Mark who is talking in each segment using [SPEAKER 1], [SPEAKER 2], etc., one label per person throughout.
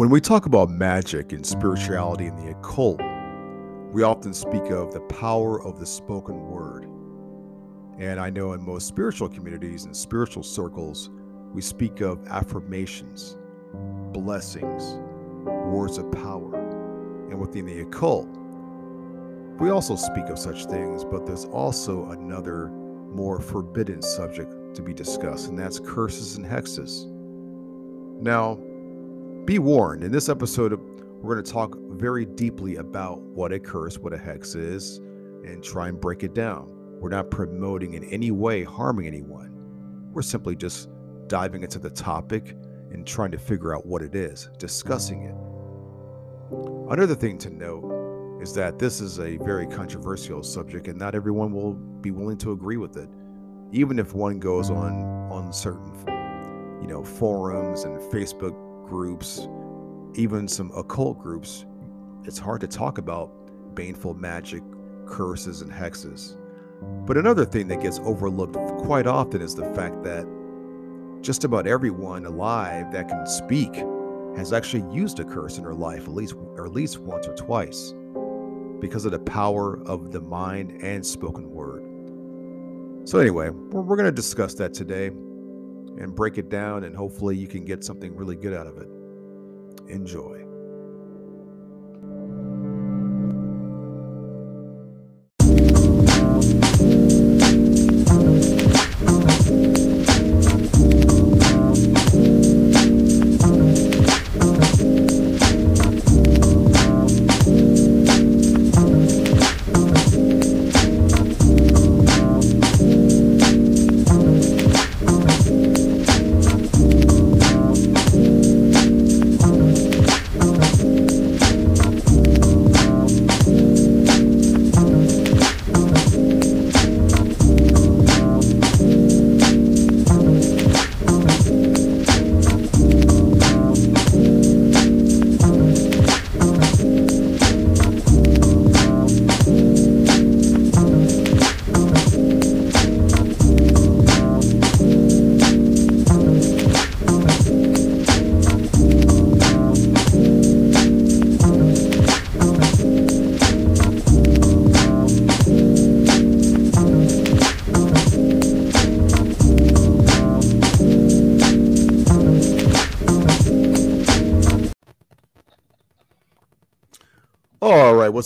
[SPEAKER 1] When we talk about magic and spirituality and the occult, we often speak of the power of the spoken word. And I know in most spiritual communities and spiritual circles, we speak of affirmations, blessings, words of power. And within the occult, we also speak of such things, but there's also another more forbidden subject to be discussed, and that's curses and hexes. Now, be warned, in this episode, we're going to talk very deeply about what a curse, what a hex is, and try and break it down. We're not promoting in any way harming anyone. We're simply just diving into the topic and trying to figure out what it is, discussing it. Another thing to note is that this is a very controversial subject and not everyone will be willing to agree with it. Even if one goes on on certain you know forums and Facebook groups, even some occult groups, it's hard to talk about baneful magic, curses, and hexes. But another thing that gets overlooked quite often is the fact that just about everyone alive that can speak has actually used a curse in her life at least or at least once or twice because of the power of the mind and spoken word. So anyway, we're, we're going to discuss that today and break it down, and hopefully you can get something really good out of it. Enjoy.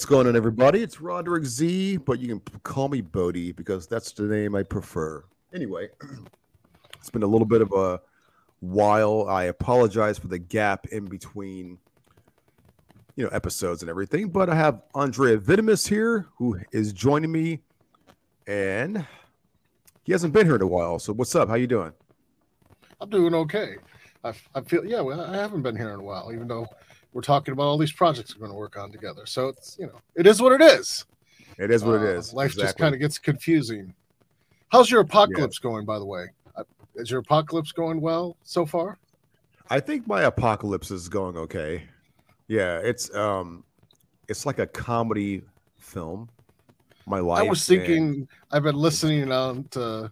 [SPEAKER 1] What's going on, everybody? It's Roderick Z, but you can call me Bodie because that's the name I prefer. Anyway, it's been a little bit of a while. I apologize for the gap in between, you know, episodes and everything. But I have Andrieh Vitimus here, who is joining me, and he hasn't been here in a while. So, what's up? How you doing?
[SPEAKER 2] I'm doing okay. I, I feel yeah. Well, I haven't been here in a while, even though we're talking about all these projects we're going to work on together. So it's you know, it is what it is.
[SPEAKER 1] It is what uh, it is.
[SPEAKER 2] Life exactly. just kind of gets confusing. How's your apocalypse yeah. going, by the way? Uh, is your apocalypse going well so far?
[SPEAKER 1] I think my apocalypse is going okay. Yeah, it's um, it's like a comedy film. My life.
[SPEAKER 2] I was thinking. And... I've been listening on to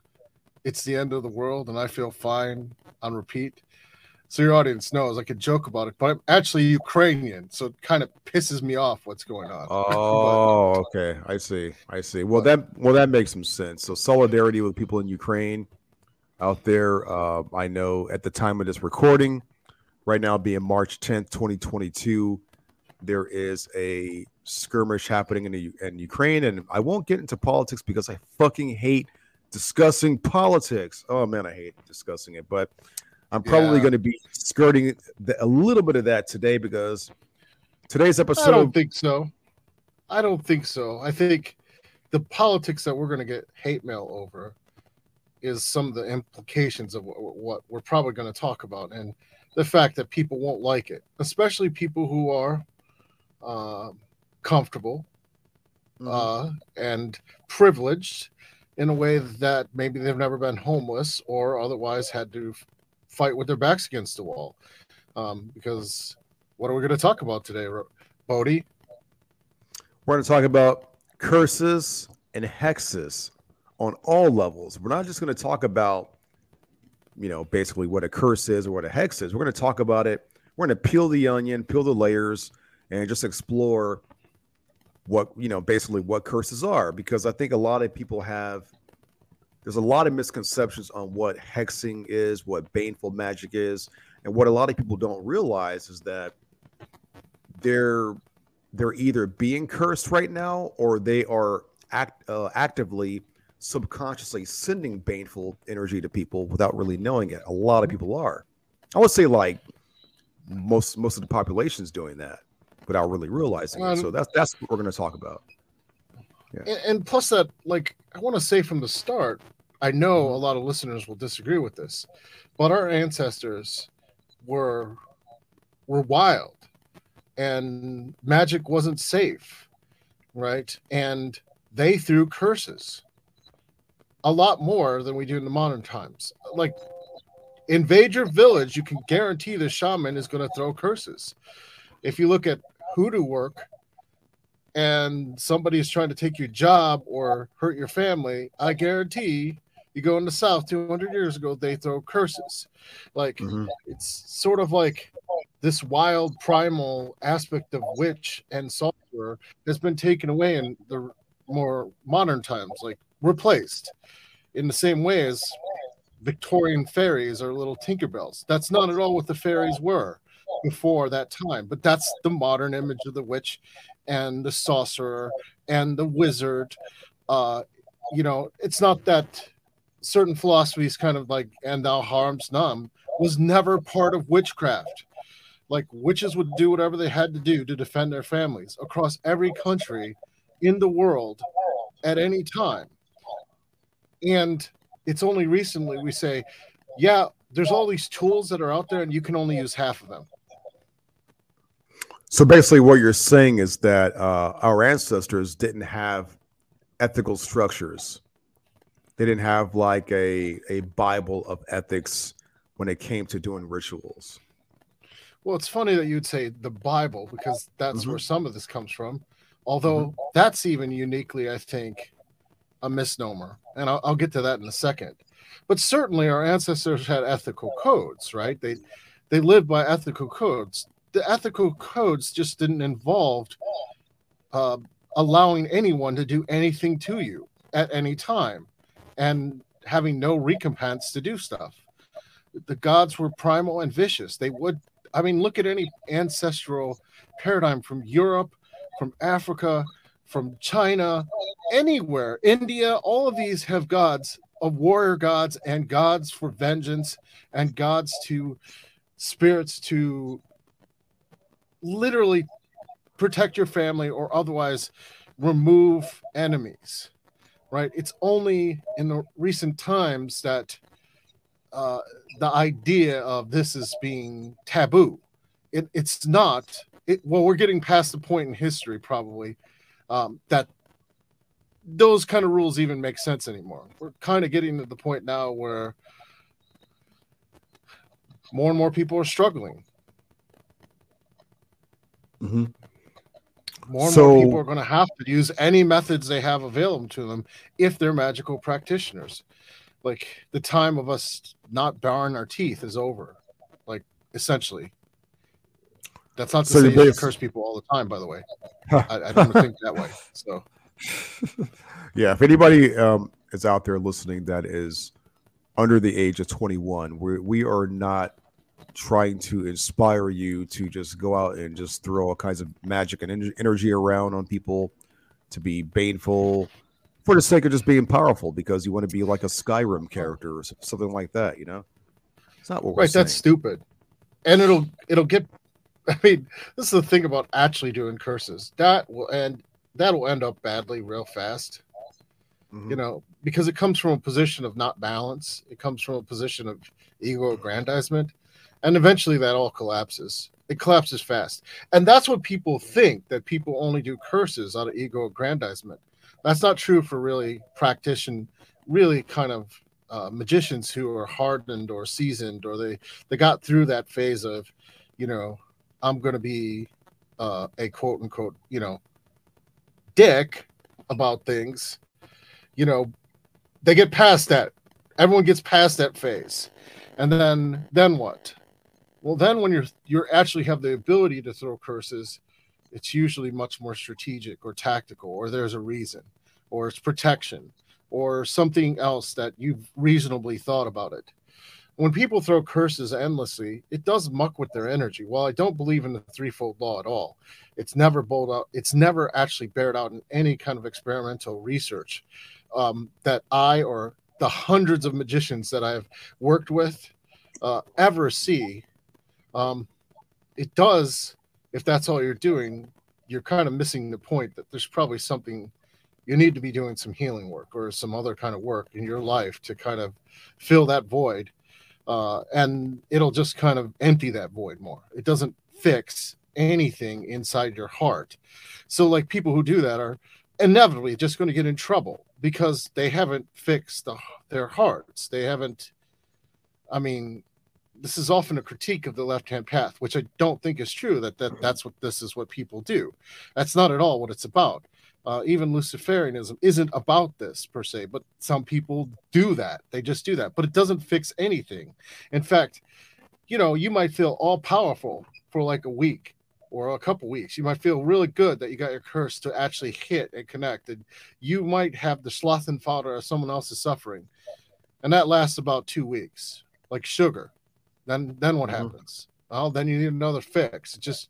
[SPEAKER 2] "It's the End of the World" and I feel fine on repeat so your audience knows I could joke about it, but I'm actually Ukrainian, so it kind of pisses me off what's going on.
[SPEAKER 1] Oh, but, okay, I see, I see. Well, but, that well that makes some sense. So solidarity with people in Ukraine out there. Uh, I know at the time of this recording, right now being March 10th, 2022, there is a skirmish happening in, in Ukraine, and I won't get into politics because I fucking hate discussing politics. Oh man, I hate discussing it, but I'm probably yeah. going to be skirting the, a little bit of that today because today's episode. I
[SPEAKER 2] don't think so. I don't think so. I think the politics that we're going to get hate mail over is some of the implications of what, what we're probably going to talk about and the fact that people won't like it, especially people who are uh, comfortable mm-hmm. uh, and privileged in a way that maybe they've never been homeless or otherwise had to fight with their backs against the wall. Um, because what are we going to talk about today, Bodie?
[SPEAKER 1] We're going to talk about curses and hexes on all levels. We're not just going to talk about, you know, basically what a curse is or what a hex is. We're going to talk about it. We're going to peel the onion, peel the layers, and just explore what, you know, basically what curses are. Because I think a lot of people have, there's a lot of misconceptions on what hexing is, what baneful magic is. And what a lot of people don't realize is that they're they're either being cursed right now or they are act, uh, actively subconsciously sending baneful energy to people without really knowing it. A lot of people are. I would say like most most of the population is doing that without really realizing um, it. So that's that's what we're going to talk about.
[SPEAKER 2] Yeah. And, and plus that, like I want to say from the start, I know mm-hmm. a lot of listeners will disagree with this, but our ancestors were were wild, and magic wasn't safe, right? And they threw curses a lot more than we do in the modern times. Like invade your village, you can guarantee the shaman is going to throw curses. If you look at hoodoo work and somebody is trying to take your job or hurt your family, I guarantee you go in the South 200 years ago, they throw curses. Like mm-hmm. it's sort of like this wild primal aspect of witch and sorcerer has been taken away in the more modern times, like replaced in the same way as Victorian fairies or little Tinkerbells. That's not at all what the fairies were before that time, but that's the modern image of the witch and the sorcerer and the wizard. Uh, you know, it's not that certain philosophies kind of like and thou harms none was never part of witchcraft. Like witches would do whatever they had to do to defend their families across every country in the world at any time. And it's only recently we say, yeah, there's all these tools that are out there and you can only use half of them.
[SPEAKER 1] So basically, what you're saying is that uh, our ancestors didn't have ethical structures. They didn't have like a a Bible of ethics when it came to doing rituals.
[SPEAKER 2] Well, it's funny that you'd say the Bible because that's mm-hmm. where some of this comes from. Although mm-hmm. that's even uniquely, I think, a misnomer. And I'll, I'll, get to that in a second. But certainly our ancestors had ethical codes, right? They they lived by ethical codes. The ethical codes just didn't involve uh, allowing anyone to do anything to you at any time and having no recompense to do stuff. The gods were primal and vicious. They would, I mean, look at any ancestral paradigm from Europe, from Africa, from China, anywhere, India, all of these have gods of warrior gods and gods for vengeance and gods to spirits to literally protect your family or otherwise remove enemies right it's only in the recent times that uh, the idea of this is being taboo it, it's not it, well we're getting past the point in history probably um, that those kind of rules even make sense anymore. We're kind of getting to the point now where more and more people are struggling.
[SPEAKER 1] Mm-hmm.
[SPEAKER 2] More and so, more people are going to have to use any methods they have available to them if they're magical practitioners. Like the time of us not baring our teeth is over, like essentially. That's not to so say you curse people all the time, by the way. I, I don't think that way. So,
[SPEAKER 1] yeah, if anybody um, is out there listening that is under the age of 21, we we are not trying to inspire you to just go out and just throw all kinds of magic and energy around on people to be baneful for the sake of just being powerful because you want to be like a Skyrim character or something like that. You know, it's not what right.
[SPEAKER 2] That's stupid, and it'll it'll get I mean, this is the thing about actually doing curses. That will end that will end up badly real fast. Mm-hmm. You know, because it comes from a position of not balance. It comes from a position of ego aggrandizement. And eventually that all collapses. It collapses fast. And that's what people think that people only do curses out of ego aggrandizement. That's not true for really practitioner, really kind of uh, magicians who are hardened or seasoned or they they got through that phase of you know I'm going to be uh, a quote unquote, you know, dick about things, you know, they get past that. Everyone gets past that phase, and then then what? Well, then when you're you actually have the ability to throw curses, it's usually much more strategic or tactical, or there's a reason, or it's protection, or something else that you've reasonably thought about it. When people throw curses endlessly, it does muck with their energy. Well, I don't believe in the threefold law at all, it's never bowled out. It's never actually bared out in any kind of experimental research um, that I or the hundreds of magicians that I've worked with uh, ever see. Um, it does, if that's all you're doing, you're kind of missing the point that there's probably something you need to be doing some healing work or some other kind of work in your life to kind of fill that void. Uh, and it'll just kind of empty that void more. It doesn't fix anything inside your heart. So, like people who do that are inevitably just going to get in trouble because they haven't fixed the, their hearts. They haven't, I mean, this is often a critique of the left hand path, which I don't think is true. That that that's what this is what people do. That's not at all what it's about. Uh, even Luciferianism isn't about this per se, but some people do that. They just do that, but it doesn't fix anything. In fact, you know, you might feel all powerful for like a week or a couple weeks. You might feel really good that you got your curse to actually hit and connect, and you might have the sloth and fodder of someone else's suffering, and that lasts about two weeks, like sugar. Then, then what mm-hmm. happens? Well, then you need another fix. It just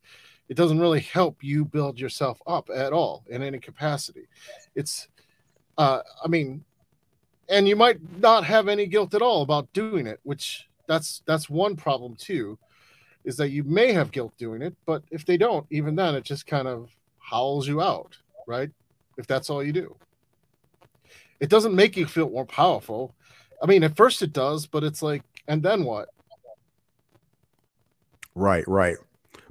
[SPEAKER 2] it doesn't really help you build yourself up at all in any capacity. It's, uh, I mean, and you might not have any guilt at all about doing it, which that's that's one problem too is that you may have guilt doing it, but if they don't, even then, it just kind of howls you out, right? If that's all you do, it doesn't make you feel more powerful. I mean, at first it does, but it's like, and then what?
[SPEAKER 1] Right, right.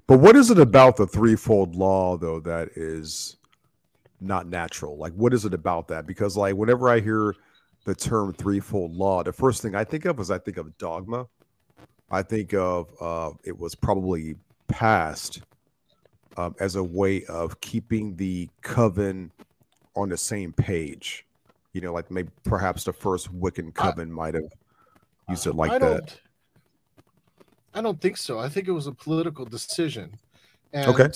[SPEAKER 1] But what is it about the threefold law, though, that is not natural? Like, what is it about that? Because, like, whenever I hear the term threefold law, the first thing I think of is I think of dogma I think of uh, it was probably passed um, as a way of keeping the coven on the same page. You know, like maybe perhaps the first Wiccan coven might have used it like
[SPEAKER 2] I
[SPEAKER 1] that.
[SPEAKER 2] I don't think so. I think it was a political decision.
[SPEAKER 1] And okay.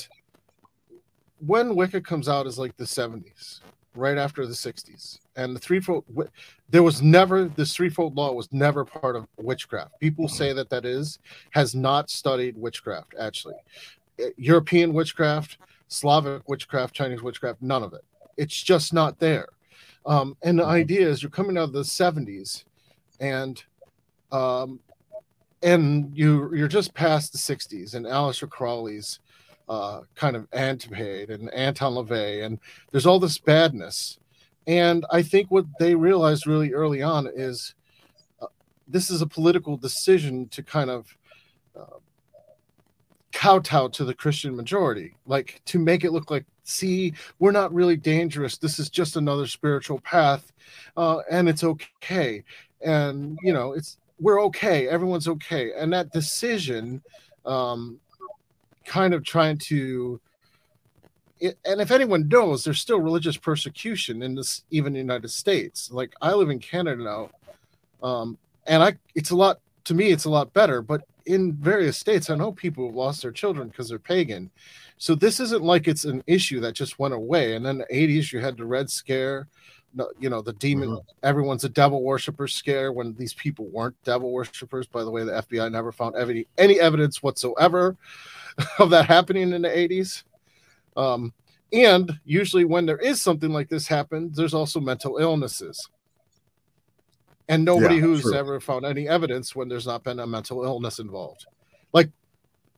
[SPEAKER 2] When Wicca comes out is like the 70s right after the 60s and the threefold there was never this threefold law was never part of witchcraft people say that that is has not studied witchcraft actually eh, european witchcraft slavic witchcraft chinese witchcraft none of it it's just not there um, and the mm-hmm. idea is you're coming out of the 70s and um, and you you're just past the 60s and Aleister Crowley's uh, kind of Antipode and Anton LaVey, and there's all this badness. And I think what they realized really early on is uh, this is a political decision to kind of uh, kowtow to the Christian majority, like to make it look like, see, we're not really dangerous. This is just another spiritual path, uh, and it's okay. And you know, it's we're okay. Everyone's okay. And that decision um, kind of trying to and if anyone knows there's still religious persecution in this even the united states like i live in canada now um, and i it's a lot to me it's a lot better but in various states i know people have lost their children because they're pagan so this isn't like it's an issue that just went away and then the 80s you had the red scare you know the demon mm-hmm. everyone's a devil worshiper scare when these people weren't devil worshippers by the way the fbi never found any, any evidence whatsoever of that happening in the 80s. Um, and usually, when there is something like this happen, there's also mental illnesses. And nobody yeah, who's true. ever found any evidence when there's not been a mental illness involved. Like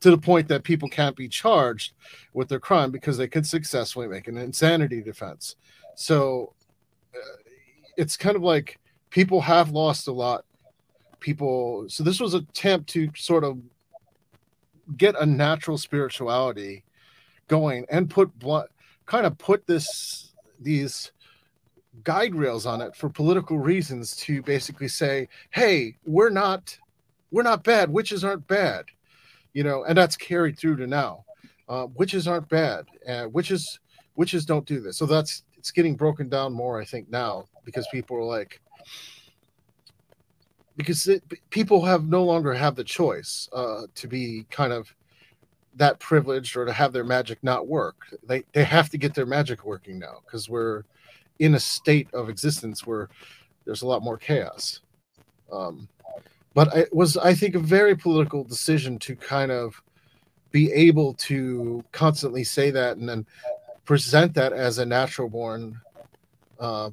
[SPEAKER 2] to the point that people can't be charged with their crime because they could successfully make an insanity defense. So it's kind of like people have lost a lot. People, so this was an attempt to sort of get a natural spirituality going and put blood kind of put this these guide rails on it for political reasons to basically say hey we're not we're not bad. Witches aren't bad you know and that's carried through to now. Uh, witches aren't bad. Uh, witches witches don't do this. So that's it's getting broken down more i think now because people are like because it, people have no longer have the choice uh, to be kind of that privileged or to have their magic not work. They they have to get their magic working now because we're in a state of existence where there's a lot more chaos. Um, but it was, I think, a very political decision to kind of be able to constantly say that and then present that as a natural born uh,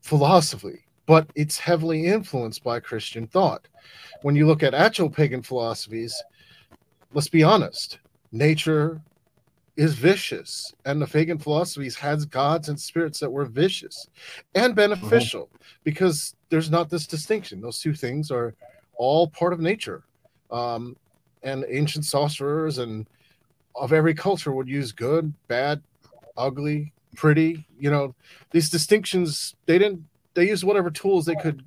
[SPEAKER 2] philosophy. But it's heavily influenced by Christian thought. When you look at actual pagan philosophies, let's be honest, nature is vicious and the pagan philosophies has gods and spirits that were vicious and beneficial mm-hmm. because there's not this distinction those two things are all part of nature um, and ancient sorcerers and of every culture would use good bad ugly pretty you know these distinctions they didn't they used whatever tools they could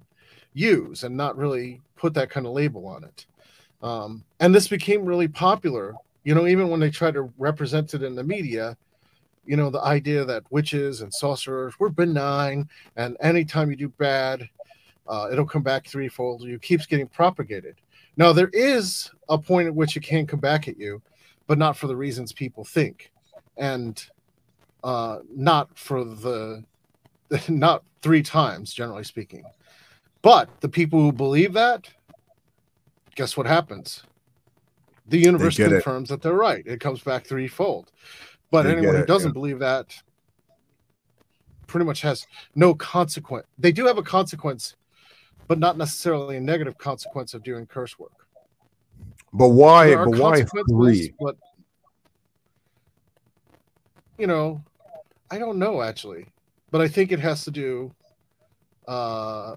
[SPEAKER 2] use and not really put that kind of label on it um, and this became really popular you know, even when they try to represent it in the media, you know, the idea that witches and sorcerers were benign, and anytime you do bad, uh, it'll come back threefold. You keeps getting propagated. Now there is a point at which it can come back at you, but not for the reasons people think, and uh, not for the not three times, generally speaking. But the people who believe that, guess what happens? the universe confirms it. that they're right. It comes back threefold. But they anyone who doesn't yeah. believe that pretty much has no consequence. They do have a consequence, but not necessarily a negative consequence of doing curse work.
[SPEAKER 1] But why? But why three? But
[SPEAKER 2] you know, I don't know actually, but I think it has to do, uh,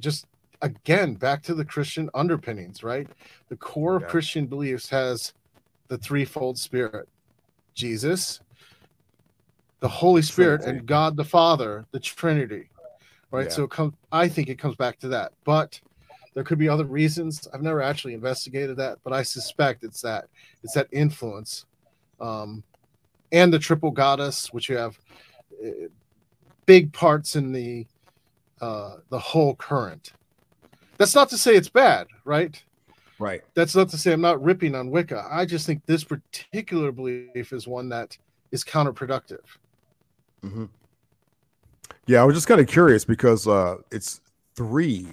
[SPEAKER 2] just again back to the Christian underpinnings, right? The core of Christian beliefs has the threefold spirit Jesus, the Holy Spirit, Trinity. and God the Father, the Trinity. Right. Yeah. So it comes I think it comes back to that. But there could be other reasons. I've never actually investigated that, but I suspect it's that. It's that influence. Um, and the triple goddess, which you have uh, big parts in the uh, the whole current. That's not to say it's bad, right?
[SPEAKER 1] Right.
[SPEAKER 2] That's not to say I'm not ripping on Wicca. I just think this particular belief is one that is counterproductive.
[SPEAKER 1] Mm-hmm. Yeah, I was just kind of curious because uh, it's three.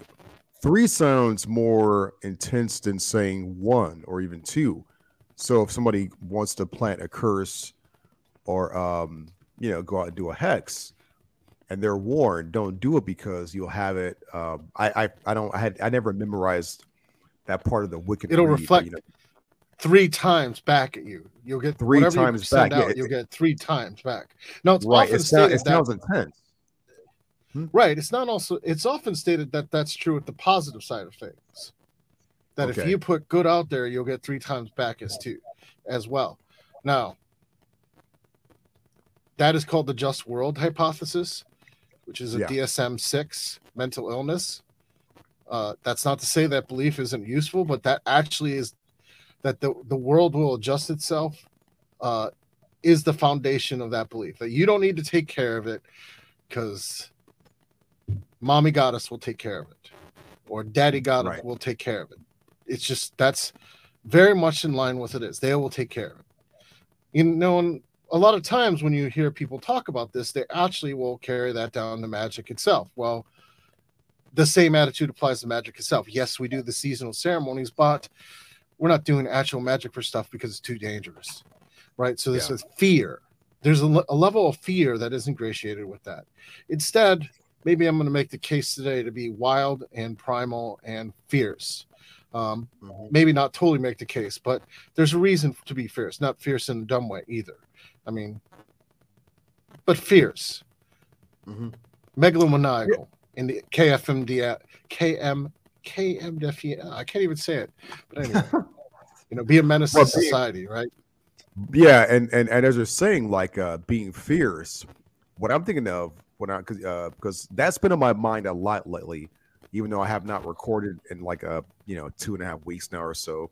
[SPEAKER 1] Three sounds more intense than saying one or even two. So if somebody wants to plant a curse or um, you know go out and do a hex, and they're warned don't do it because you'll have it um, I, I i don't i had i never memorized that part of the wicked
[SPEAKER 2] it'll reflect you know, three times back at you you'll get
[SPEAKER 1] three times back
[SPEAKER 2] out, yeah, you'll get three times back no it's
[SPEAKER 1] right. often it's stated not, it sounds intense
[SPEAKER 2] hmm? right it's not also it's often stated that that's true with the positive side of things that okay. if you put good out there you'll get three times back as two as well now that is called the just world hypothesis which is a yeah. DSM six mental illness. Uh, that's not to say that belief isn't useful, but that actually is that the, the world will adjust itself uh, is the foundation of that belief that you don't need to take care of it because mommy goddess will take care of it or daddy goddess right. will take care of it. It's just that's very much in line with it is. They will take care of it. You know, a lot of times when you hear people talk about this, they actually will carry that down to magic itself. Well, the same attitude applies to magic itself. Yes, we do the seasonal ceremonies, but we're not doing actual magic for stuff because it's too dangerous, right? So this yeah. is fear. There's a, a level of fear that is ingratiated with that. Instead, maybe I'm going to make the case today to be wild and primal and fierce. Um, mm-hmm. Maybe not totally make the case, but there's a reason to be fierce, not fierce in a dumb way either. I mean, but fierce, mm-hmm. megalomaniacal yeah. in the KFMD, KM, KMDF. I can't even say it, but anyway, you know, be a menace well, to society, right?
[SPEAKER 1] Yeah, and and and as you're saying, like uh, being fierce, what I'm thinking of when I because uh, because that's been on my mind a lot lately, even though I have not recorded in like a you know two and a half weeks now or so,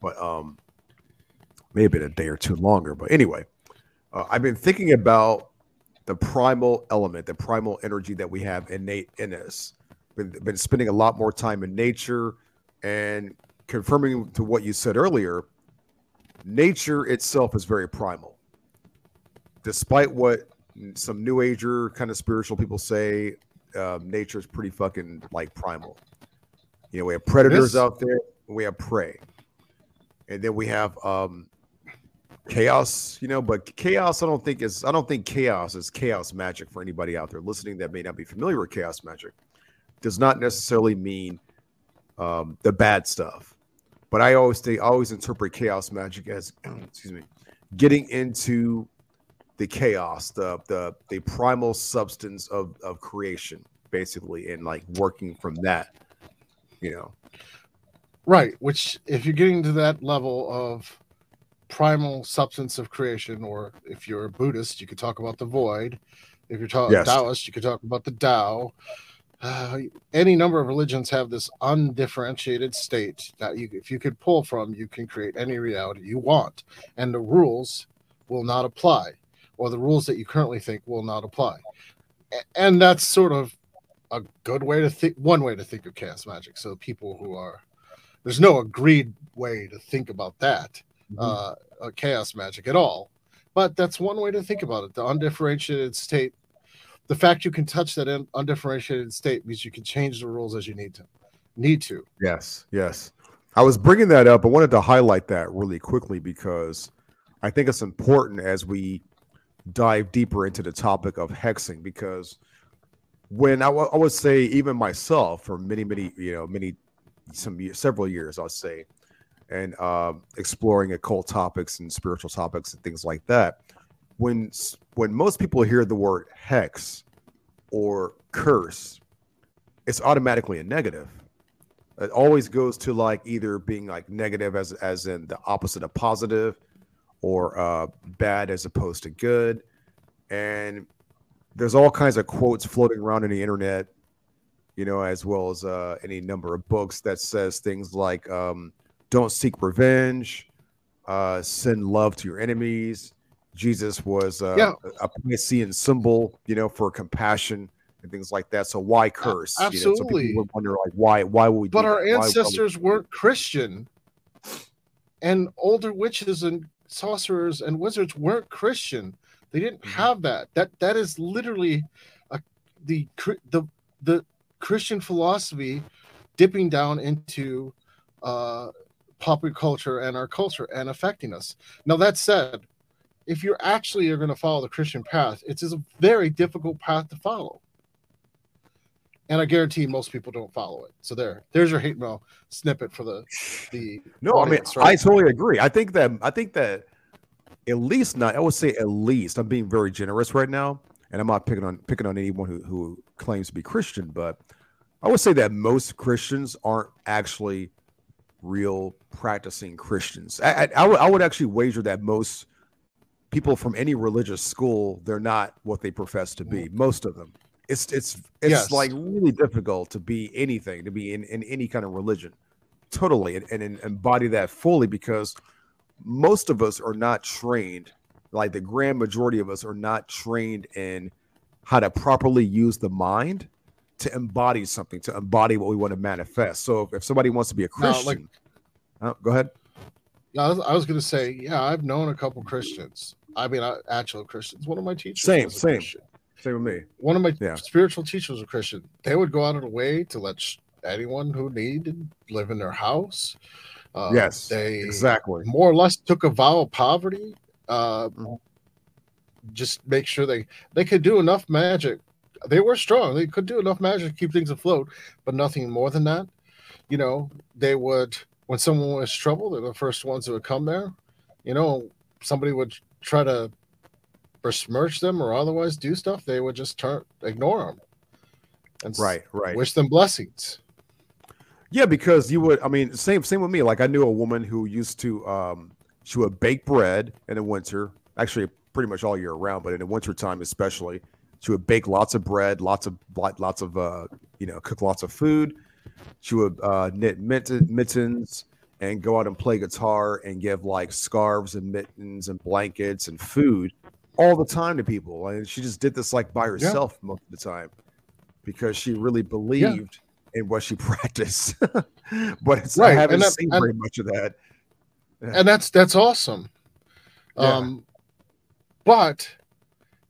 [SPEAKER 1] but um, maybe been a day or two longer. But anyway, uh, I've been thinking about the primal element, the primal energy that we have innate in us. Been, been spending a lot more time in nature and confirming to what you said earlier, nature itself is very primal. Despite what some new ager kind of spiritual people say, um, nature is pretty fucking like primal. You know, we have predators this... out there, we have prey, and then we have um, chaos. You know, but chaos, I don't think is. I don't think chaos is chaos magic for anybody out there listening that may not be familiar with chaos magic. Does not necessarily mean um, the bad stuff. But I always they always interpret chaos magic as excuse me, getting into the chaos, the the the primal substance of of creation, basically, and like working from that, you know.
[SPEAKER 2] Right. Which, if you're getting to that level of primal substance of creation, or if you're a Buddhist, you could talk about the void. If you're talking yes. Taoist, you could talk about the Tao uh, any number of religions have this undifferentiated state that you, if you could pull from, you can create any reality you want, and the rules will not apply, or the rules that you currently think will not apply. And that's sort of a good way to think. One way to think of chaos magic. So people who are there's no agreed way to think about that. Uh, chaos magic at all, but that's one way to think about it. The undifferentiated state the fact you can touch that undifferentiated state means you can change the rules as you need to. Need to.
[SPEAKER 1] Yes, yes. I was bringing that up. I wanted to highlight that really quickly because I think it's important as we dive deeper into the topic of hexing because when I, w- I would say even myself for many many you know many some several years I'll say and um, exploring occult topics and spiritual topics and things like that when when most people hear the word hex or curse, it's automatically a negative. It always goes to like either being like negative as as in the opposite of positive, or uh, bad as opposed to good. And there's all kinds of quotes floating around in the internet, you know, as well as uh, any number of books that says things like um, "Don't seek revenge," uh, "Send love to your enemies." Jesus was uh, yeah. a Piscean symbol, you know, for compassion and things like that. So why curse?
[SPEAKER 2] Absolutely. You know, so
[SPEAKER 1] wonder, like, why? Why would we?
[SPEAKER 2] But our that? ancestors weren't Christian, and older witches and sorcerers and wizards weren't Christian. They didn't mm-hmm. have that. That that is literally a, the the the Christian philosophy dipping down into uh, popular culture and our culture and affecting us. Now that said, if you're actually are going to follow the Christian path, it's a very difficult path to follow. And I guarantee most people don't follow it. So there, there's your hate mail snippet for the the.
[SPEAKER 1] No, audience, I mean right? I totally agree. I think that I think that at least not. I would say at least I'm being very generous right now, and I'm not picking on picking on anyone who who claims to be Christian, but I would say that most Christians aren't actually real practicing Christians. I, I, I would I would actually wager that most people from any religious school, they're not what they profess to be. Mm-hmm. Most of them. It's it's it's yes. like really difficult to be anything, to be in, in any kind of religion. Totally. And, and embody that fully because most of us are not trained, like the grand majority of us are not trained in how to properly use the mind to embody something, to embody what we want to manifest. So if, if somebody wants to be a Christian, like, oh, go ahead.
[SPEAKER 2] I was, I was going to say, yeah, I've known a couple Christians. I mean, I, actual Christians. One of my teachers,
[SPEAKER 1] same, same, Christian. same with me.
[SPEAKER 2] One of my yeah. spiritual teachers was a Christian. They would go out of the way to let anyone who needed live in their house.
[SPEAKER 1] Uh, yes, they exactly
[SPEAKER 2] more or less took a vow of poverty. Uh, mm-hmm. Just make sure they they could do enough magic. They were strong. They could do enough magic to keep things afloat, but nothing more than that. You know, they would when someone was trouble, they're the first ones who would come there. You know, somebody would try to besmirch them or otherwise do stuff, they would just turn ignore them.
[SPEAKER 1] And right, right.
[SPEAKER 2] Wish them blessings.
[SPEAKER 1] Yeah, because you would. I mean, same same with me. Like I knew a woman who used to um she would bake bread in the winter, actually pretty much all year round, but in the winter time especially, she would bake lots of bread, lots of lots of uh you know cook lots of food she would uh, knit mittens and go out and play guitar and give like scarves and mittens and blankets and food all the time to people, and she just did this like by herself yeah. most of the time because she really believed yeah. in what she practiced. but it's, right. I haven't that, seen and, very much of that.
[SPEAKER 2] And that's that's awesome. Um, but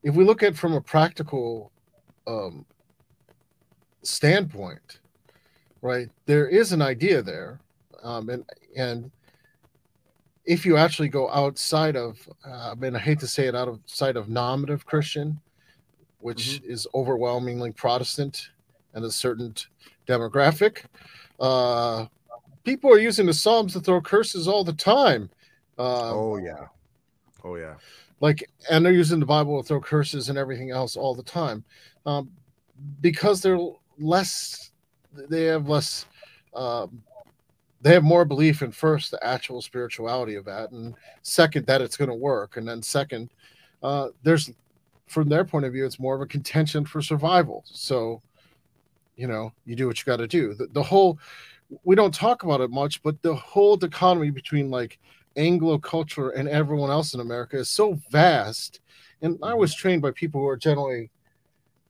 [SPEAKER 2] if we look at from a practical um, standpoint, right, there is an idea there, um, and and if you actually go outside of, uh, I mean, I hate to say it, outside of sight of nominative Christian, which mm-hmm. is overwhelmingly Protestant and a certain demographic, uh, people are using the Psalms to throw curses all the time.
[SPEAKER 1] Uh, oh yeah, oh yeah.
[SPEAKER 2] Like, and they're using the Bible to throw curses and everything else all the time, um, because they're less. They have less. Um, they have more belief in first the actual spirituality of that, and second that it's going to work, and then second, uh, there's from their point of view, it's more of a contention for survival. So, you know, you do what you got to do. The, the whole we don't talk about it much, but the whole dichotomy between like Anglo culture and everyone else in America is so vast. And I was trained by people who are generally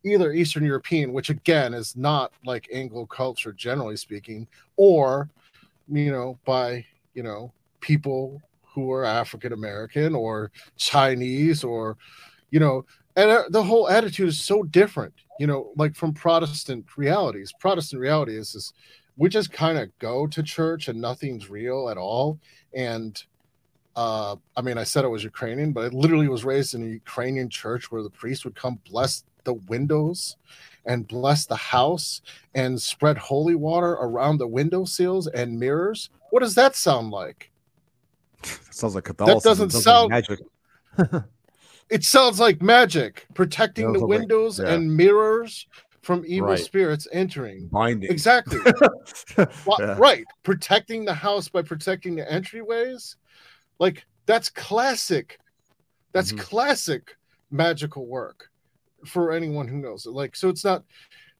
[SPEAKER 2] either Eastern European, which again is not like Anglo culture, generally speaking, or you know, by you know, people who are African American or Chinese or you know, and uh, the whole attitude is so different, you know, like from Protestant realities. Protestant reality is this we just kind of go to church and nothing's real at all. And uh, I mean, I said it was Ukrainian, but I literally was raised in a Ukrainian church where the priest would come bless the windows and bless the house and spread holy water around the window sills and mirrors. What does that sound like?
[SPEAKER 1] That sounds like Catholicism.
[SPEAKER 2] That doesn't sound magic. it sounds like magic, protecting the windows like, yeah. and mirrors from evil right. spirits entering.
[SPEAKER 1] Binding.
[SPEAKER 2] Exactly. yeah. Right. Protecting the house by protecting the entryways. Like that's classic. That's mm-hmm. classic magical work for anyone who knows it. Like, so it's not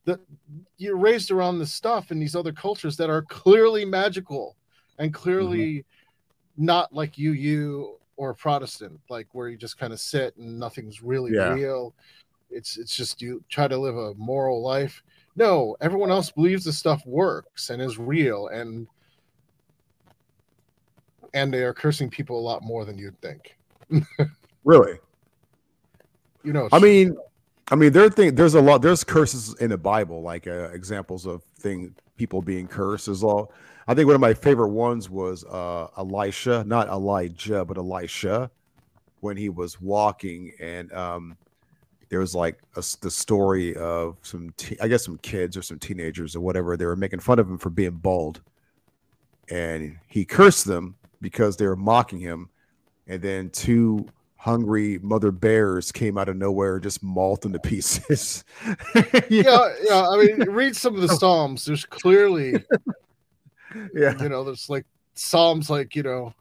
[SPEAKER 2] that you're raised around this stuff in these other cultures that are clearly magical and clearly mm-hmm. not like you, you or Protestant, like where you just kind of sit and nothing's really yeah. real it's it's just you try to live a moral life. No, everyone else believes the stuff works and is real and and they are cursing people a lot more than you'd think.
[SPEAKER 1] really?
[SPEAKER 2] You know,
[SPEAKER 1] I mean, I mean, there thing there's a lot there's curses in the Bible, like uh, examples of thing people being cursed as well. I think one of my favorite ones was uh, Elisha, not Elijah, but Elisha, when he was walking and um, there was like a, the story of some, te- I guess, some kids or some teenagers or whatever. They were making fun of him for being bald, and he cursed them because they were mocking him. And then two hungry mother bears came out of nowhere, just mauled him to pieces.
[SPEAKER 2] yeah, yeah. I mean, read some of the Psalms. There's clearly, yeah, you know, there's like Psalms, like you know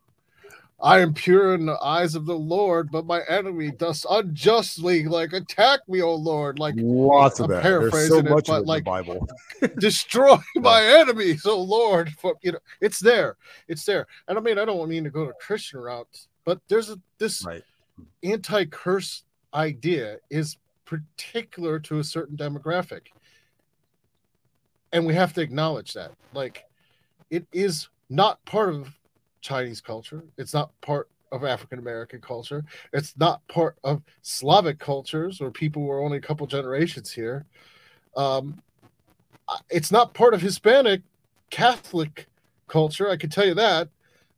[SPEAKER 2] I am pure in the eyes of the Lord, but my enemy does unjustly like attack me, O Lord. Like
[SPEAKER 1] lots of I'm that. Paraphrasing so it, but like
[SPEAKER 2] Bible. destroy my enemies, O Lord. For, you know, it's there. It's there. And I mean, I don't mean to go to Christian route, but there's a this right. anti-curse idea is particular to a certain demographic. And we have to acknowledge that. Like it is not part of Chinese culture. It's not part of African American culture. It's not part of Slavic cultures or people who are only a couple generations here. Um, it's not part of Hispanic Catholic culture. I can tell you that,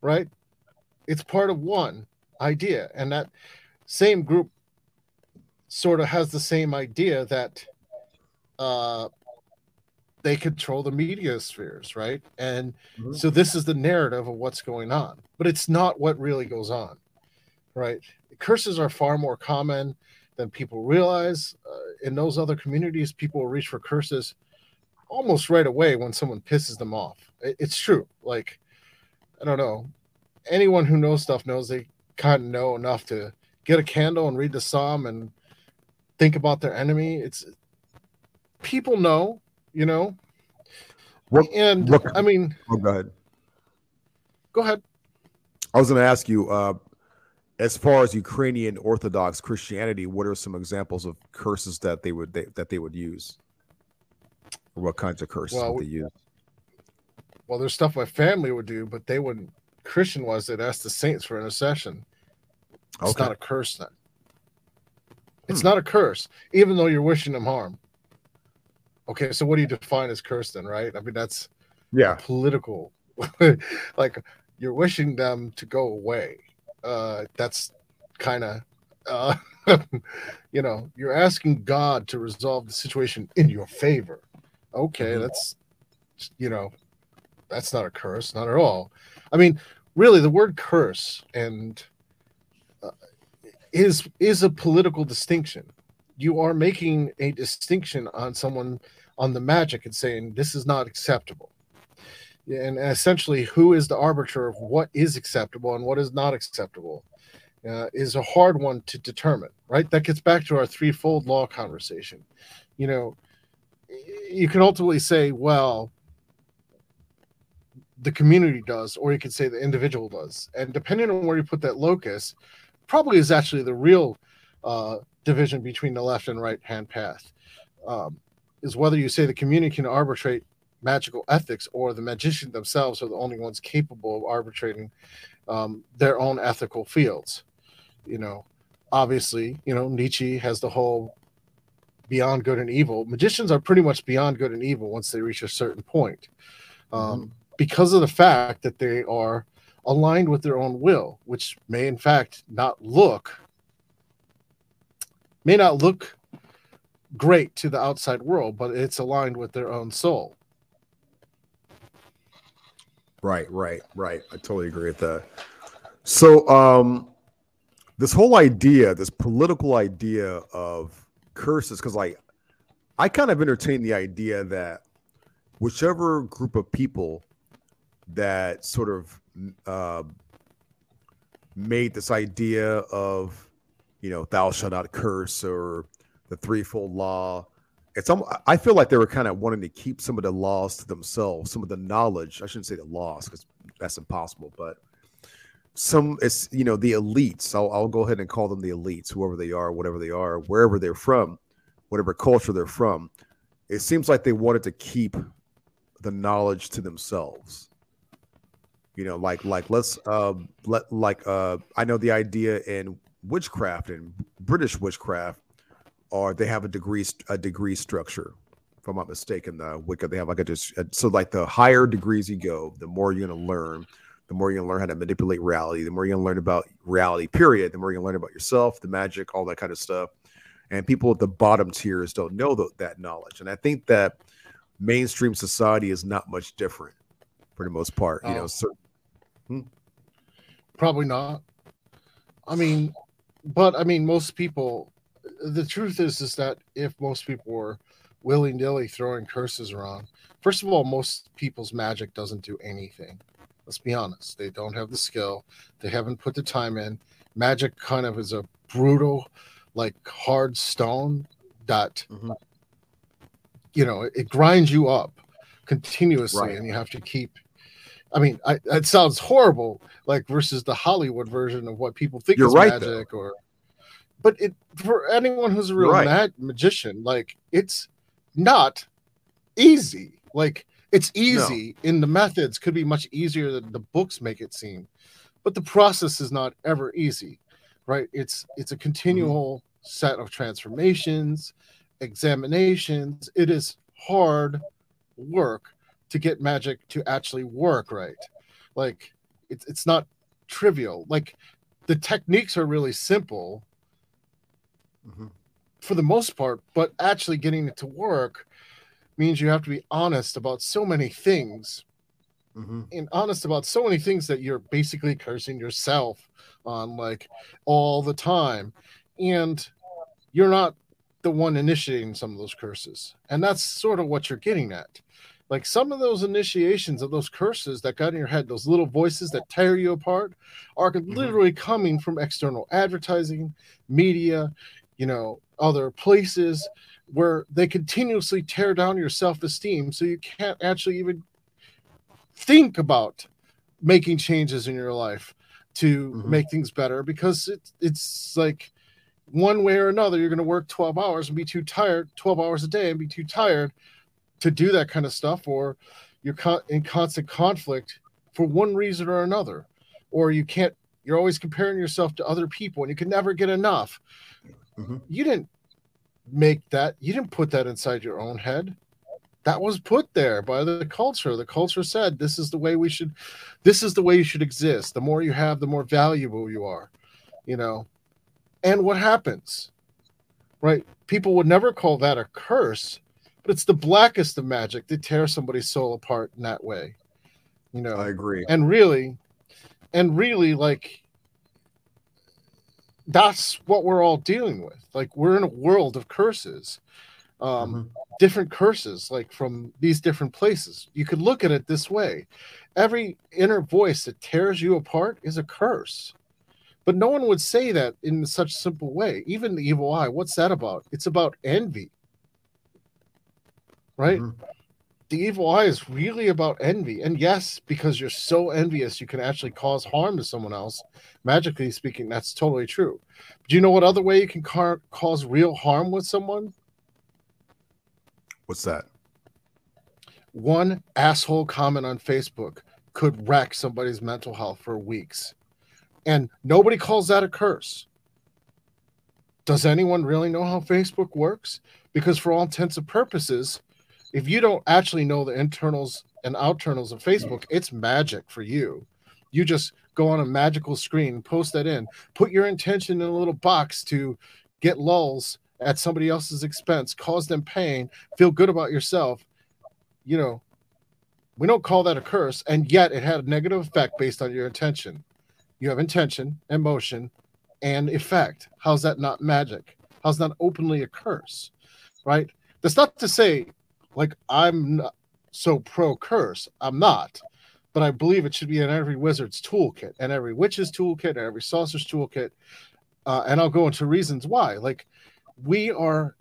[SPEAKER 2] right? It's part of one idea, and that same group sort of has the same idea that uh, they control the media spheres, right? And mm-hmm. so this is the narrative of what's going on, but it's not what really goes on, right? Curses are far more common than people realize. Uh, in those other communities, people will reach for curses almost right away when someone pisses them off. It, it's true. Like, I don't know. Anyone who knows stuff knows they kind of know enough to get a candle and read the psalm and think about their enemy. It's people know you know. What, and what, I mean,
[SPEAKER 1] oh, go ahead.
[SPEAKER 2] Go ahead.
[SPEAKER 1] I was going to ask you. Uh, as far as Ukrainian Orthodox Christianity, what are some examples of curses that they would they, that they would use? Or what kinds of curses well, would they use?
[SPEAKER 2] Well, there's stuff my family would do, but they wouldn't. Christian was they'd ask the saints for intercession. It's okay. not a curse then. It's hmm. not a curse, even though you're wishing them harm. Okay, so what do you define as curse then, right? I mean, that's
[SPEAKER 1] yeah
[SPEAKER 2] political. like you're wishing them to go away. Uh, that's kind of, uh, you know, you're asking God to resolve the situation in your favor. Okay, mm-hmm. that's, you know, that's not a curse, not at all. I mean, really, the word curse and uh, is is a political distinction. You are making a distinction on someone on the magic and saying this is not acceptable. And essentially, who is the arbiter of what is acceptable and what is not acceptable uh, is a hard one to determine, right? That gets back to our threefold law conversation. You know, you can ultimately say, well, the community does, or you could say the individual does. And depending on where you put that locus, probably is actually the real uh, division between the left and right hand path. Um, is whether you say the community can arbitrate magical ethics or the magician themselves are the only ones capable of arbitrating um, their own ethical fields. You know, obviously, you know, Nietzsche has the whole beyond good and evil. Magicians are pretty much beyond good and evil once they reach a certain point. Um, mm-hmm. Because of the fact that they are aligned with their own will, which may in fact not look may not look great to the outside world, but it's aligned with their own soul.
[SPEAKER 1] Right, right, right. I totally agree with that. So, um, this whole idea, this political idea of curses, because like I kind of entertain the idea that whichever group of people that sort of uh, made this idea of, you know, thou shalt not curse or the threefold law. It's almost, I feel like they were kind of wanting to keep some of the laws to themselves, some of the knowledge. I shouldn't say the laws because that's impossible, but some it's you know the elites. I'll, I'll go ahead and call them the elites, whoever they are, whatever they are, wherever they're from, whatever culture they're from. It seems like they wanted to keep the knowledge to themselves you know like like let's uh let like uh i know the idea in witchcraft and british witchcraft or they have a degree a degree structure. If I'm not mistaken, the Wicca they have like a just so like the higher degrees you go, the more you're gonna learn. The more you're gonna learn how to manipulate reality, the more you're gonna learn about reality. Period. The more you're gonna learn about yourself, the magic, all that kind of stuff. And people at the bottom tiers don't know th- that knowledge. And I think that mainstream society is not much different for the most part. You know, oh. so,
[SPEAKER 2] hmm? probably not. I mean, but I mean, most people the truth is is that if most people were willy nilly throwing curses around, first of all, most people's magic doesn't do anything. Let's be honest; they don't have the skill. They haven't put the time in. Magic kind of is a brutal, like hard stone that mm-hmm. you know it grinds you up continuously, right. and you have to keep I mean, I, it sounds horrible, like versus the Hollywood version of what people think You're is right, magic, though. or but it for anyone who's a real right. mag- magician, like it's not easy. Like it's easy no. in the methods could be much easier than the books make it seem, but the process is not ever easy, right? It's it's a continual mm-hmm. set of transformations, examinations. It is hard work to get magic to actually work right. Like it's it's not trivial. Like the techniques are really simple mm-hmm. for the most part, but actually getting it to work means you have to be honest about so many things mm-hmm. and honest about so many things that you're basically cursing yourself on like all the time. And you're not the one initiating some of those curses. And that's sort of what you're getting at. Like some of those initiations of those curses that got in your head, those little voices that tear you apart, are mm-hmm. literally coming from external advertising, media, you know, other places where they continuously tear down your self-esteem so you can't actually even think about making changes in your life to mm-hmm. make things better because it, it's like one way or another you're going to work 12 hours and be too tired 12 hours a day and be too tired to do that kind of stuff or you're in constant conflict for one reason or another or you can't you're always comparing yourself to other people and you can never get enough mm-hmm. you didn't make that you didn't put that inside your own head. That was put there by the culture. The culture said this is the way we should this is the way you should exist. The more you have the more valuable you are you know? And what happens right? People would never call that a curse but it's the blackest of magic. To tear somebody's soul apart in that way you know?
[SPEAKER 1] I agree.
[SPEAKER 2] And really and really like that's what we're all dealing with. Like we're in a world of curses um mm-hmm. different curses like from these different places. You could look at it this way. Every inner voice that tears you apart is a curse. But no one would say that in such a simple way. Even the evil eye what's that about? It's about envy. Right? Mm-hmm the evil eye is really about envy. And yes, because you're so envious, you can actually cause harm to someone else. Magically speaking, that's totally true. Do you know what other way you can car- cause real harm with someone?
[SPEAKER 1] What's that?
[SPEAKER 2] One asshole comment on Facebook could wreck somebody's mental health for weeks. And nobody calls that a curse. Does anyone really know how Facebook works? Because, for all intents and purposes, if you don't actually know the internals and outernals of Facebook, it's magic for you. You just go on a magical screen, post that in, put your intention in a little box to get lulls at somebody else's expense, cause them pain, feel good about yourself. You know, we don't call that a curse, and yet it had a negative effect based on your intention. You have intention, emotion, and effect. How's that not magic? How's that openly a curse? Right? That's not to say like I'm not so pro curse. I'm not, but I believe it should be in every wizard's toolkit and every witch's toolkit and every sorcerer's toolkit. Uh, and I'll go into reasons why. Like we are,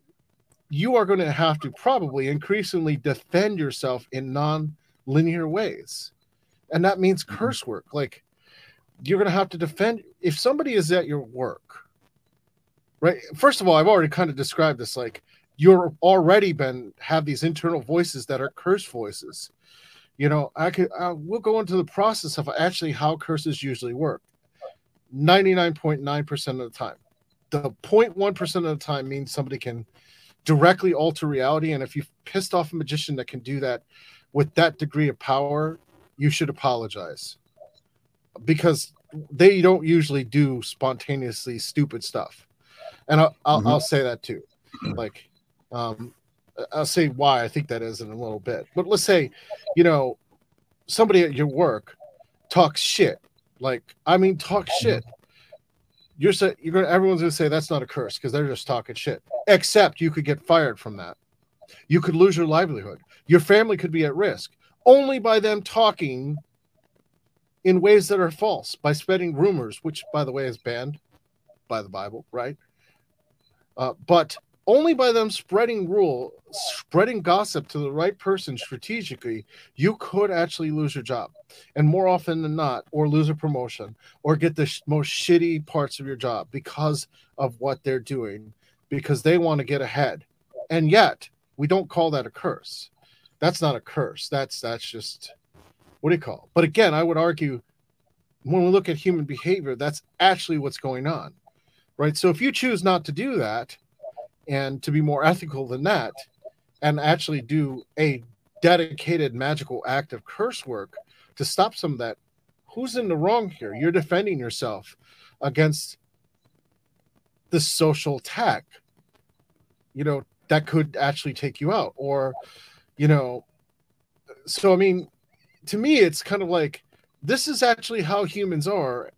[SPEAKER 2] you are going to have to probably increasingly defend yourself in non-linear ways, and that means mm-hmm. curse work. Like you're going to have to defend if somebody is at your work right first of all i've already kind of described this like you're already been have these internal voices that are curse voices. You know i could uh, we'll go into the process of actually how curses usually work. 99.9% of the time. The 0.1% of the time means somebody can directly alter reality and if you've pissed off a magician that can do that with that degree of power you should apologize. Because they don't usually do spontaneously stupid stuff. And i'll, I'll, mm-hmm. I'll say that too. Like um, I'll say why I think that is in a little bit. But let's say, you know, somebody at your work talks shit. Like, I mean, talk shit. You're say, you're gonna everyone's gonna say that's not a curse because they're just talking shit. Except you could get fired from that. You could lose your livelihood. Your family could be at risk only by them talking in ways that are false by spreading rumors, which by the way is banned by the Bible, right? Uh, but only by them spreading rule spreading gossip to the right person strategically you could actually lose your job. And more often than not or lose a promotion or get the sh- most shitty parts of your job because of what they're doing because they want to get ahead. And yet we don't call that a curse. That's not a curse. That's that's just what do you call it? but again i would argue when we look at human behavior that's actually what's going on right? So if you choose not to do that and to be more ethical than that and actually do a dedicated magical act of curse work to stop some of that. Who's in the wrong here? You're defending yourself against the social attack you know that could actually take you out or you know so i mean to me it's kind of like this is actually how humans are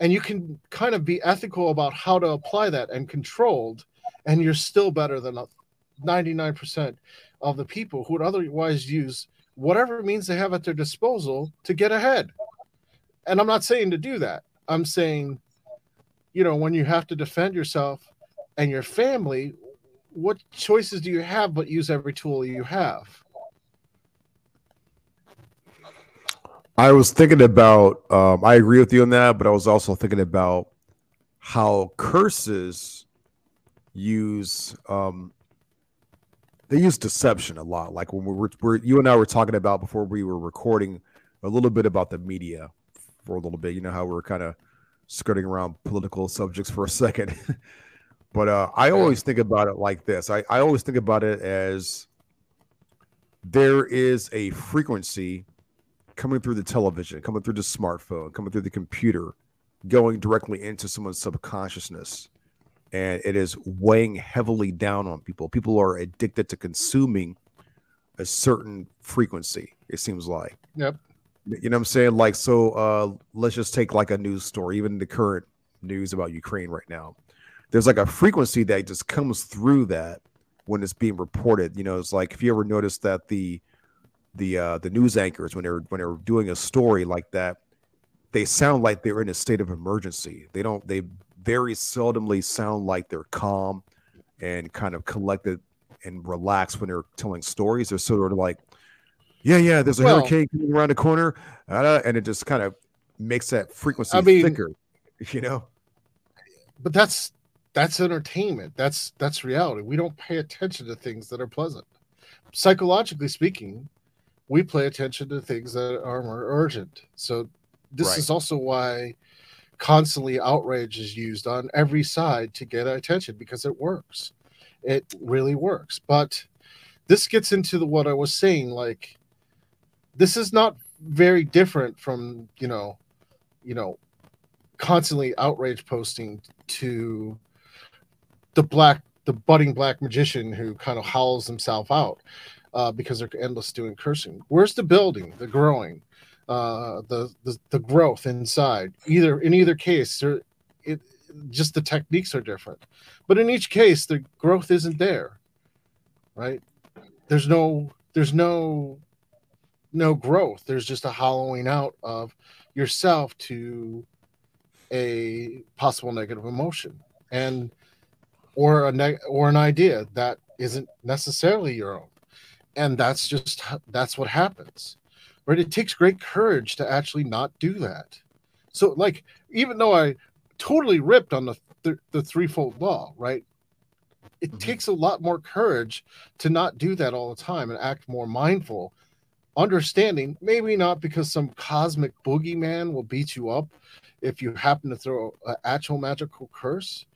[SPEAKER 2] and you can kind of be ethical about how to apply that and controlled and you're still better than 99% of the people who would otherwise use whatever means they have at their disposal to get ahead. And I'm not saying to do that. I'm saying, you know, when you have to defend yourself and your family, what choices do you have but use every tool you have?
[SPEAKER 1] I was thinking about. Um, I agree with you on that, but I was also thinking about how curses use um, they use deception a lot. Like when we were, we're, you and I were talking about before we were recording a little bit about the media for a little bit. You know how we are kind of skirting around political subjects for a second. but uh, I always think about it like this. I, I always think about it as there is a frequency coming through the television, coming through the smartphone, coming through the computer, going directly into someone's subconsciousness and it is weighing heavily down on people. People are addicted to consuming a certain frequency, it seems like.
[SPEAKER 2] Yep.
[SPEAKER 1] You know what I'm saying? Like, so uh, let's just take like a news story, even the current news about Ukraine right now. There's like a frequency that just comes through that when it's being reported. You know, it's like if you ever noticed that the the uh the news anchors when they're when they're doing a story like that, they sound like they're in a state of emergency. They don't they very seldomly sound like they're calm and kind of collected and relaxed when they're telling stories. They're sort of like, yeah, yeah, there's a well, hurricane coming around the corner, uh, and it just kind of makes that frequency I mean, thicker, you know.
[SPEAKER 2] But that's that's entertainment. That's that's reality. We don't pay attention to things that are pleasant. Psychologically speaking, we pay attention to things that are more urgent. So this right. is also why constantly outrage is used on every side to get attention because it works. It really works. But this gets into the what I was saying like this is not very different from, you know, you know, constantly outrage posting to the black the budding black magician who kind of howls himself out uh, because they're endless doing cursing. Where's the building, the growing? Uh, the, the the growth inside. Either in either case, there, it just the techniques are different, but in each case, the growth isn't there. Right? There's no there's no no growth. There's just a hollowing out of yourself to a possible negative emotion and or a neg- or an idea that isn't necessarily your own and that's just that's what happens right? It takes great courage to actually not do that. So, like, even though I totally ripped on the th- the threefold law, right? It mm-hmm. takes a lot more courage to not do that all the time and act more mindful, understanding maybe not because some cosmic boogeyman will beat you up if you happen to throw an actual magical curse,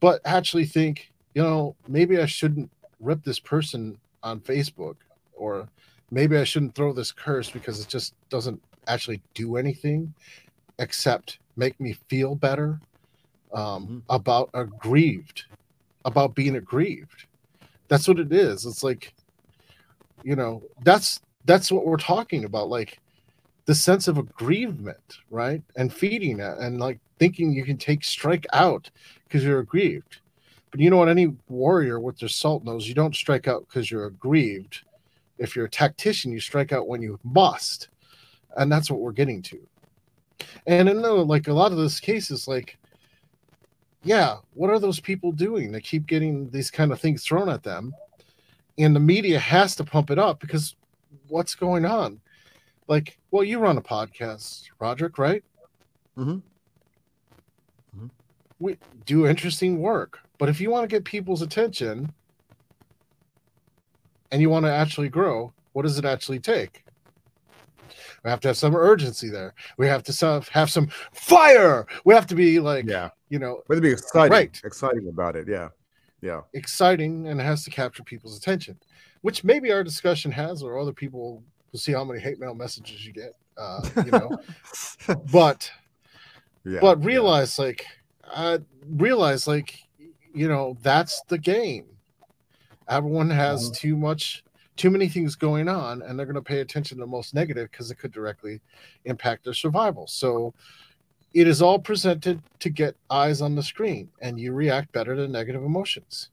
[SPEAKER 2] but actually think, you know, maybe I shouldn't rip this person on Facebook or maybe I shouldn't throw this curse because it just doesn't actually do anything except make me feel better um, mm-hmm. about aggrieved, about being aggrieved. That's what it is. It's like, you know, that's that's what we're talking about. Like the sense of aggrievement, right? And feeding it and like thinking you can take strike out because you're aggrieved. But you know what? Any warrior with their salt knows you don't strike out because you're aggrieved if you're a tactician, you strike out when you must. And that's what we're getting to. And in the, like a lot of those cases, like, yeah, what are those people doing? They keep getting these kind of things thrown at them. And the media has to pump it up because what's going on? Like, well, you run a podcast, Roderick, right? Mm-hmm. mm-hmm. We do interesting work. But if you want to get people's attention, and you want to actually grow, what does it actually take? We have to have some urgency there. We have to have some fire. We have to be like,
[SPEAKER 1] yeah,
[SPEAKER 2] you know,
[SPEAKER 1] we have to be exciting, right? Exciting about it. Yeah, yeah,
[SPEAKER 2] exciting, and it has to capture people's attention, which maybe our discussion has, or other people will see how many hate mail messages you get. Uh, you know, but yeah, but realize yeah. like, uh, realize like, you know, that's the game Everyone has mm-hmm. too much, too many things going on, and they're going to pay attention to the most negative because it could directly impact their survival. So it is all presented to get eyes on the screen, and you react better to negative emotions.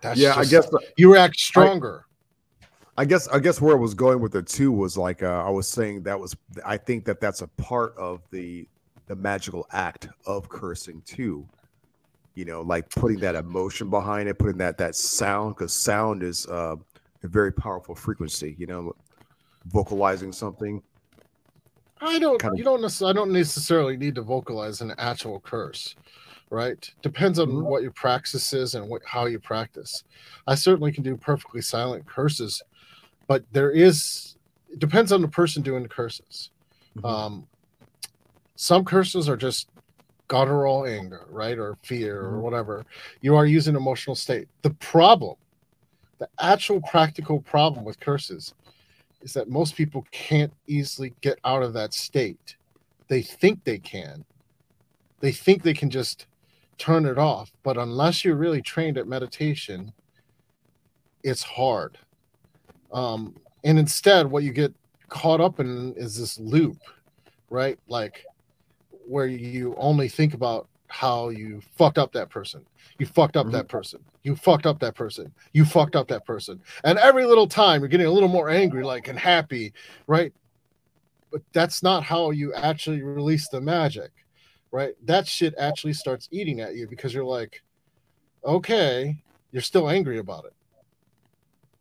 [SPEAKER 1] That's yeah, just, I guess
[SPEAKER 2] you react stronger.
[SPEAKER 1] I, I guess I guess where I was going with it too was like uh, I was saying that was I think that that's a part of the the magical act of cursing too you know, like putting that emotion behind it, putting that that sound, because sound is uh, a very powerful frequency. You know, vocalizing something,
[SPEAKER 2] I don't.
[SPEAKER 1] Kind of-
[SPEAKER 2] You don't necessarily. I don't necessarily need to vocalize an actual curse, right? Depends on
[SPEAKER 1] Mhm.
[SPEAKER 2] what your practice is and what how you practice. I certainly can do perfectly silent curses, but there is. It depends on the person doing the curses.
[SPEAKER 1] Mhm.
[SPEAKER 2] Um, some curses are just guttural anger, right, or fear, or
[SPEAKER 1] Mhm.
[SPEAKER 2] whatever. You are using emotional state. The problem, the actual practical problem with curses, is that most people can't easily get out of that state. They think they can. They think they can just turn it off, but unless you're really trained at meditation, it's hard. Um, and instead, what you get caught up in is this loop, right? Like where you only think about how you fucked up that person. You fucked up that person. You fucked up that person. You fucked up that person. And every little time you're getting a little more angry, like and happy, right? But that's not how you actually release the magic, right? That shit actually starts eating at you because you're like, okay, you're still angry about it.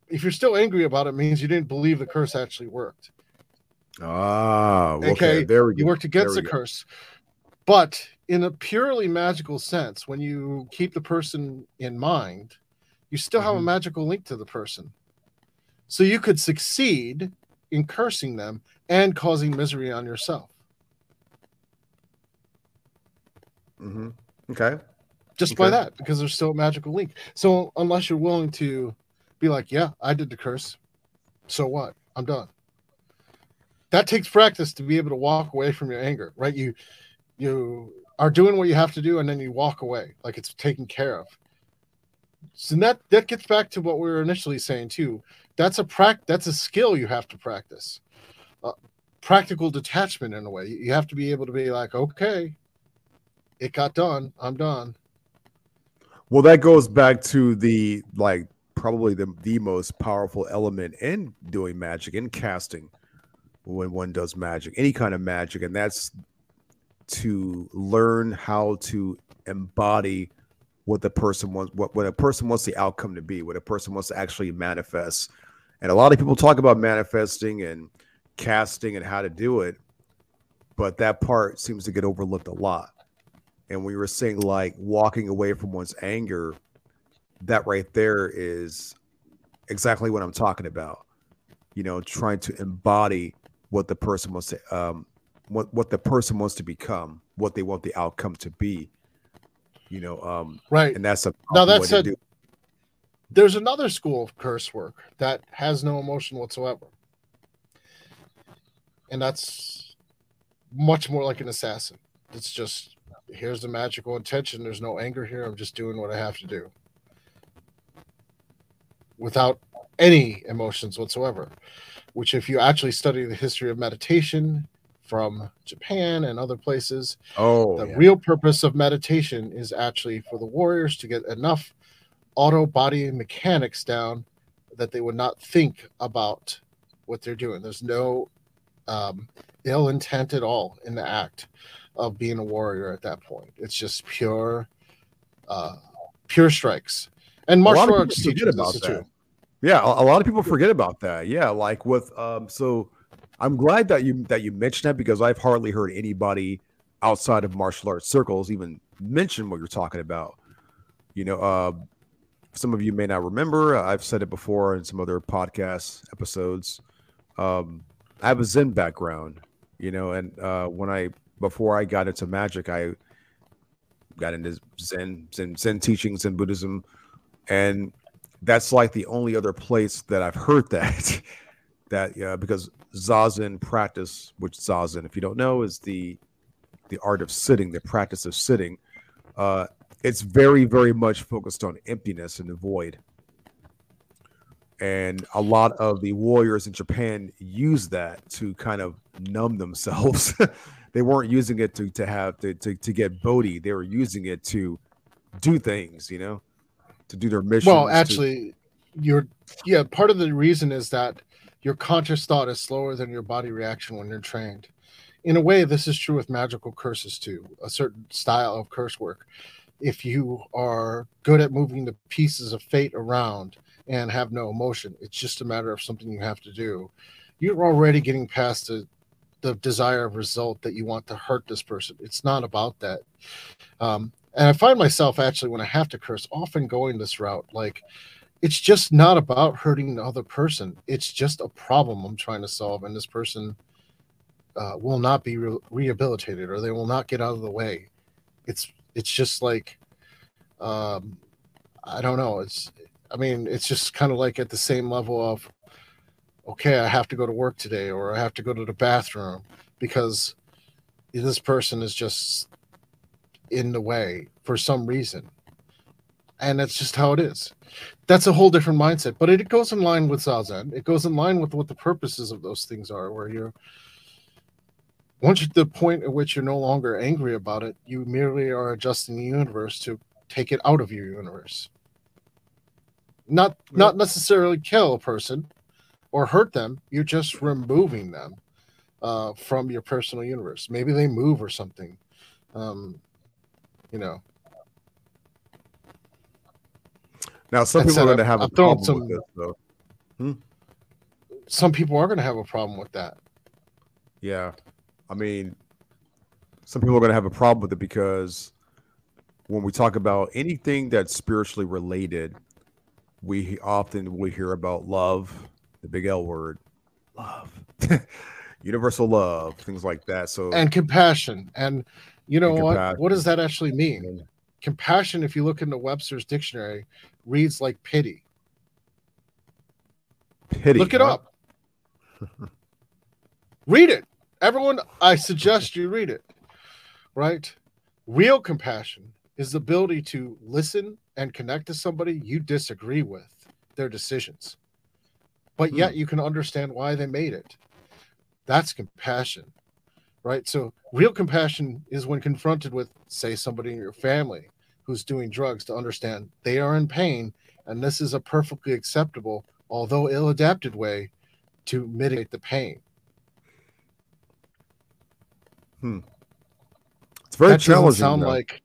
[SPEAKER 2] If you're still angry about it, means you didn't believe the curse actually worked.
[SPEAKER 1] Ah, okay.
[SPEAKER 2] Okay,
[SPEAKER 1] There we go.
[SPEAKER 2] You worked against the
[SPEAKER 1] go.
[SPEAKER 2] curse. But in a purely magical sense, when you keep the person in mind, you still have a
[SPEAKER 1] Mhm.
[SPEAKER 2] magical link to the person. So you could succeed in cursing them and causing misery on yourself
[SPEAKER 1] Mhm. Okay.
[SPEAKER 2] just by that because there's still a magical link. So unless you're willing to be like, yeah, I did the curse. So what? I'm done. That takes practice to be able to walk away from your anger, right? You you are doing what you have to do and then you walk away like it's taken care of. So that that gets back to what we were initially saying too. That's a prac that's a skill you have to practice. Uh, practical detachment in a way. You have to be able to be like, okay, it got done. I'm done.
[SPEAKER 1] Well, that goes back to the like probably the the most powerful element in doing magic in casting when one does magic, any kind of magic, and that's to learn how to embody what the person wants, what what a person wants the outcome to be, what a person wants to actually manifest. And a lot of people talk about manifesting and casting and how to do it, but that part seems to get overlooked a lot. And you were saying like walking away from one's anger, that right there is exactly what I'm talking about. You know, trying to embody what the person wants to um what what the person wants to become, what they want the outcome to be. You know, um,
[SPEAKER 2] Right.
[SPEAKER 1] and that's a
[SPEAKER 2] Now,
[SPEAKER 1] powerful
[SPEAKER 2] that
[SPEAKER 1] way to
[SPEAKER 2] said-
[SPEAKER 1] do-
[SPEAKER 2] there's another school of curse work that has no emotion whatsoever. And that's much more like an assassin. It's just here's the magical intention. There's no anger here. I'm just doing what I have to do without any emotions whatsoever. Which, if you actually study the history of meditation from Japan and other places,
[SPEAKER 1] oh,
[SPEAKER 2] the
[SPEAKER 1] yeah.
[SPEAKER 2] real purpose of meditation is actually for the warriors to get enough auto body mechanics down that they would not think about what they're doing. There's no um, ill intent at all in the act of being a warrior at that point. It's just pure, uh, pure strikes. And
[SPEAKER 1] A lot of
[SPEAKER 2] martial arts
[SPEAKER 1] forget
[SPEAKER 2] teaches
[SPEAKER 1] about
[SPEAKER 2] this
[SPEAKER 1] that.
[SPEAKER 2] too.
[SPEAKER 1] Yeah, a, a lot of people forget about that. Yeah, like with um so I'm glad that you that you mentioned that because I've hardly heard anybody outside of martial arts circles even mention what you're talking about. You know, uh some of you may not remember, I've said it before in some other podcast episodes. Um I have a Zen background, you know, and uh when I before I got into magic, I got into Zen, Zen, Zen teachings and Buddhism, and that's like the only other place that I've heard that. that uh, because zazen practice, which zazen, if you don't know, is the the art of sitting, the practice of sitting. Uh, it's very, very much focused on emptiness and the void. And a lot of the warriors in Japan use that to kind of numb themselves. they weren't using it to to have to, to to get bodhi. They were using it to do things, you know, to do their mission.
[SPEAKER 2] Well, actually, you're yeah. Part of the reason is that your conscious thought is slower than your body reaction when you're trained. In a way, this is true with magical curses too. A certain style of curse work. If you are good at moving the pieces of fate around and have no emotion, it's just a matter of something you have to do. You're already getting past the the desired result that you want to hurt this person. It's not about that. Um, and I find myself actually when I have to curse, often going this route. Like, it's just not about hurting the other person. It's just a problem I'm trying to solve, and this person uh, will not be re- rehabilitated or they will not get out of the way. It's it's just like, um, I don't know. It's I mean, it's just kind of like at the same level of, okay, I have to go to work today, or I have to go to the bathroom because this person is just in the way for some reason. And that's just how it is. That's a whole different mindset, but it, goes in line with Zazen. It goes in line with what the purposes of those things are, where you're once you're the point at which you're no longer angry about it, you merely are adjusting the universe to take it out of your universe not not necessarily kill a person or hurt them you're just removing them uh, from your personal universe maybe they move or something um, you know
[SPEAKER 1] now some people are going to have
[SPEAKER 2] a problem some, with this though hmm? some people are going to have a problem with that
[SPEAKER 1] yeah i mean some people are going to have a problem with it because when we talk about anything that's spiritually related we often we hear about love, the big L word, love, universal love, things like that. So
[SPEAKER 2] and compassion, and you know and what? What does that actually mean? Compassion, if you look into Webster's dictionary, reads like pity.
[SPEAKER 1] Pity.
[SPEAKER 2] Look it huh? up. read it. Everyone, I suggest you read it. Right? Real compassion is the ability to listen and connect to somebody you disagree with their decisions, but yet hmm. you can understand why they made it. That's compassion, right? So, real compassion is when confronted with, say, somebody in your family who's doing drugs to understand they are in pain and this is a perfectly acceptable, although ill adapted way to mitigate the pain.
[SPEAKER 1] Hmm. It's very that challenging.
[SPEAKER 2] Sound though. like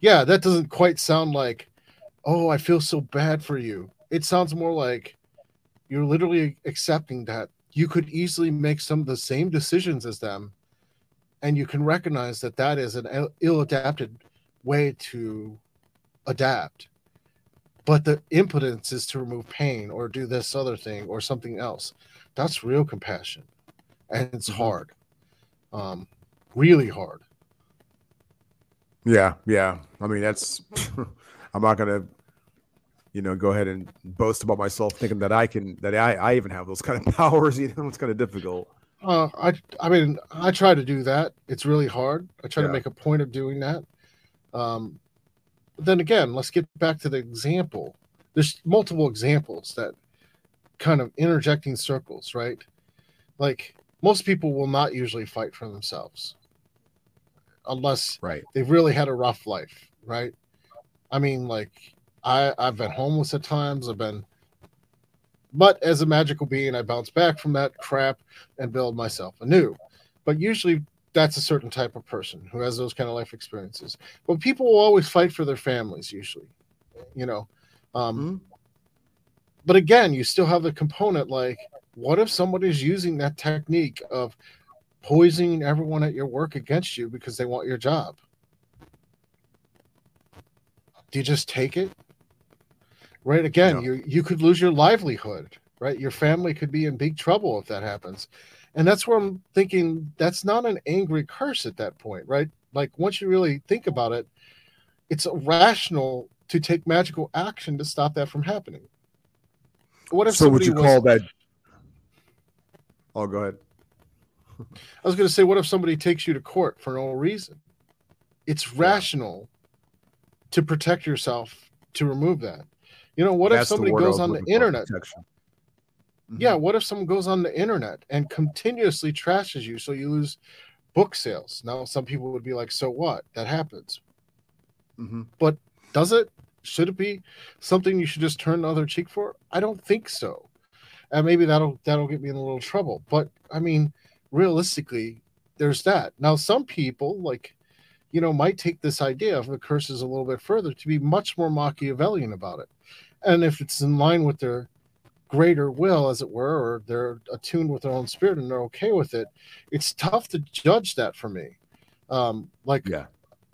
[SPEAKER 2] yeah, that doesn't quite sound like, oh, I feel so bad for you. It sounds more like you're literally accepting that you could easily make some of the same decisions as them, and you can recognize that that is an ill adapted way to adapt. But the impotence is to remove pain or do this other thing or something else. That's real compassion. And it's mm-hmm. hard, um, really hard.
[SPEAKER 1] Yeah, yeah. I mean, that's. I'm not gonna, you know, go ahead and boast about myself thinking that I can that I I even have those kind of powers. You know, it's kind of difficult.
[SPEAKER 2] Uh, I I mean, I try to do that. It's really hard. I try yeah. to make a point of doing that. Um, then again, let's get back to the example. There's multiple examples that kind of interjecting circles, right? Like most people will not usually fight for themselves unless
[SPEAKER 1] right.
[SPEAKER 2] they've really had a rough life, right? I mean, like I I've been homeless at times. I've been, but as a magical being, I bounce back from that crap and build myself anew. But usually, that's a certain type of person who has those kind of life experiences. But people will always fight for their families, usually, you know. Um, mm-hmm. But again, you still have the component like, what if somebody's using that technique of poisoning everyone at your work against you because they want your job? Do you just take it? Right again, you you could lose your livelihood, right? Your family could be in big trouble if that happens. And that's where I'm thinking that's not an angry curse at that point, right? Like once you really think about it, it's rational to take magical action to stop that from happening.
[SPEAKER 1] What if so? Would you was, call that? Oh, go ahead.
[SPEAKER 2] I was going to say, what if somebody takes you to court for no reason? It's rational to protect yourself to remove that. You know, what That's if somebody goes on the internet? Mm-hmm. Yeah, what if someone goes on the internet and continuously trashes you so you lose book sales? Now, some people would be like, so what? That happens. Mm-hmm. But does it? Should it be something you should just turn the other cheek for? I don't think so. And maybe that'll that'll get me in a little trouble. But I mean, realistically, there's that. Now, some people, like, you know, might take this idea of the curses a little bit further to be much more Machiavellian about it. And if it's in line with their greater will, as it were, or they're attuned with their own spirit and they're okay with it, it's tough to judge that for me. Um, like,
[SPEAKER 1] Yeah.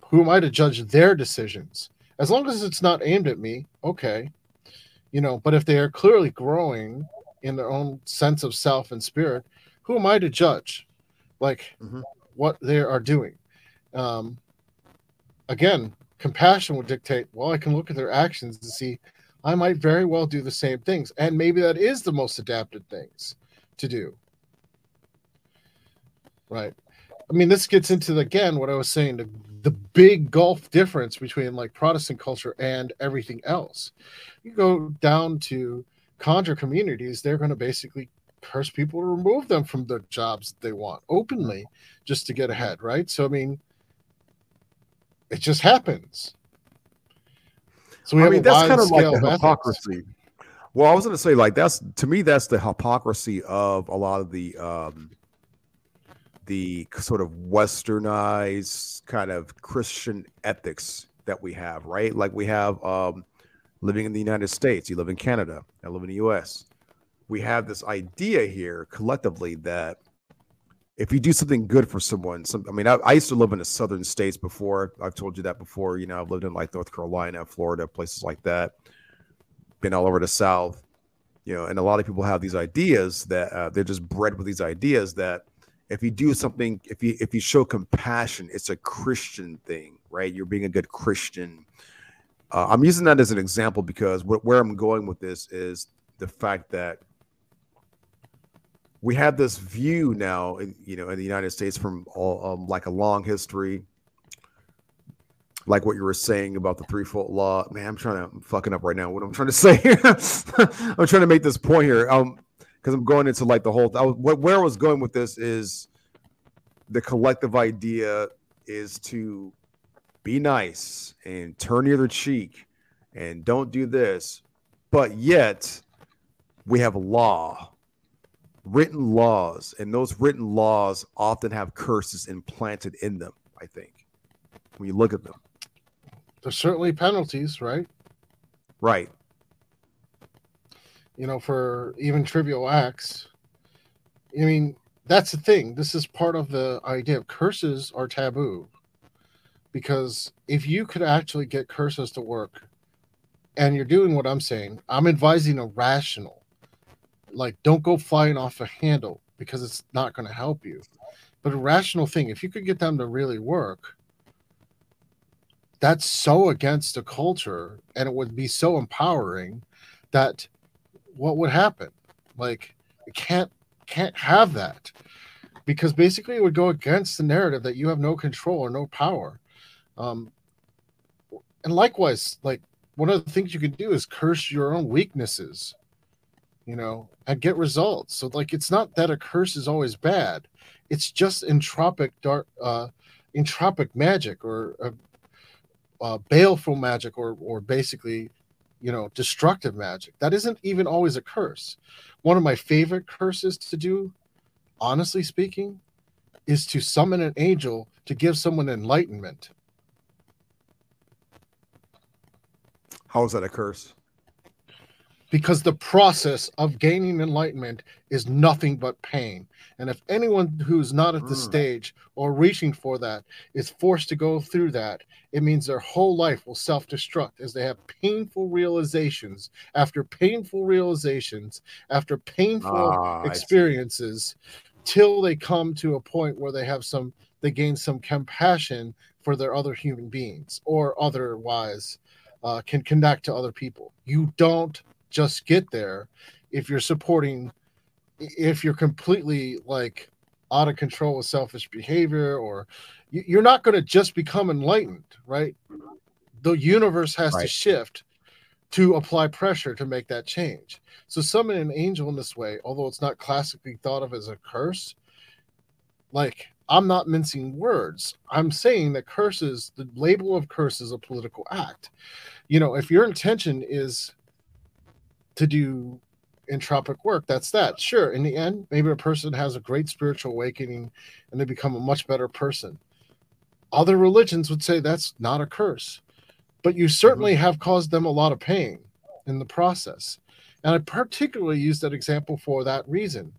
[SPEAKER 2] who am I to judge their decisions? As long as it's not aimed at me, okay. You know, but if they are clearly growing in their own sense of self and spirit, who am I to judge? Like
[SPEAKER 1] Mhm.
[SPEAKER 2] what they are doing. Um, again, compassion would dictate, well, I can look at their actions and see I might very well do the same things. And maybe that is the most adapted things to do. Right. I mean, this gets into again what I was saying the, the big gulf difference between like Protestant culture and everything else. You go down to conjure communities, they're going to basically curse people to remove them from the jobs they want openly just to get ahead, right? So, I mean, it just happens. So
[SPEAKER 1] I mean, that's kind of like the
[SPEAKER 2] of
[SPEAKER 1] hypocrisy. Well, I was going to say, like, that's to me, that's the hypocrisy of a lot of the um, the sort of westernized kind of Christian ethics that we have, right? Like we have um, living in the United States, you live in Canada, I live in the U.S. We have this idea here collectively that if you do something good for someone, some, I mean, I, I used to live in the southern states before. I've told you that before. You know, I've lived in like North Carolina, Florida, places like that. Been all over the South, you know, and a lot of people have these ideas that uh, they're just bred with these ideas that if you do something, if you if you show compassion, it's a Christian thing, right? You're being a good Christian. Uh, I'm using that as an example because wh- where I'm going with this is the fact that we have this view now, in, you know, in the United States from all, um, like a long history, like what you were saying about the threefold law. Man, I'm trying to I'm fucking up right now. What I'm trying to say, I'm trying to make this point here, um, because I'm going into like the whole. I was, where I was going with this is the collective idea is to be nice and turn the other cheek and don't do this, but yet we have law written laws, and those written laws often have curses implanted in them. I think when you look at them,
[SPEAKER 2] There's certainly penalties, right?
[SPEAKER 1] right?
[SPEAKER 2] you know, for even trivial acts. I mean, that's the thing. This is part of the idea of curses are taboo. Because if you could actually get curses to work and you're doing what I'm saying, I'm advising a rational. Like, don't go flying off a handle because it's not going to help you. But a rational thing, if you could get them to really work, that's so against the culture and it would be so empowering that what would happen? Like it can't can't have that. Because basically it would go against the narrative that you have no control or no power. Um and likewise like one of the things you can do is curse your own weaknesses you know and get results. So like it's not that a curse is always bad. It's just entropic dark uh entropic magic or uh, uh, baleful magic or or basically you know destructive magic. That isn't even always a curse. One of my favorite curses to do honestly speaking is to summon an angel to give someone enlightenment.
[SPEAKER 1] How is that a curse?
[SPEAKER 2] Because the process of gaining enlightenment is nothing but pain. And if anyone who's not at the
[SPEAKER 1] Mm.
[SPEAKER 2] stage or reaching for that is forced to go through that it means their whole life will self-destruct as they have painful realizations after painful realizations after painful
[SPEAKER 1] Ah,
[SPEAKER 2] experiences till they come to a point where they have some they gain some compassion for their other human beings or otherwise uh, can connect to other people. You don't just get there if you're supporting if you're completely like out of control with selfish behavior or you- you're not going to just become enlightened right? The universe has to shift to apply pressure to make that change. So summon an angel in this way although it's not classically thought of as a curse like i'm not mincing words. I'm saying that curses the label of curse is a political act. You know if your intention is to do entropic work that's that sure in the end maybe a person has a great spiritual awakening and they become a much better person other religions would say that's not a curse but you certainly mm-hmm. have caused them a lot of pain in the process And I particularly use that example for that reason.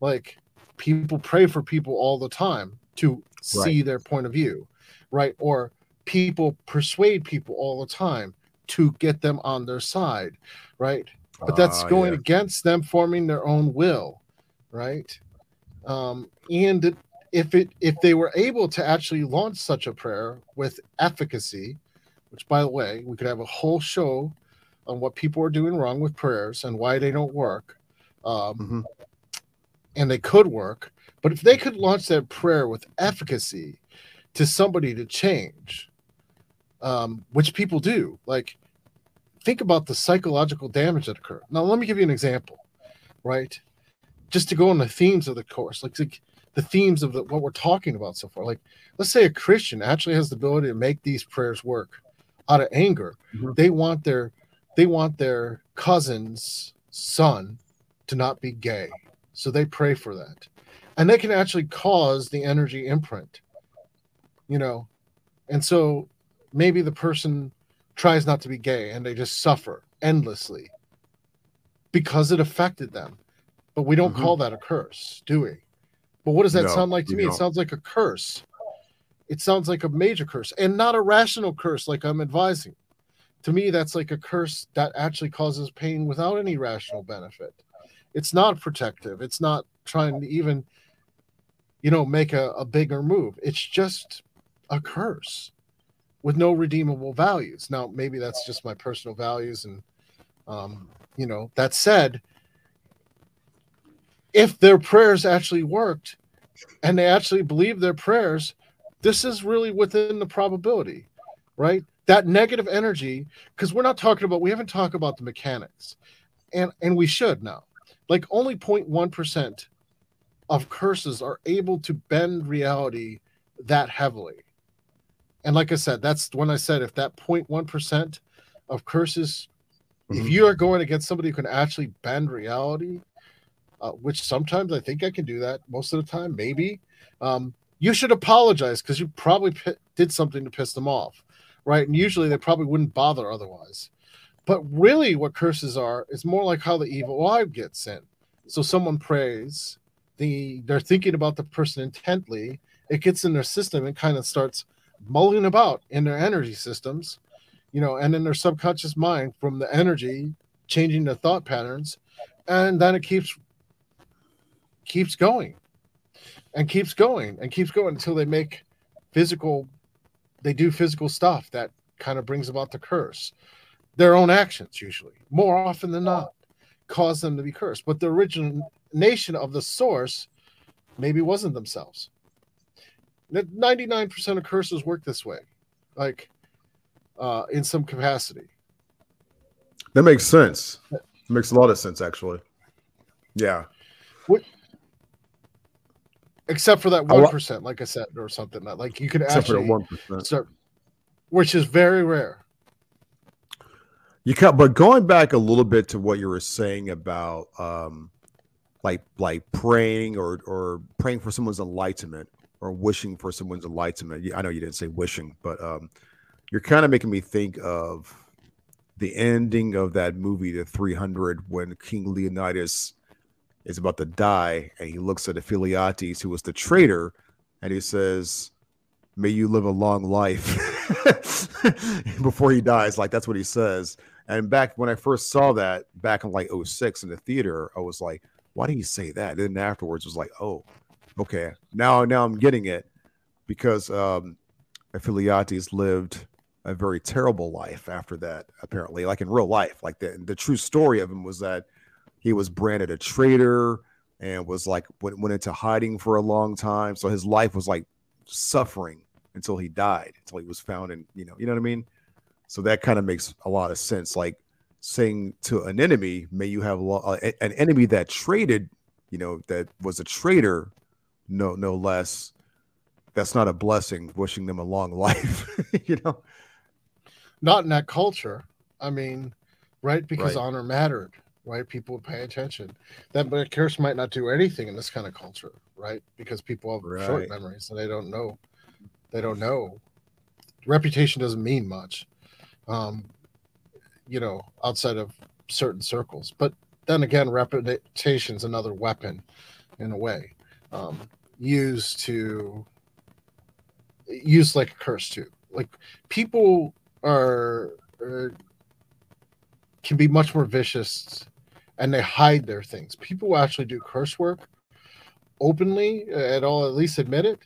[SPEAKER 2] Like people pray for people all the time to see right. their point of view, right? Or people persuade people all the time to get them on their side, right? But that's uh, going yeah. against them forming their own will, right? Um, and if it if they were able to actually launch such a prayer with efficacy, which by the way, we could have a whole show on what people are doing wrong with prayers and why they don't work. Um, mm-hmm. And they could work, but if they could launch that prayer with efficacy to somebody to change, um, which people do, like think about the psychological damage that occurred. Now, let me give you an example, right? Just to go on the themes of the course, like, like the themes of the, what we're talking about so far. Like, let's say a Christian actually has the ability to make these prayers work out of anger. Mm-hmm. They want their they want their cousin's son to not be gay, so they pray for that, and they can actually cause the energy imprint. You know, and so maybe the person tries not to be gay and they just suffer endlessly because it affected them. But we don't mm-hmm. call that a curse, do we? But what does that no, sound like to me? Don't. It sounds like a curse. It sounds like a major curse and not a rational curse like I'm advising. To me, that's like a curse that actually causes pain without any rational benefit. It's not protective. It's not trying to even, you know, make a, a bigger move. It's just a curse with no redeemable values. Now, maybe that's just my personal values. And, um, you know, that said, if their prayers actually worked and they actually believe their prayers, this is really within the probability, right? That negative energy, because we're not talking about, we haven't talked about the mechanics, and and we should now. Like only 0.1% of curses are able to bend reality that heavily. And like I said, that's when I said if that 0.1% of curses, mm-hmm. if you are going against somebody who can actually bend reality, uh, which sometimes I think I can do that. Most of the time, maybe. Um, you should apologize because you probably p- did something to piss them off, right? And usually they probably wouldn't bother otherwise. But really, what curses are is more like how the evil eye gets in. So someone prays, the they're thinking about the person intently. It gets in their system and kind of starts mulling about in their energy systems, you know, and in their subconscious mind from the energy changing the thought patterns, and then it keeps keeps going and keeps going and keeps going until they make physical they do physical stuff that kind of brings about the curse. Their own actions usually more often than not cause them to be cursed. But the origination of the source maybe wasn't themselves 99% of curses work this way like uh in some capacity.
[SPEAKER 1] That makes sense. It makes a lot of sense actually. Yeah.
[SPEAKER 2] What? Except for that one percent, like I said, or something that like you could actually one percent, which is very rare.
[SPEAKER 1] You can, but going back a little bit to what you were saying about, um, like like praying or or praying for someone's enlightenment or wishing for someone's enlightenment. I know you didn't say wishing, but um, you're kind of making me think of the ending of that movie, The 300, when King Leonidas is about to die, and he looks at Ephialtes, who was the traitor, and he says, "May you live a long life." Before he dies, like that's what he says. And back when I first saw that back in like 06 in the theater, I was like, "Why did he say that?" And then afterwards, was like, "Oh, okay, now now I'm getting it," because um, Ephialtes lived a very terrible life after that. Apparently, like in real life, like the the true story of him was that he was branded a traitor and was like went, went into hiding for a long time. So his life was like suffering until he died, until he was found and you know, you know what I mean? So that kind of makes a lot of sense. Like saying to an enemy, may you have lo- uh, an enemy that traded, you know, that was a traitor, no, no less. That's not a blessing. Wishing them a long life, you know.
[SPEAKER 2] Not in that culture. I mean, right? Because right. honor mattered right? People would pay attention. That but a curse might not do anything in this kind of culture, right? Because people have right. short memories and they don't know. They don't know. Reputation doesn't mean much. Um, you know, outside of certain circles. But then again, reputation's another weapon in a way, um, used to used like a curse too. Like people are, are can be much more vicious and they hide their things. People actually do curse work openly at all, at least admit it,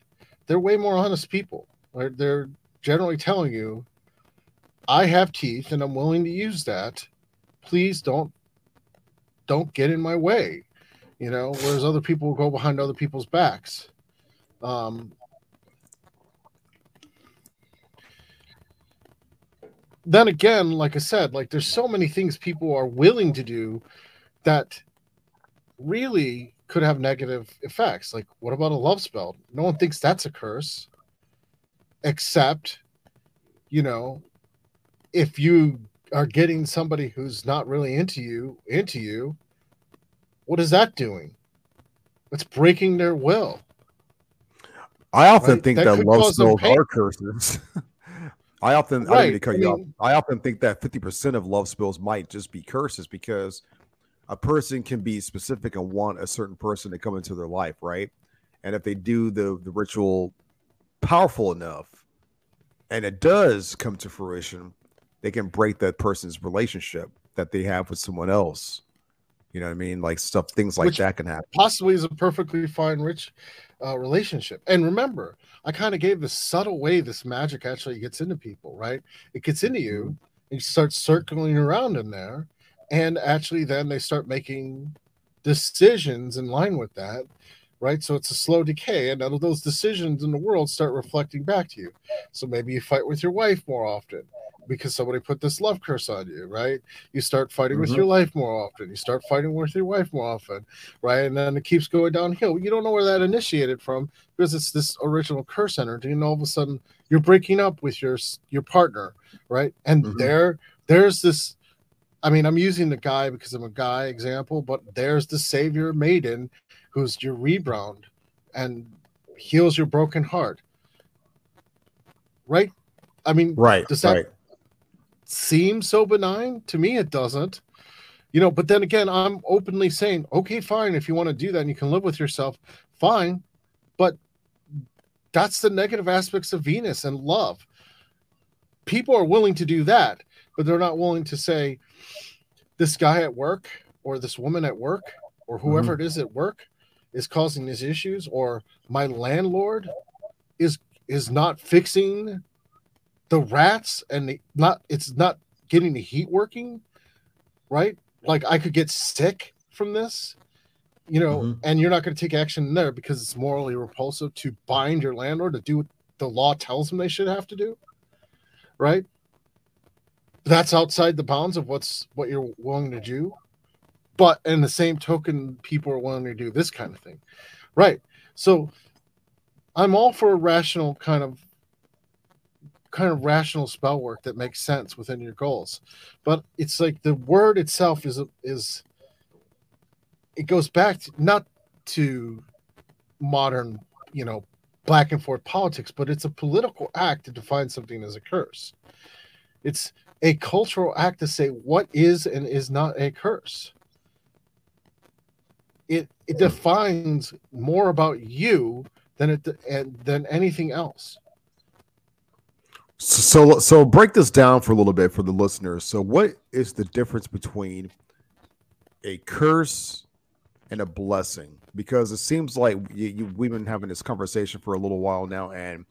[SPEAKER 2] they're way more honest people. They're, they're generally telling you, I have teeth and I'm willing to use that. Please don't don't get in my way. You know, whereas other people go behind other people's backs. Um, then again, like I said, like there's so many things people are willing to do that really could have negative effects. Like, what about a love spell? No one thinks that's a curse, except, you know, if you are getting somebody who's not really into you into you, what is that doing? It's breaking their will.
[SPEAKER 1] I often right? think that, that love spells are curses. I often right. I didn't cut I you mean, off. I often think that fifty percent of love spells might just be curses because a person can be specific and want a certain person to come into their life, right? And if they do the the ritual powerful enough and it does come to fruition, they can break that person's relationship that they have with someone else. You know what I mean? Like stuff, things like Which that can happen.
[SPEAKER 2] Possibly is a perfectly fine, rich uh, relationship. And remember, I kind of gave the subtle way this magic actually gets into people, right? It gets into you, mm-hmm. and you start circling around in there, and actually then they start making decisions in line with that right so it's a slow decay and of those decisions in the world start reflecting back to you so maybe you fight with your wife more often because somebody put this love curse on you right you start fighting mm-hmm. with your life more often you start fighting with your wife more often right and then it keeps going downhill you don't know where that initiated from because it's this original curse energy and all of a sudden you're breaking up with your your partner right and mm-hmm. there there's this I mean, I'm using the guy because I'm a guy example, but there's the savior maiden who's your rebound and heals your broken heart. Right? I mean,
[SPEAKER 1] right.
[SPEAKER 2] Does that
[SPEAKER 1] right.
[SPEAKER 2] Seem so benign? To me, it doesn't. You know, but then again, I'm openly saying, okay, fine, if you want to do that and you can live with yourself, fine. But that's the negative aspects of Venus and love. People are willing to do that, but they're not willing to say, this guy at work or this woman at work or whoever mm-hmm. it is at work is causing these issues or my landlord is is not fixing the rats and the, not it's not getting the heat working right? Like i could get sick from this you know mm-hmm. and you're not going to take action there because it's morally repulsive to bind your landlord to do what the law tells them they should have to do right? That's outside the bounds of what's what you're willing to do but in the same token people are willing to do this kind of thing right? So i'm all for a rational kind of kind of rational spell work that makes sense within your goals but it's like the word itself is is it goes back to, not to modern you know back and forth politics but it's a political act to define something as a curse it's a cultural act to say what is and is not a curse. It it defines more about you than it and than anything else.
[SPEAKER 1] So so break this down for a little bit for the listeners. So what is the difference between a curse and a blessing? Because it seems like you, you, we've been having this conversation for a little while now, and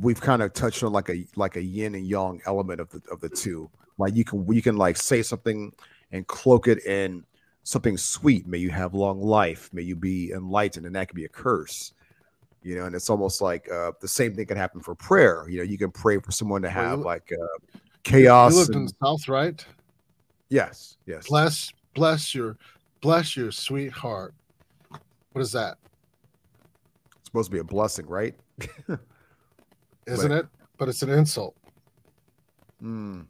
[SPEAKER 1] we've kind of touched on like a like a yin and yang element of the of the two. Like you can you can like say something and cloak it in something sweet. May you have long life. May you be enlightened, and that could be a curse. You know, and it's almost like uh, the same thing can happen for prayer. You know, you can pray for someone to have like uh, chaos.
[SPEAKER 2] You lived and, in the South, right?
[SPEAKER 1] Yes, yes.
[SPEAKER 2] Bless, bless your, bless your sweetheart. What is that?
[SPEAKER 1] It's supposed to be a blessing, right?
[SPEAKER 2] isn't but, it? But it's an insult.
[SPEAKER 1] Mm.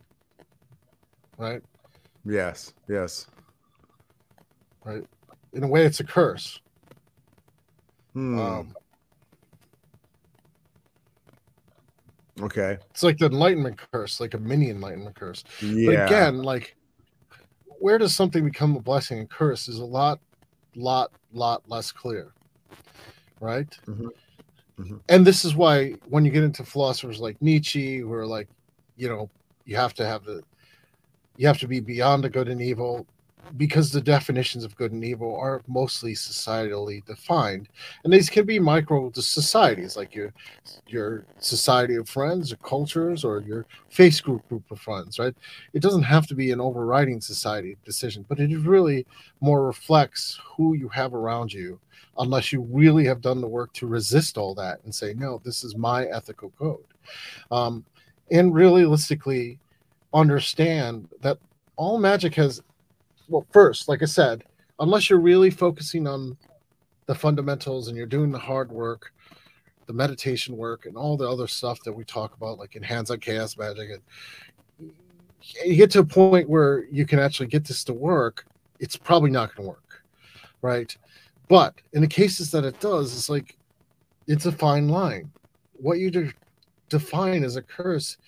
[SPEAKER 2] Right?
[SPEAKER 1] Yes, yes.
[SPEAKER 2] Right. In a way, it's a curse.
[SPEAKER 1] Hmm. Um, okay.
[SPEAKER 2] It's like the enlightenment curse, like a mini enlightenment curse. Yeah. But again, like where does something become a blessing and curse is a lot, lot, lot less clear, right?
[SPEAKER 1] Mhm. Mhm.
[SPEAKER 2] And this is why when you get into philosophers like Nietzsche, who are like, you know, you have to have the, you have to be beyond the good and evil, because the definitions of good and evil are mostly societally defined, and these can be micro to societies like your your society of friends or cultures or your Facebook group group of friends, right? It doesn't have to be an overriding society decision, but it really more reflects who you have around you, unless you really have done the work to resist all that and say, no, this is my ethical code. Um, and realistically, understand that all magic has well, first, like I said, unless you're really focusing on the fundamentals and you're doing the hard work, the meditation work, and all the other stuff that we talk about, like in hands on chaos magic, and you get to a point where you can actually get this to work, it's probably not going to work, right? But in the cases that it does, it's like it's a fine line. What you de- define as a curse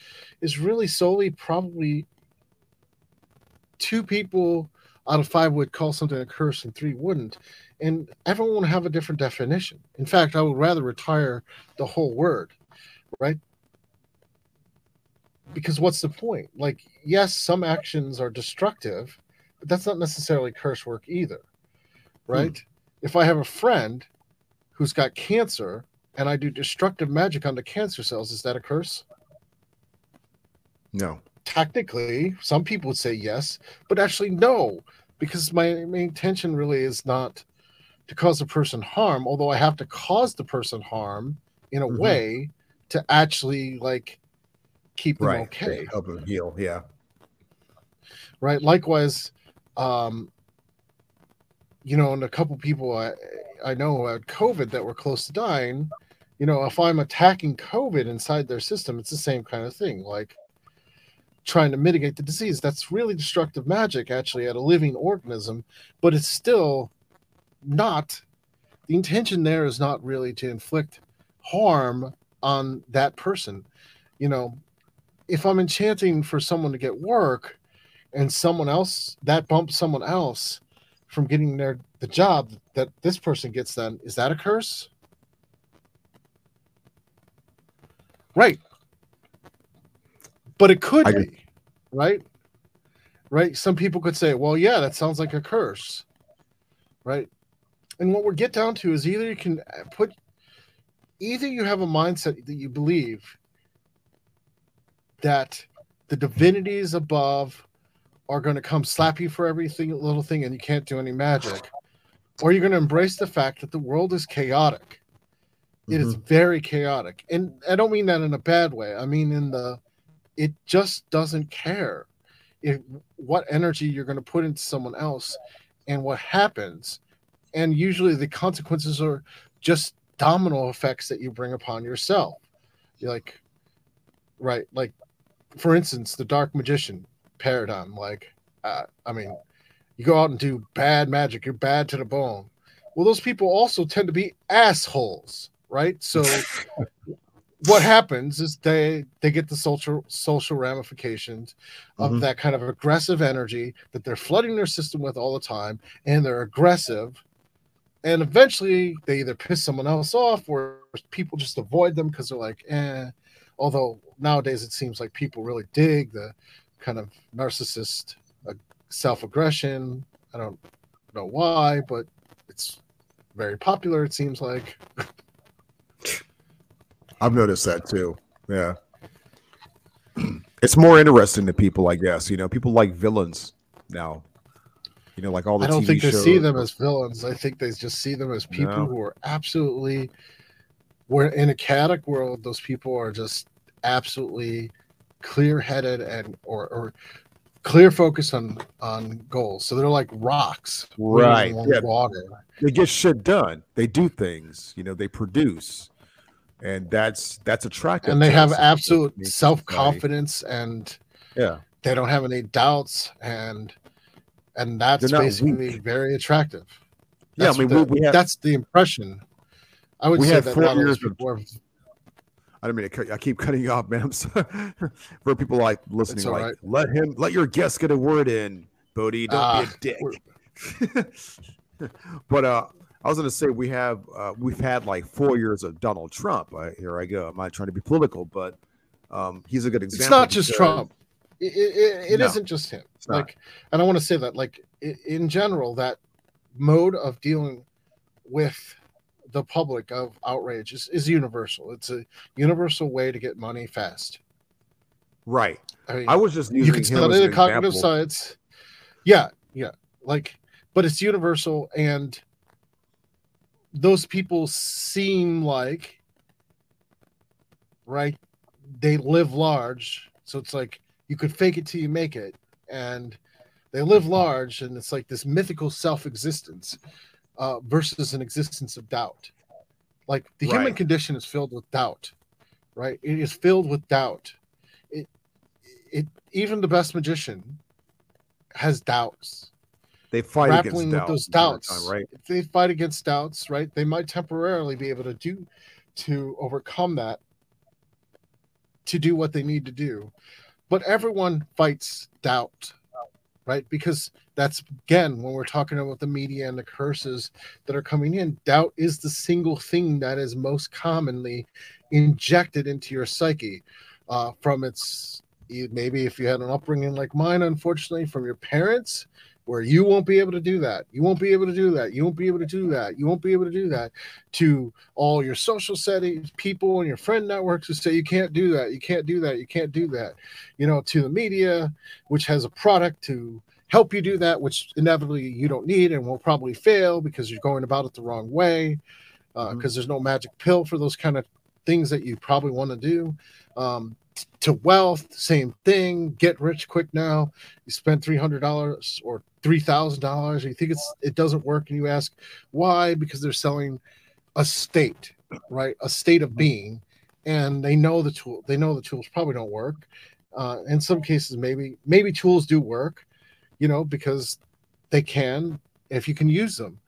[SPEAKER 2] is really solely probably two people out of five would call something a curse and three wouldn't. And everyone would have a different definition. In fact, I would rather retire the whole word, right? Because what's the point? Like, yes, some actions are destructive, but that's not necessarily curse work either, right? Hmm. If I have a friend who's got cancer and I do destructive magic on the cancer cells, is that a curse?
[SPEAKER 1] No.
[SPEAKER 2] Technically, some people would say yes, but actually, no because my main intention really is not to cause a person harm, although I have to cause the person harm in a mm-hmm. way to actually like keep them
[SPEAKER 1] right.
[SPEAKER 2] okay.
[SPEAKER 1] Help them heal, yeah.
[SPEAKER 2] Right. Likewise, um, you know, and a couple people I I know had COVID that were close to dying. You know, if I'm attacking COVID inside their system, it's the same kind of thing. Like trying to mitigate the disease. That's really destructive magic, actually, at a living organism, but it's still not the intention there is not really to inflict harm on that person. You know, if I'm enchanting for someone to get work and someone else that bumps someone else from getting their the job that this person gets then is that a curse? Right but it could I be, right? Right? Some people could say, well, yeah, that sounds like a curse, right? And what we get down to is either you can put, either you have a mindset that you believe that the divinities above are going to come slap you for everything little thing and you can't do any magic or you're going to embrace the fact that the world is chaotic It mm-hmm. is very chaotic and i don't mean that in a bad way i mean in the it just doesn't care if what energy you're going to put into someone else and what happens. And usually the consequences are just domino effects that you bring upon yourself. You're like right like for instance the dark magician paradigm like uh, i mean you go out and do bad magic you're bad to the bone. Well those people also tend to be assholes right? So what happens is they they get the social social ramifications of mm-hmm. that kind of aggressive energy that they're flooding their system with all the time and they're aggressive and eventually they either piss someone else off or people just avoid them because they're like eh. Although nowadays it seems like people really dig the kind of narcissist uh, self-aggression. I don't know why but it's very popular it seems like
[SPEAKER 1] I've noticed that too. Yeah. It's more interesting to people, I guess. You know, people like villains now. You know, like all the.
[SPEAKER 2] I don't
[SPEAKER 1] TV
[SPEAKER 2] think
[SPEAKER 1] they
[SPEAKER 2] see them as villains. I think they just see them as people no. who are absolutely. We're in a chaotic world. Those people are just absolutely clear-headed and or, or clear focus on on goals. So they're like rocks,
[SPEAKER 1] right? Yeah. Water. They get shit done. They do things. You know, they produce and that's that's attractive.
[SPEAKER 2] And they have absolute self confidence, and
[SPEAKER 1] yeah,
[SPEAKER 2] they don't have any doubts, and and that's basically weak. very attractive.
[SPEAKER 1] That's yeah, I mean, the, we,
[SPEAKER 2] have, that's the impression. I would say that four years before.
[SPEAKER 1] I don't mean to I keep cutting you off, man. I'm sorry. For people like listening, like right. let him let your guest get a word in Bodie. Don't uh, be a ah, dick. but uh, I was going to say we have uh, we've had like four years of Donald Trump. Uh, here I go. I'm not trying to be political, but um, he's a good example.
[SPEAKER 2] It's not just Trump. It, it, it no, not just him. Like, and I want to say that, like, in general, that mode of dealing with the public of outrage is, is universal. It's a universal way to get money fast.
[SPEAKER 1] Right. I, mean, I was just using you can
[SPEAKER 2] study the cognitive science. Yeah, yeah. Like, but it's universal, and those people seem like right. They live large, so it's like you could fake it till you make it, and they live large, and it's like this mythical self-existence uh, versus an existence of doubt. Like the right. human condition is filled with doubt, right? It is filled with doubt. It, it even the best magician has doubts.
[SPEAKER 1] They fight grappling
[SPEAKER 2] with those doubts, time, right? If they fight against doubts, right? They might temporarily be able to do to overcome that, to do what they need to do. But everyone fights doubt right? Because that's again when we're talking about the media and the curses that are coming in, doubt is the single thing that is most commonly injected into your psyche uh, from its maybe if you had an upbringing like mine, unfortunately, from your parents, where you won't be able to do that. You won't be able to do that. You won't be able to do that. You won't be able to do that. To all your social settings, people and your friend networks who say you can't do that. You can't do that. You can't do that. You know, to the media, which has a product to help you do that, which inevitably you don't need and will probably fail because you're going about it the wrong way. Because uh, mm-hmm. there's no magic pill for those kind of things that you probably want to do. Um, to wealth, same thing. Get rich quick now. You spend three hundred dollars or three thousand dollars. You think it's it doesn't work, and you ask why? Because they're selling a state, right? A state of being, and they know the tool. They know the tools probably don't work. Uh, in some cases, maybe maybe tools do work, you know, because they can if you can use them.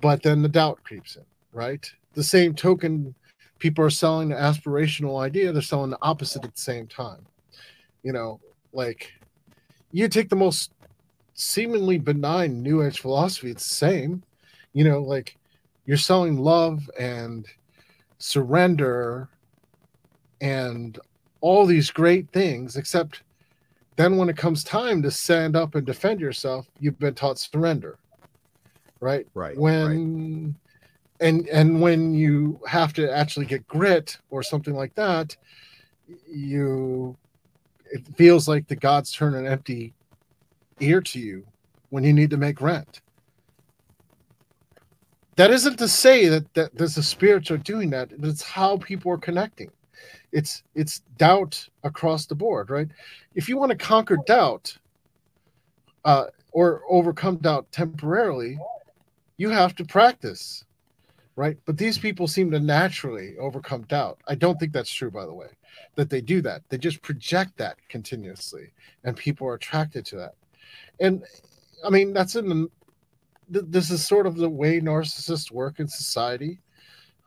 [SPEAKER 2] But then the doubt creeps in, right? The same token people are selling the aspirational idea, they're selling the opposite at the same time. You know, like you take the most seemingly benign new age philosophy, it's the same. You know, like you're selling love and surrender and all these great things, except then when it comes time to stand up and defend yourself, you've been taught surrender. Right?
[SPEAKER 1] Right.
[SPEAKER 2] When right and and when you have to actually get grit or something like that you it feels like the gods turn an empty ear to you when you need to make rent. That isn't to say that that the spirits are doing that it's how people are connecting. It's it's doubt across the board right? If you want to conquer doubt uh, or overcome doubt temporarily you have to practice right? But these people seem to naturally overcome doubt. I don't think that's true, by the way, that they do that. They just project that continuously, and people are attracted to that. And I mean, that's in the, this is sort of the way narcissists work in society.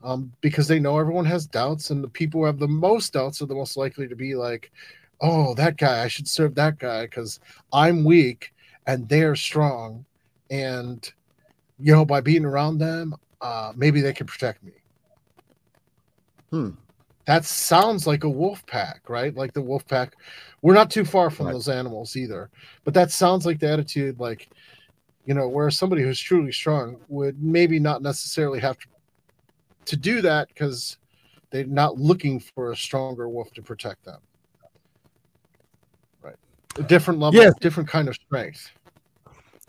[SPEAKER 2] Um, because they know everyone has doubts, and the people who have the most doubts are the most likely to be like, "Oh, that guy, I should serve that guy because I'm weak and they're strong, and you know, by being around them, uh, maybe they can protect me.
[SPEAKER 1] Hmm.
[SPEAKER 2] That sounds like a wolf pack, right? Like the wolf pack. We're not too far from right. those animals either, but that sounds like the attitude, like you know, where somebody who's truly strong would maybe not necessarily have to to do that because they're not looking for a stronger wolf to protect them. Right. A different level, yeah. different kind of strength.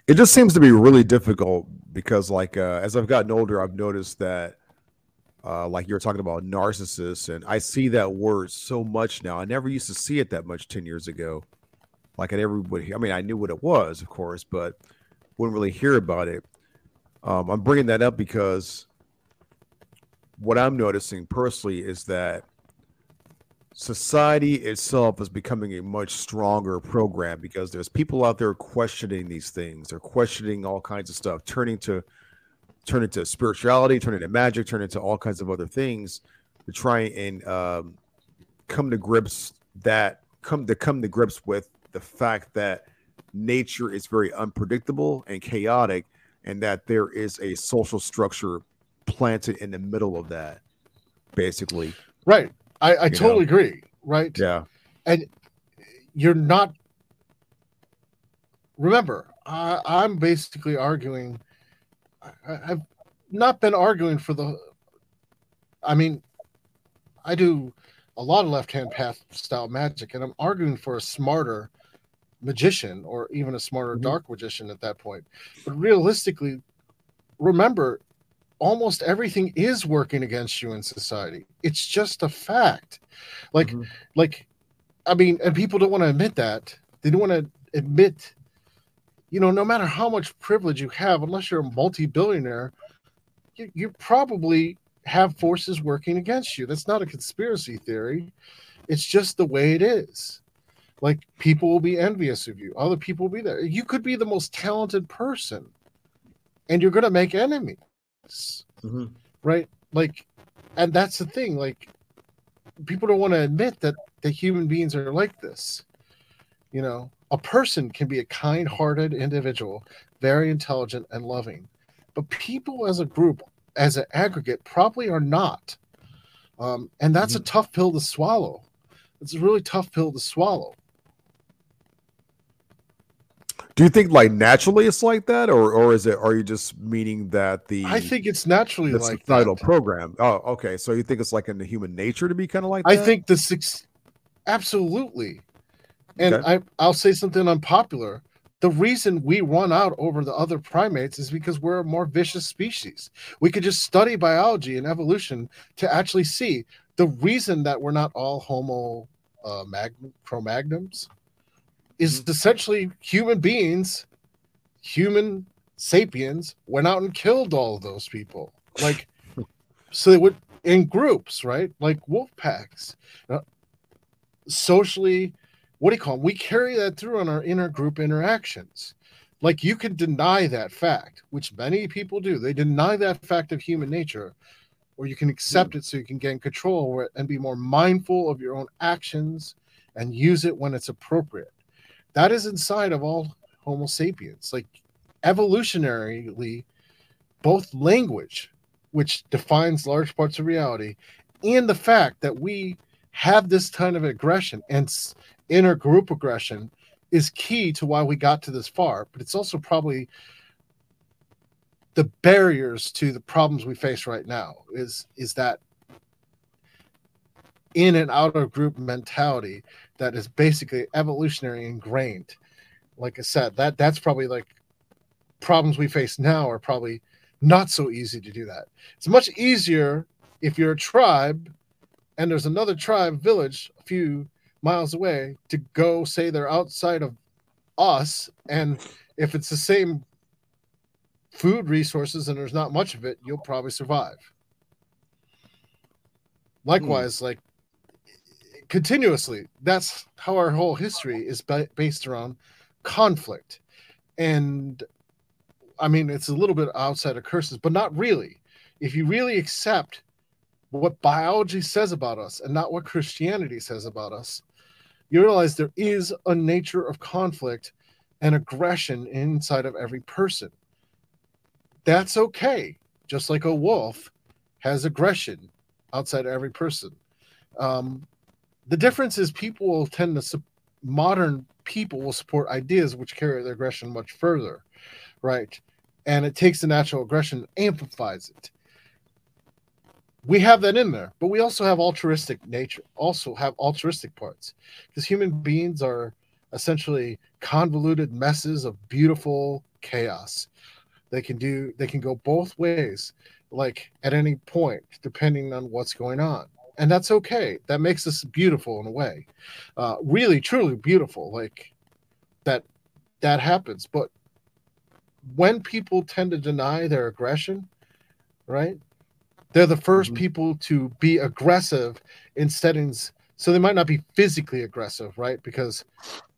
[SPEAKER 1] It just seems to be really difficult because like uh, as I've gotten older, I've noticed that uh, like you're talking about narcissists, and I see that word so much now. I never used to see it that much ten years ago. Like never would. I mean, I knew what it was, of course, but wouldn't really hear about it. Um, I'm bringing that up because what I'm noticing personally is that society itself is becoming a much stronger program because there's people out there questioning these things. They're questioning all kinds of stuff, turning to turn into spirituality, turn into magic, turn into all kinds of other things to try and um, come to grips that come to come to grips with the fact that nature is very unpredictable and chaotic, and that there is a social structure planted in the middle of that, basically.
[SPEAKER 2] Right. I, I totally know? agree. Right.
[SPEAKER 1] Yeah.
[SPEAKER 2] And you're not. Remember, I, I'm basically arguing. I, I've not been arguing for the. I mean, I do a lot of left hand path style magic, and I'm arguing for a smarter magician or even a smarter mm-hmm. dark magician at that point. But realistically, remember, almost everything is working against you in society. It's just a fact. Like, mm-hmm. like, I mean, and people don't want to admit that. They don't want to admit, you know, no matter how much privilege you have, unless you're a multi-billionaire, you, you probably have forces working against you. That's not a conspiracy theory. It's just the way it is. Like people will be envious of you. Other people will be there. You could be the most talented person and you're going to make enemies. Mm-hmm. Right? Like, and that's the thing. Like, people don't want to admit that the human beings are like this. You know, a person can be a kind hearted individual, very intelligent and loving. But people as a group as an aggregate probably are not. Um, and that's mm-hmm. a tough pill to swallow. It's a really tough pill to swallow.
[SPEAKER 1] Do you think like naturally it's like that, or or is it? Are you just meaning that the?
[SPEAKER 2] I think it's naturally
[SPEAKER 1] the
[SPEAKER 2] like
[SPEAKER 1] societal that. program. Oh, okay. So you think it's like in the human nature to be kind of like
[SPEAKER 2] I
[SPEAKER 1] that?
[SPEAKER 2] think the six, absolutely. And okay. I I'll say something unpopular the reason we run out over the other primates is because we're a more vicious species. We could just study biology and evolution to actually see the reason that we're not all Homo uh, mag- Cro-Magnons is mm-hmm. essentially human beings, human sapiens went out and killed all of those people. Like, so they would in groups, right? Like wolf packs, uh, socially what do you call them? We carry that through on our inner group interactions. Like you can deny that fact, which many people do. They deny that fact of human nature, or you can accept mm. it so you can gain control over it and be more mindful of your own actions and use it when it's appropriate. That is inside of all Homo sapiens. Like evolutionarily, both language, which defines large parts of reality, and the fact that we have this kind of aggression and inner group aggression is key to why we got to this far, but it's also probably the barriers to the problems we face right now is is that in and out of group mentality that is basically evolutionary ingrained. Like i said that that's probably like problems we face now are probably not so easy to do that. It's much easier if you're a tribe and there's another tribe village a few miles away to go say they're outside of us and if it's the same food resources and there's not much of it you'll probably survive. Hmm. Likewise like continuously that's how our whole history is ba- based around conflict and i mean it's a little bit outside of curses but not really if you really accept what biology says about us and not what christianity says about us you realize there is a nature of conflict and aggression inside of every person. That's okay. Just like a wolf has aggression outside of every person. Um, the difference is people will tend to, modern people will support ideas which carry their aggression much further, right? And it takes the natural aggression, amplifies it. We have that in there but we also have altruistic nature also have altruistic parts. Because human beings are essentially convoluted messes of beautiful chaos. They can do they can go both ways like at any point depending on what's going on and that's okay that makes us beautiful in a way uh, really truly beautiful like that that happens but when people tend to deny their aggression right they're the 1st mm-hmm. people to be aggressive in settings. So they might not be physically aggressive, right? Because,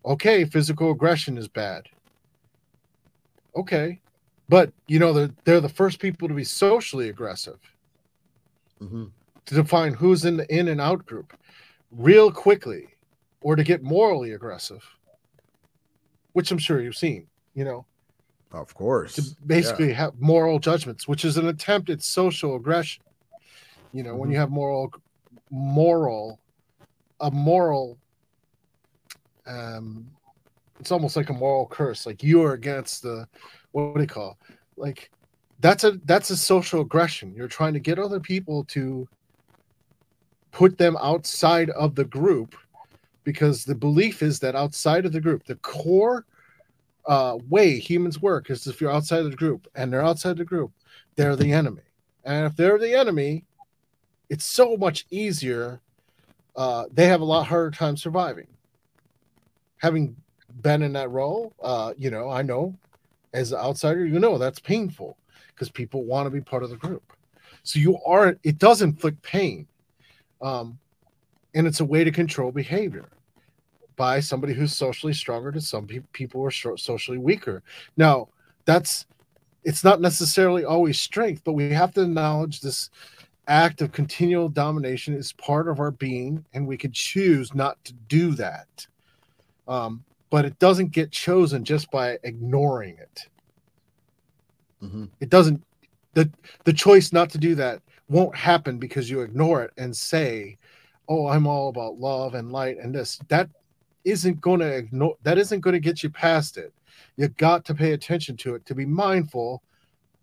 [SPEAKER 2] okay, physical aggression is bad. Okay. But, you know, they're, they're the first people to be socially aggressive, mm-hmm. To define who's in the in and out group real quickly, or to get morally aggressive which I'm sure you've seen, you know,
[SPEAKER 1] of course,
[SPEAKER 2] to basically yeah. have moral judgments, which is an attempt at social aggression. You know, mm-hmm. when you have moral, moral, a moral, um, it's almost like a moral curse. Like you are against the, what do you call, like that's a that's a social aggression. You're trying to get other people to put them outside of the group because the belief is that outside of the group, the core uh, way humans work is if you're outside of the group and they're outside the group, they're the enemy. And if they're the enemy, it's so much easier. Uh, they have a lot harder time surviving. Having been in that role, uh, you know, I know as an outsider, you know that's painful because people want to be part of the group. So you aren't, it does inflict pain. Um, and it's a way to control behavior by somebody who's socially stronger to some pe- people who are socially weaker. Now, that's it's not necessarily always strength, but we have to acknowledge this act of continual domination is part of our being, and we can choose not to do that. Um, but it doesn't get chosen just by ignoring it. Mm-hmm. It doesn't. the The choice not to do that won't happen because you ignore it and say, "Oh, I'm all about love and light and this." That isn't going to ignore. That isn't going to get you past it. You got to pay attention to it to be mindful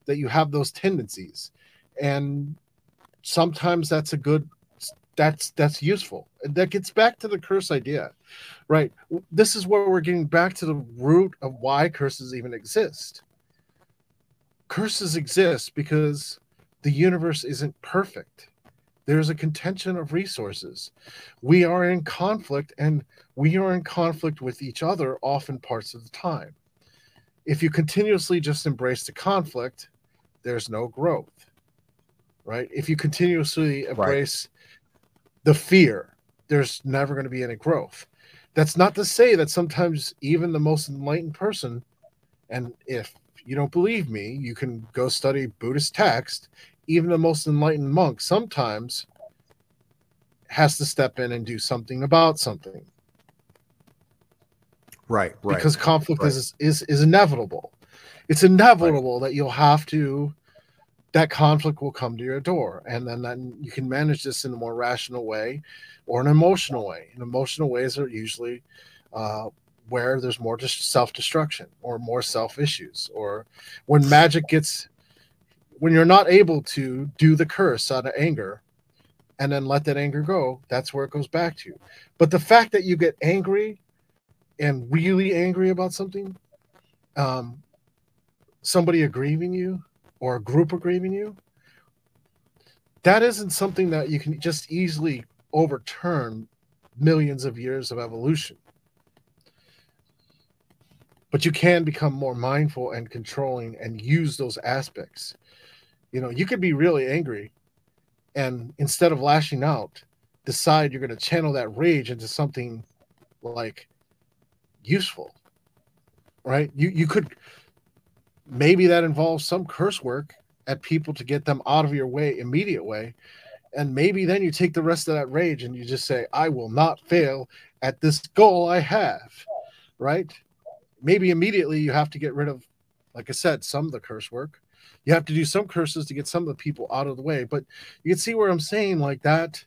[SPEAKER 2] that you have those tendencies, and sometimes that's a good. That's that's useful. And that gets back to the curse idea, right? This is where we're getting back to the root of why curses even exist curses exist because the universe isn't perfect. There's a contention of resources. We are in conflict and we are in conflict with each other often parts of the time. If you continuously just embrace the conflict, there's no growth, right? If you continuously embrace right. the fear, there's never going to be any growth. That's not to say that sometimes even the most enlightened person, and if you don't believe me, you can go study Buddhist text. Even the most enlightened monk sometimes has to step in and do something about something.
[SPEAKER 1] Right, right.
[SPEAKER 2] Because conflict right. is is is inevitable. It's inevitable right. that you'll have to that conflict will come to your door and then, then you can manage this in a more rational way or an emotional way and emotional ways are usually uh, where there's more just self-destruction or more self issues or when magic gets when you're not able to do the curse out of anger and then let that anger go that's where it goes back to but the fact that you get angry and really angry about something um somebody aggrieving you or a group aggrieving you that isn't something that you can just easily overturn millions of years of evolution. But you can become more mindful and controlling and use those aspects you know you could be really angry and instead of lashing out decide you're going to channel that rage into something like useful right you you could maybe that involves some curse work at people to get them out of your way immediate way and maybe then you take the rest of that rage and you just say i will not fail at this goal i have right maybe immediately you have to get rid of, like I said, some of the curse work. You have to do some curses to get some of the people out of the way. But you can see where I'm saying like that.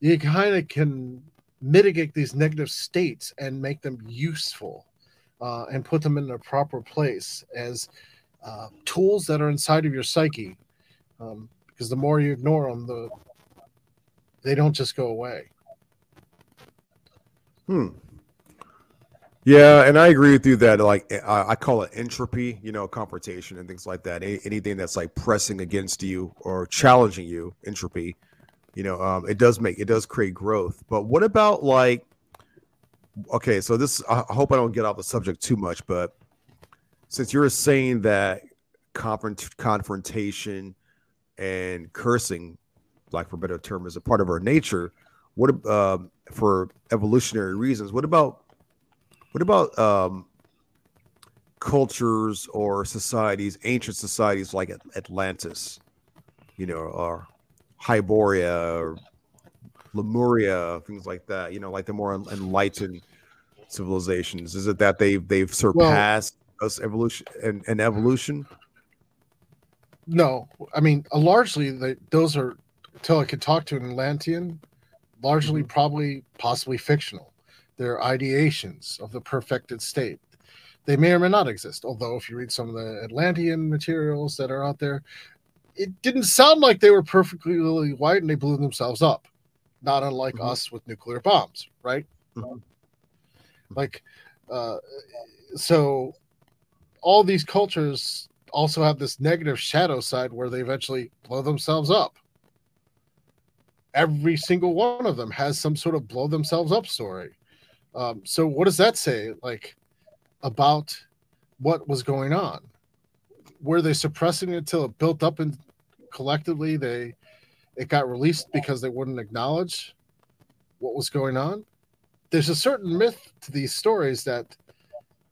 [SPEAKER 2] You kind of can mitigate these negative states and make them useful uh, and put them in their proper place as uh, tools that are inside of your psyche. Um, because the more you ignore them, the they don't just go away.
[SPEAKER 1] Hmm. Yeah, and I agree with you that like I, I call it entropy, you know, confrontation and things like that. anything that's like pressing against you or challenging you, entropy, you know, um, it does make it does create growth. But what about like, okay, so this I hope I don't get off the subject too much, but since you're saying that confront confrontation and cursing, like for better term, is a part of our nature, what um, for evolutionary reasons? What about what about um, cultures or societies, ancient societies like Atlantis, you know, or Hyboria, or Lemuria, things like that? You know, like the more enlightened civilizations? Is it that they've they've surpassed well, us evolution and, and evolution?
[SPEAKER 2] No, I mean uh, largely they, those are until I could talk to an Atlantean, largely mm-hmm. probably possibly fictional. They're ideations of the perfected state. They may or may not exist. Although if you read some of the Atlantean materials that are out there, it didn't sound like they were perfectly white and they blew themselves up. Not unlike mm-hmm. us with nuclear bombs, right? Mm-hmm. Like, uh, so all these cultures also have this negative shadow side where they eventually blow themselves up. Every single one of them has some sort of blow themselves up story. Um, so what does that say, like, about what was going on? Were they suppressing it until it built up and collectively they it got released because they wouldn't acknowledge what was going on? There's a certain myth to these stories that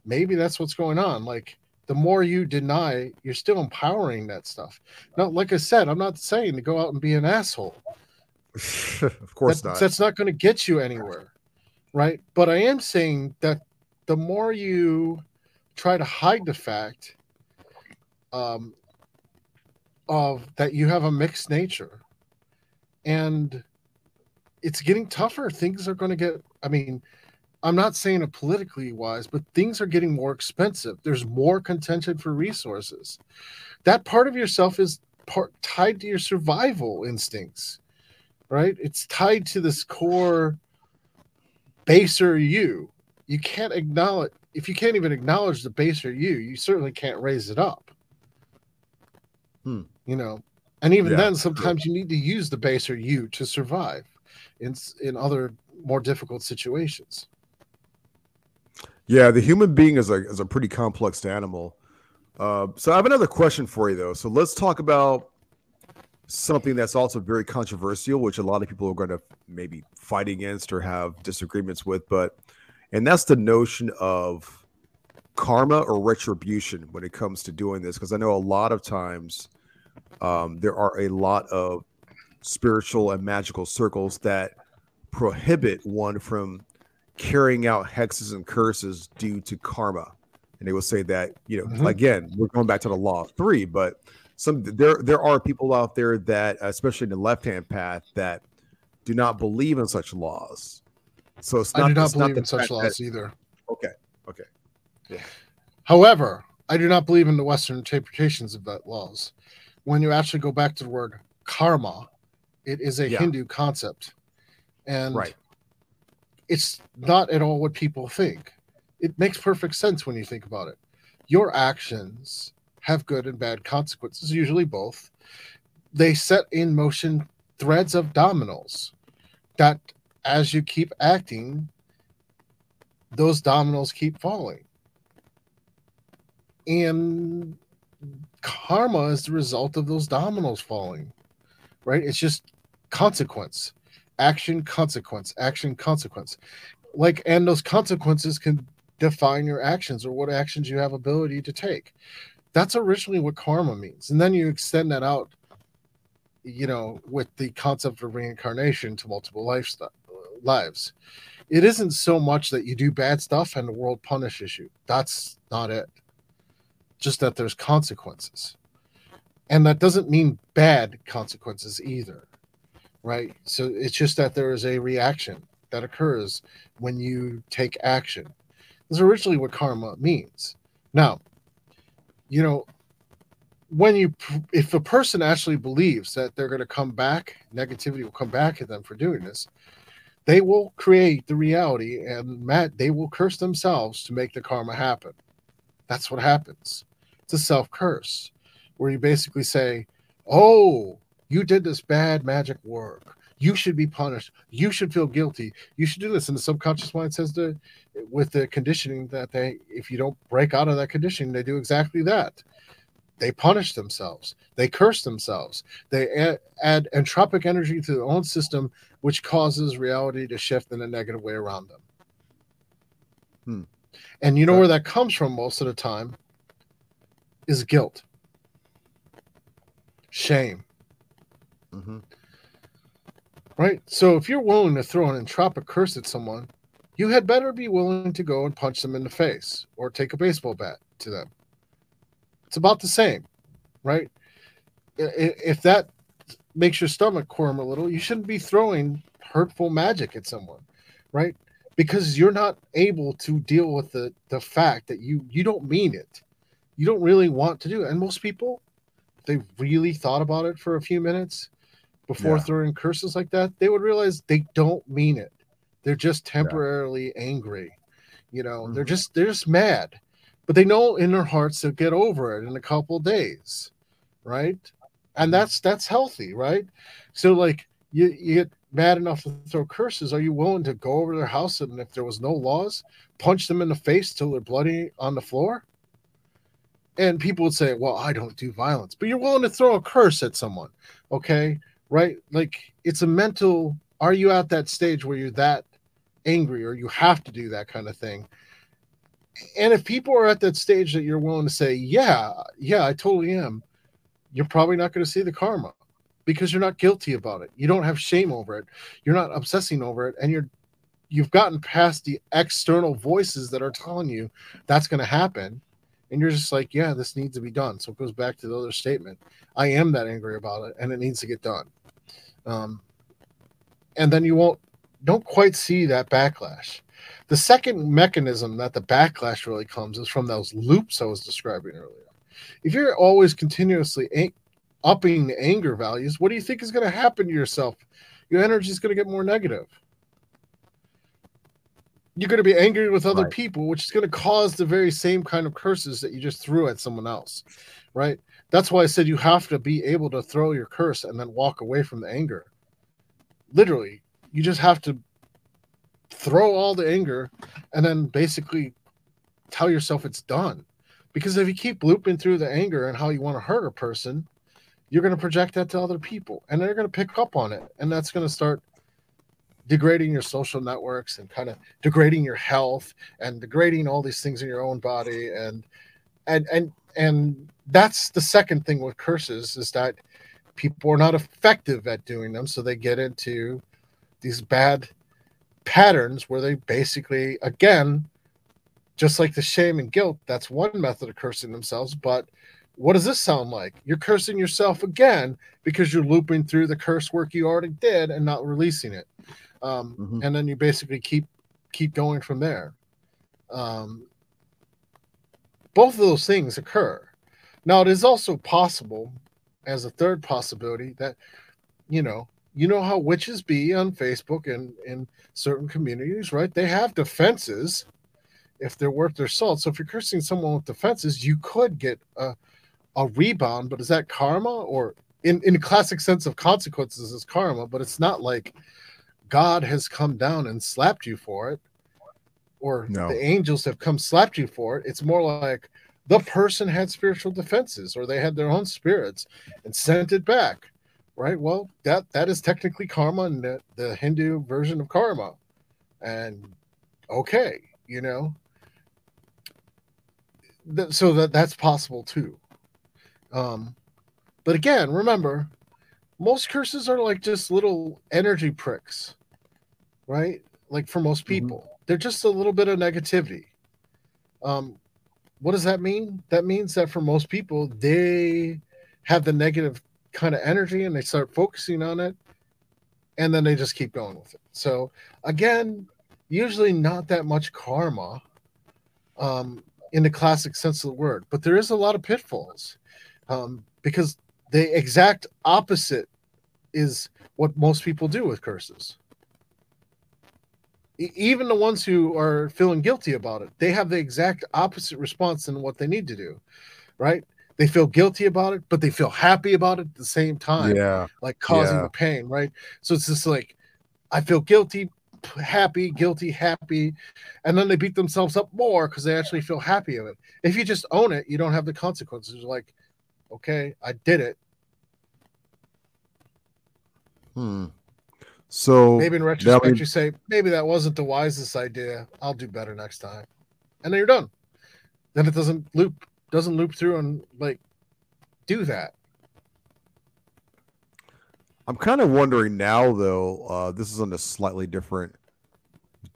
[SPEAKER 2] maybe that's what's going on. Like the more you deny, you're still empowering that stuff. Now, like I said, I'm not saying to go out and be an asshole.
[SPEAKER 1] of course
[SPEAKER 2] that,
[SPEAKER 1] not.
[SPEAKER 2] That's not going to get you anywhere, right? But I am saying that the more you try to hide the fact um, of that you have a mixed nature, and it's getting tougher. Things are going to get. I mean, I'm not saying it politically wise, but things are getting more expensive. There's more contention for resources. That part of yourself is part tied to your survival instincts, right? It's tied to this core baser you. You can't acknowledge if you can't even acknowledge the baser you, you certainly can't raise it up.
[SPEAKER 1] Hmm.
[SPEAKER 2] You know, and even yeah, then, sometimes you need to use the baser you to survive in in other more difficult situations.
[SPEAKER 1] Yeah, the human being is a is a pretty complex animal. Uh, so I have another question for you though. So let's talk about something that's also very controversial, which a lot of people are going to maybe fight against or have disagreements with, but and that's the notion of karma or retribution when it comes to doing this. Because I know a lot of times um, there are a lot of spiritual and magical circles that prohibit one from carrying out hexes and curses due to karma. And they will say that, you know, mm-hmm. again, we're going back to the law of three, but some there there are people out there that, especially in the left hand path, that do not believe in such laws. So it's not.
[SPEAKER 2] I do not believe in such laws that, either.
[SPEAKER 1] Okay. Okay.
[SPEAKER 2] Yeah. However, I do not believe in the Western interpretations of that laws. When you actually go back to the word karma, it is a yeah. Hindu concept, and
[SPEAKER 1] right
[SPEAKER 2] it's not at all what people think. It makes perfect sense when you think about it. Your actions have good and bad consequences, usually both. They set in motion threads of dominoes that, as you keep acting, those dominoes keep falling. And karma is the result of those dominoes falling, right? It's just consequence action consequence action consequence like and those consequences can define your actions or what actions you have ability to take that's originally what karma means and then you extend that out you know with the concept of reincarnation to multiple lifestyle, lives it isn't so much that you do bad stuff and the world punishes you that's not it just that there's consequences and that doesn't mean bad consequences either right? So it's just that there is a reaction that occurs when you take action. This is originally what karma means. Now, you know, when you if a person actually believes that they're going to come back, negativity will come back at them for doing this, they will create the reality and Matt, they will curse themselves to make the karma happen. That's what happens. It's a self curse where you basically say, "Oh, you did this bad magic work. You should be punished. You should feel guilty. You should do this. And the subconscious mind says to, with the conditioning that they, if you don't break out of that conditioning, they do exactly that. They punish themselves. They curse themselves. They add, add entropic energy to their own system, which causes reality to shift in a negative way around them.
[SPEAKER 1] Hmm.
[SPEAKER 2] And you know where that comes from most of the time is guilt, shame,
[SPEAKER 1] Mm-hmm.
[SPEAKER 2] Right. So if you're willing to throw an entropic curse at someone, you had better be willing to go and punch them in the face or take a baseball bat to them. It's about the same, right? If that makes your stomach quirm a little, you shouldn't be throwing hurtful magic at someone, right? Because you're not able to deal with the the fact that you you don't mean it. You don't really want to do it. And most people, they really thought about it for a few minutes before yeah. throwing curses like that, they would realize they don't mean it. They're just temporarily yeah. angry. You know, mm-hmm. they're just they're just mad. But they know in their hearts they'll get over it in a couple days. Right? And mm-hmm. that's that's healthy, right? So like you, you get mad enough to throw curses, are you willing to go over their house and if there was no laws, punch them in the face till they're bloody on the floor? And people would say, Well, I don't do violence, but you're willing to throw a curse at someone, okay? Right? Like it's a mental are you at that stage where you're that angry or you have to do that kind of thing. And if people are at that stage that you're willing to say, yeah, yeah, I totally am, you're probably not going to see the karma because you're not guilty about it. You don't have shame over it. You're not obsessing over it. And you're, you've gotten past the external voices that are telling you that's going to happen. And you're just like, yeah, this needs to be done. So it goes back to the other statement. I am that angry about it and it needs to get done. Um, and then you won't don't quite see that backlash. The second mechanism that the backlash really comes is from those loops I was describing earlier. If you're always continuously a- upping the anger values, what do you think is going to happen to yourself? Your energy is going to get more negative. You're going to be angry with other right. people, which is going to cause the very same kind of curses that you just threw at someone else, right? That's why I said you have to be able to throw your curse and then walk away from the anger. Literally, you just have to throw all the anger and then basically tell yourself it's done. Because if you keep looping through the anger and how you want to hurt a person, you're going to project that to other people and they're going to pick up on it. And that's going to start degrading your social networks and kind of degrading your health and degrading all these things in your own body and and and and that's the second thing with curses is that people are not effective at doing them. So they get into these bad patterns where they basically again just like the shame and guilt that's one method of cursing themselves. But what does this sound like? You're cursing yourself again because you're looping through the curse work you already did and not releasing it. Um, mm-hmm. and then you basically keep keep going from there. Um, both of those things occur now it is also possible as a third possibility that you know you know how witches be on Facebook and in certain communities, right? They have defenses if they're worth their salt. So if you're cursing someone with defenses, you could get a, a rebound, but is that karma or in, in classic sense of consequences is karma, but it's not like God has come down and slapped you for it, or no. the angels have come slapped you for it. It's more like the person had spiritual defenses or they had their own spirits and sent it back right? Well, that that is technically karma and the, the Hindu version of karma. And okay, you know. so that that's possible too. Um but again, remember, most curses are like just little energy pricks, right? Like for most mm-hmm. people, mm-hmm. They're just a little bit of negativity. Um, what does that mean? That means that for most people, they have the negative kind of energy and they start focusing on it and then they just keep going with it. So again, usually not that much karma um, in the classic sense of the word, but there is a lot of pitfalls um, because the exact opposite is what most people do with curses. Even the ones who are feeling guilty about it, they have the exact opposite response than what they need to do, right? they feel guilty about it, but they feel happy about it at the same time.
[SPEAKER 1] Yeah.
[SPEAKER 2] Like causing yeah. the pain, right? So it's just like, I feel guilty, happy, guilty, happy. And then they beat themselves up more because they actually feel happy of it. If you just own it, you don't have the consequences. You're like, okay, I did it.
[SPEAKER 1] Hmm. So
[SPEAKER 2] maybe in retrospect, you say, maybe that wasn't the wisest idea. I'll do better next time. And then you're done. Then it doesn't loop doesn't loop through and like do that.
[SPEAKER 1] I'm kind of wondering now, though. Uh, this is on a slightly different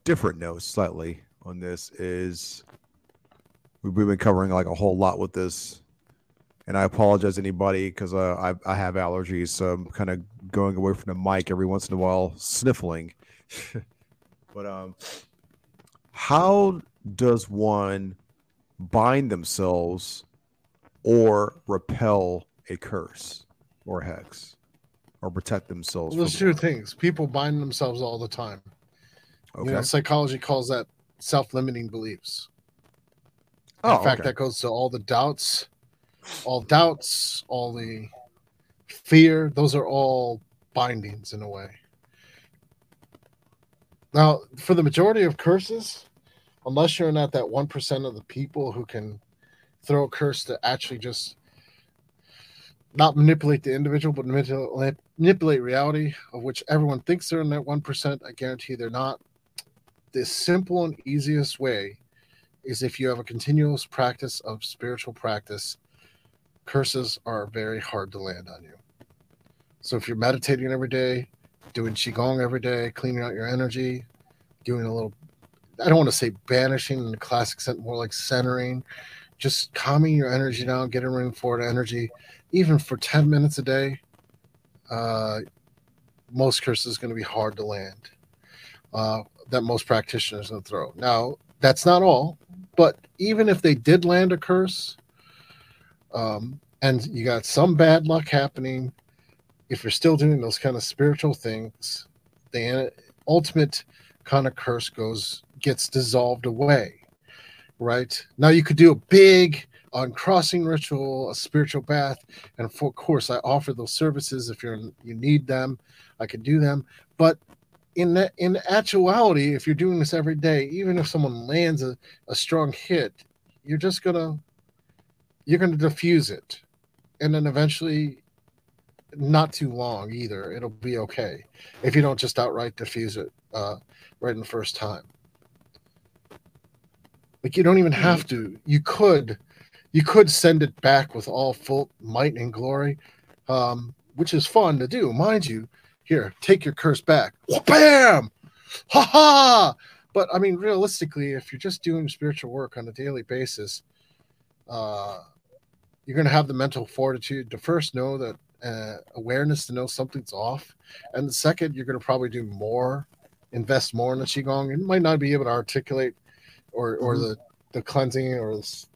[SPEAKER 1] different note slightly on this is we've been covering like a whole lot with this and I apologize to anybody because uh, I, I have allergies, so I'm kind of going away from the mic every once in a while, sniffling. but um, how does one bind themselves or repel a curse or hex or protect themselves?
[SPEAKER 2] Well, there's two things. People bind themselves all the time. Okay. You know, psychology calls that self-limiting beliefs. Oh, in fact, okay. that goes to all the doubts all doubts, all the fear, those are all bindings in a way. Now, for the majority of curses, unless you're not that 1% of the people who can throw a curse to actually just not manipulate the individual, but manipulate, reality, of which everyone thinks they're in that 1%, I guarantee they're not. The simple and easiest way is if you have a continuous practice of spiritual practice curses are very hard to land on you. So if you're meditating every day, doing qigong every day, cleaning out your energy, doing a little I don't want to say banishing in the classic sense, more like centering, just calming your energy down, getting ring forward energy, even for 10 minutes a day, uh, most curses is going to be hard to land. Uh, that most practitioners will throw. Now, that's not all, but even if they did land a curse, um, and you got some bad luck happening, if you're still doing those kind of spiritual things, the ultimate kind of curse goes gets dissolved away. Right now, you could do a big uncrossing ritual, a spiritual bath, and of course, I offer those services if you're you need them. I can do them, but in that in actuality, if you're doing this every day, even if someone lands a, a strong hit, you're just gonna you're going to diffuse it. And then eventually not too long either it'll be okay. If you don't just outright diffuse it uh, right in the first time. Like you don't even have mm. to. You could you could send it back with all full might and glory um, which is fun to do. Mind you here take your curse back. Bam ha ha but i mean realistically if you're just doing spiritual work on a daily basis uh you're going to have the mental fortitude to first know that uh, awareness to know something's off, and the second, you're going to probably do more, invest more in the qigong. You might not be able to articulate, or or mm-hmm. the the cleansing, or the,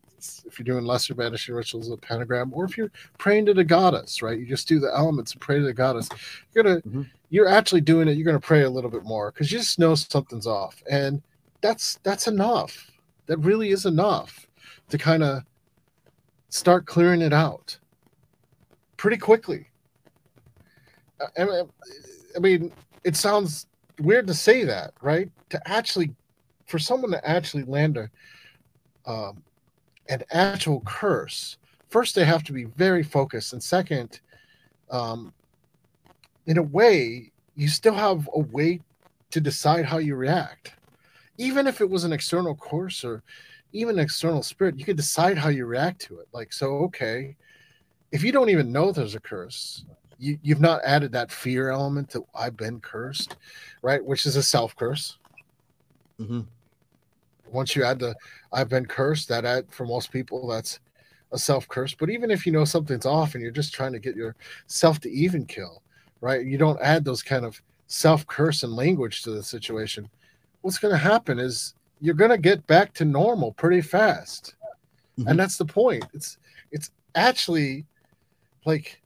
[SPEAKER 2] if you're doing lesser banishing rituals, of pentagram, or if you're praying to the goddess, right? You just do the elements and pray to the goddess. You're gonna mm-hmm. you're actually doing it. You're gonna pray a little bit more because you just know something's off, and that's that's enough. That really is enough to kind of start clearing it out pretty quickly. I mean, it sounds weird to say that, right? To actually, for someone to actually land a, um, an actual curse, first they have to be very focused, and second, um, in a way, you still have a way to decide how you react, even if it was an external course or even an external spirit, you can decide how you react to it. Like, so, okay, if you don't even know there's a curse, you, you've not added that fear element to I've been cursed, right? Which is a self curse. Mm-hmm. Once you add the I've been cursed, that add, for most people, that's a self curse. But even if you know something's off and you're just trying to get yourself to even kill, right? You don't add those kind of self curse and language to the situation. What's going to happen is you're going to get back to normal pretty fast. Mm-hmm. And that's the point. It's it's actually like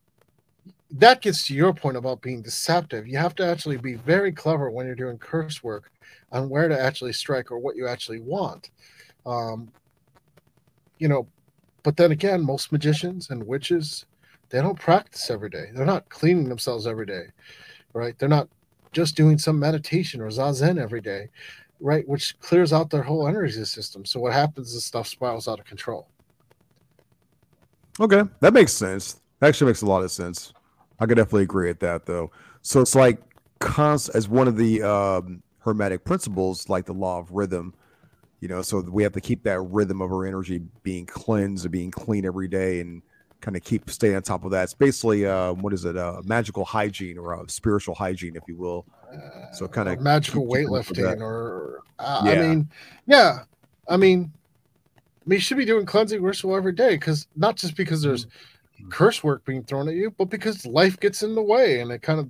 [SPEAKER 2] that gets to your point about being deceptive. You have to actually be very clever when you're doing curse work on where to actually strike or what you actually want. Um, you know, but then again, most magicians and witches, they don't practice every day. They're not cleaning themselves every day, right? They're not just doing some meditation or zazen every day right? Which clears out their whole energy system. So what happens is stuff spirals out of control.
[SPEAKER 1] Okay, that makes sense. That actually makes a lot of sense. I could definitely agree with that, though. So it's like const as one of the um, hermetic principles, like the law of rhythm. You know, so we have to keep that rhythm of our energy being cleansed and being clean every day, and kind of keep stay on top of that. It's basically uh, what is it? Uh, magical hygiene or uh, spiritual hygiene, if you will. So kind of
[SPEAKER 2] magical weightlifting, or uh, yeah. I mean, yeah, I mean, I mean, you should be doing cleansing ritual every day because not just because there's mm-hmm. curse work being thrown at you, but because life gets in the way and it kind of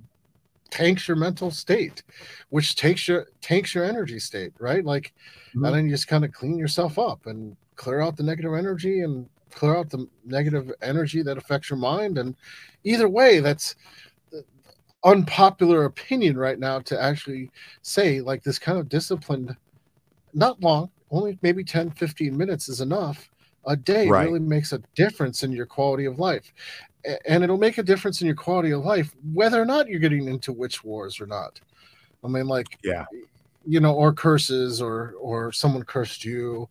[SPEAKER 2] tanks your mental state, which takes your tanks your energy state, right? Like, mm-hmm. and then you just kind of clean yourself up and clear out the negative energy and clear out the negative energy that affects your mind. And either way, that's unpopular opinion right now to actually say like this kind of disciplined, not long, only maybe 10, 15 minutes is enough a day right. really makes a difference in your quality of life. And it'll make a difference in your quality of life, whether or not you're getting into witch wars or not. I mean, like,
[SPEAKER 1] yeah,
[SPEAKER 2] you know, or curses or or someone cursed you.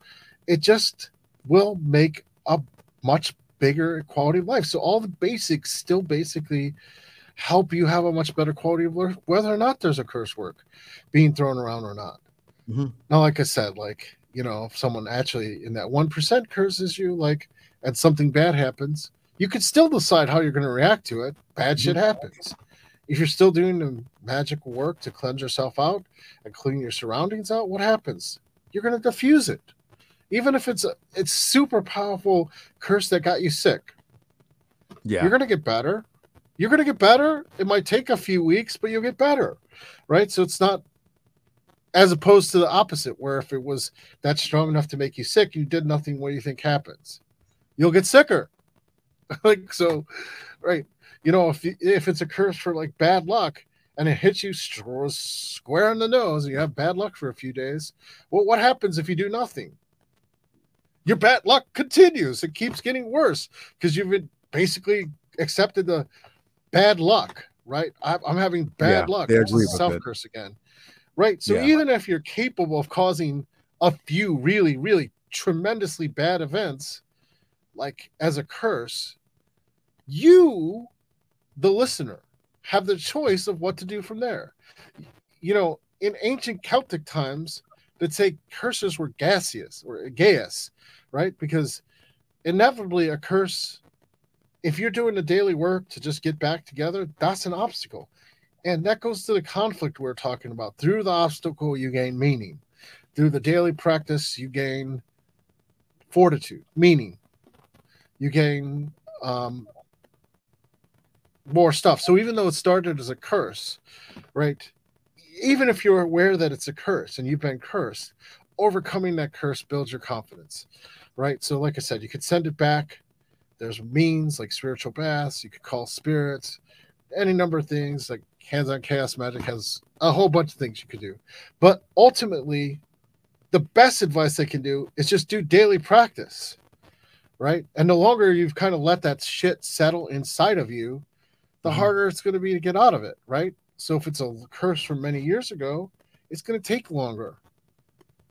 [SPEAKER 2] It just will make a much bigger quality of life. So all the basics still basically help you have a much better quality of life, whether or not there's a curse work being thrown around or not. Mm-hmm. Now, like I said, like you know, if someone actually in that one percent curses you, like, and something bad happens, you could still decide how you're going to react to it. Bad shit mm-hmm. happens. If you're still doing the magic work to cleanse yourself out and clean your surroundings out, what happens? You're going to diffuse it even if it's a it's super powerful curse that got you sick.
[SPEAKER 1] Yeah.
[SPEAKER 2] You're gonna get better. You're gonna get better. It might take a few weeks, but you'll get better. Right. So it's not as opposed to the opposite, where if it was that strong enough to make you sick, you did nothing. What do you think happens? You'll get sicker. like so, right? You know, if if it's a curse for like bad luck and it hits you square in the nose and you have bad luck for a few days, well, what happens if you do nothing? Your bad luck continues. It keeps getting worse because you've basically accepted the bad luck, right? I'm having bad yeah, luck. Self curse again, right? So yeah. even if you're capable of causing a few really, really tremendously bad events, like as a curse, you, the listener, have the choice of what to do from there. You know, in ancient Celtic times, they'd say curses were geasa or geis, right? Because inevitably a curse, if you're doing the daily work to just get back together, that's an obstacle. And that goes to the conflict we're talking about. Through the obstacle, you gain meaning. Through the daily practice, you gain fortitude, meaning. You gain um, more stuff. So even though it started as a curse, right? Even if you're aware that it's a curse and you've been cursed, overcoming that curse builds your confidence right? So, like I said, you could send it back. There's means like spiritual baths. You could call spirits, any number of things. Like Hands on Chaos Magic has a whole bunch of things you could do. But ultimately, the best advice they can do is just do daily practice, right? And the longer you've kind of let that shit settle inside of you, the mm-hmm. harder it's going to be to get out of it, right? So if it's a curse from many years ago, it's going to take longer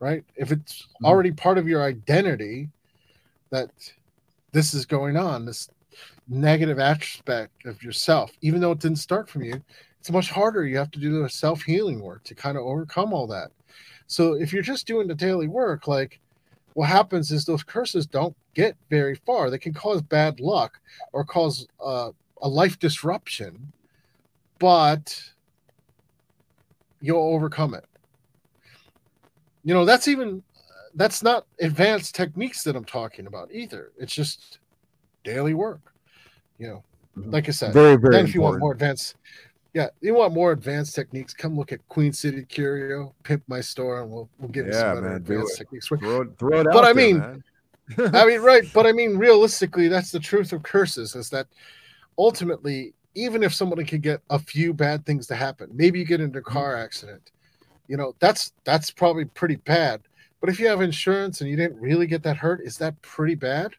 [SPEAKER 2] right? If it's mm-hmm. already part of your identity that this is going on, this negative aspect of yourself, even though it didn't start from you, it's much harder. You have to do the self healing work to kind of overcome all that. So if you're just doing the daily work, like what happens is those curses don't get very far. They can cause bad luck or cause uh, a life disruption, but you'll overcome it. You know that's even that's not advanced techniques that i'm talking about either. It's just daily work you know mm-hmm. like i said very very then if you important. want more advanced yeah you want more advanced techniques come look at queen city curio pimp my store and we'll we'll give yeah, you some better man, advanced techniques. Throw it, throw it but i mean i mean right but i mean realistically that's the truth of curses is that ultimately even if somebody can get a few bad things to happen maybe you get into a mm-hmm. car accident you know that's that's probably pretty bad. But if you have insurance and you didn't really get that hurt is that pretty bad?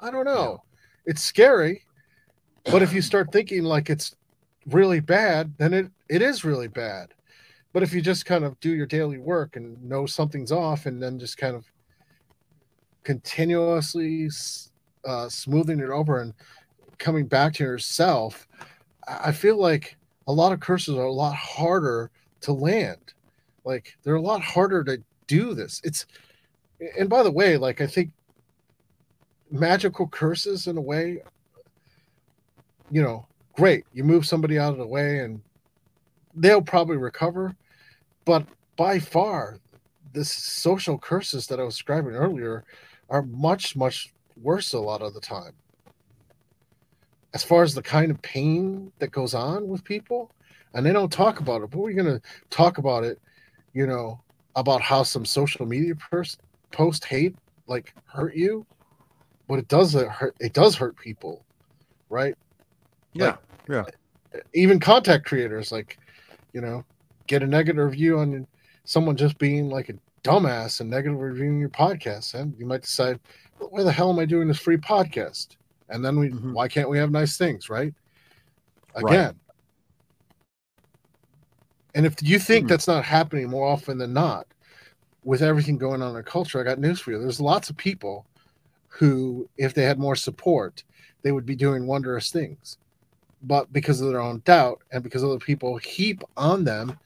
[SPEAKER 2] I don't know. It's scary but if you start thinking like it's really bad then it it is really bad. But if you just kind of do your daily work and know something's off and then just kind of continuously uh, smoothing it over and coming back to yourself i feel like a lot of curses are a lot harder to land. Like they're a lot harder to do this. It's and by the way, like I think magical curses in a way you know great you move somebody out of the way and they'll probably recover but by far the social curses that i was describing earlier are much much worse a lot of the time as far as the kind of pain that goes on with people and they don't talk about it but we're going to talk about it you know about how some social media pers- post hate like hurt you but it does hurt it does hurt people right?
[SPEAKER 1] Yeah
[SPEAKER 2] like,
[SPEAKER 1] yeah.
[SPEAKER 2] even contact creators like you know get a negative review on someone just being like a dumbass and negative reviewing your podcast and you might decide why the hell am i doing this free podcast and then we mm-hmm. why can't we have nice things right again right. and if you think mm-hmm. that's not happening more often than not with everything going on in our culture i got news for you there's lots of people who if they had more support they would be doing wondrous things but because of their own doubt and because other people heap on them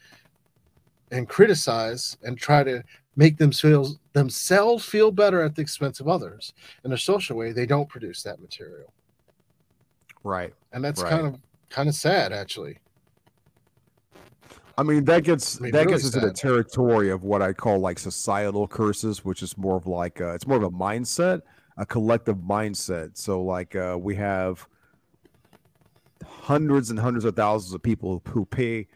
[SPEAKER 2] and criticize and try to make them feel, themselves feel better at the expense of others in a social way, they don't produce that material.
[SPEAKER 1] Right.
[SPEAKER 2] And that's
[SPEAKER 1] right.
[SPEAKER 2] kind of kind of sad actually.
[SPEAKER 1] I mean that gets I mean, that really gets into sad. the territory of what I call like societal curses, which is more of like uh, it's more of a mindset, a collective mindset. So like uh, we have hundreds and hundreds of thousands of people who pay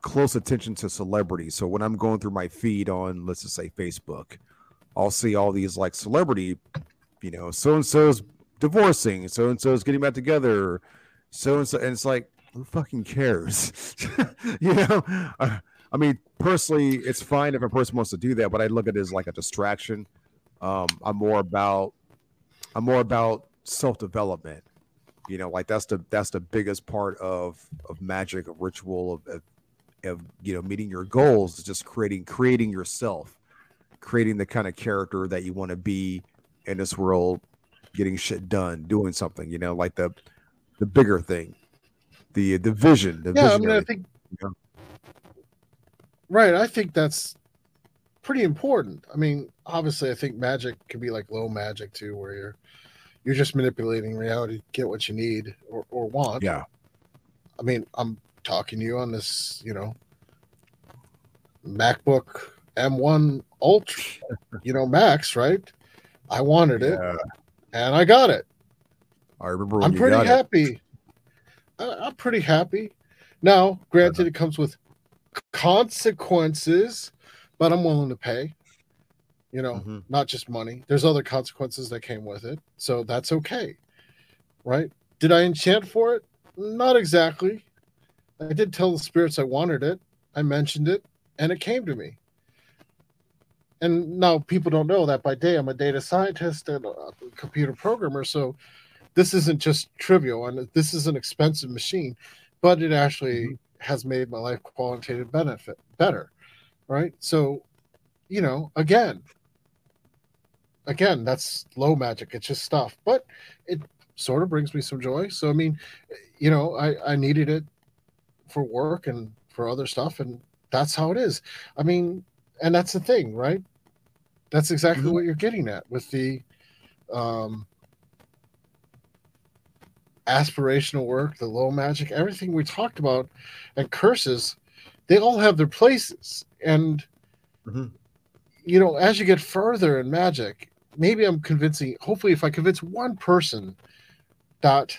[SPEAKER 1] close attention to celebrities. So when I'm going through my feed on, let's just say Facebook, I'll see all these like celebrity, you know, so and so's divorcing, so and so's getting back together, so and so, and it's like, who fucking cares? you know, uh, I mean, personally, it's fine if a person wants to do that, but I look at it as like a distraction. Um, I'm more about, I'm more about self development you know like that's the that's the biggest part of of magic of ritual of, of, of you know meeting your goals is just creating creating yourself creating the kind of character that you want to be in this world getting shit done doing something you know like the the bigger thing the the vision the
[SPEAKER 2] yeah i mean i think you know? right i think that's pretty important i mean obviously i think magic can be like low magic too where you're you're just manipulating reality to get what you need or, or want.
[SPEAKER 1] Yeah.
[SPEAKER 2] I mean, I'm talking to you on this, you know, MacBook M1 Ultra, you know, Max, right? I wanted yeah. it and I got it.
[SPEAKER 1] I remember
[SPEAKER 2] I'm pretty happy. I, am pretty happy. Now, granted, it comes with consequences, but I'm willing to pay you know, mm-hmm. not just money. There's other consequences that came with it. So that's okay. Right? Did I enchant for it? Not exactly. I did tell the spirits I wanted it. I mentioned it and it came to me. And now people don't know that by day I'm a data scientist and a computer programmer. So this isn't just trivial and this is an expensive machine, but it actually mm-hmm. has made my life qualitative benefit better. Right. So, you know, again, again, that's low magic. It's just stuff, but it sort of brings me some joy. So I mean, you know, I I needed it for work and for other stuff, and that's how it is. I mean, and that's the thing, right? That's exactly mm-hmm. what you're getting at with the um aspirational work, the low magic, everything we talked about, and curses, they all have their places. And mm-hmm. you know, as you get further in magic, maybe I'm convincing. Hopefully, if I convince one person that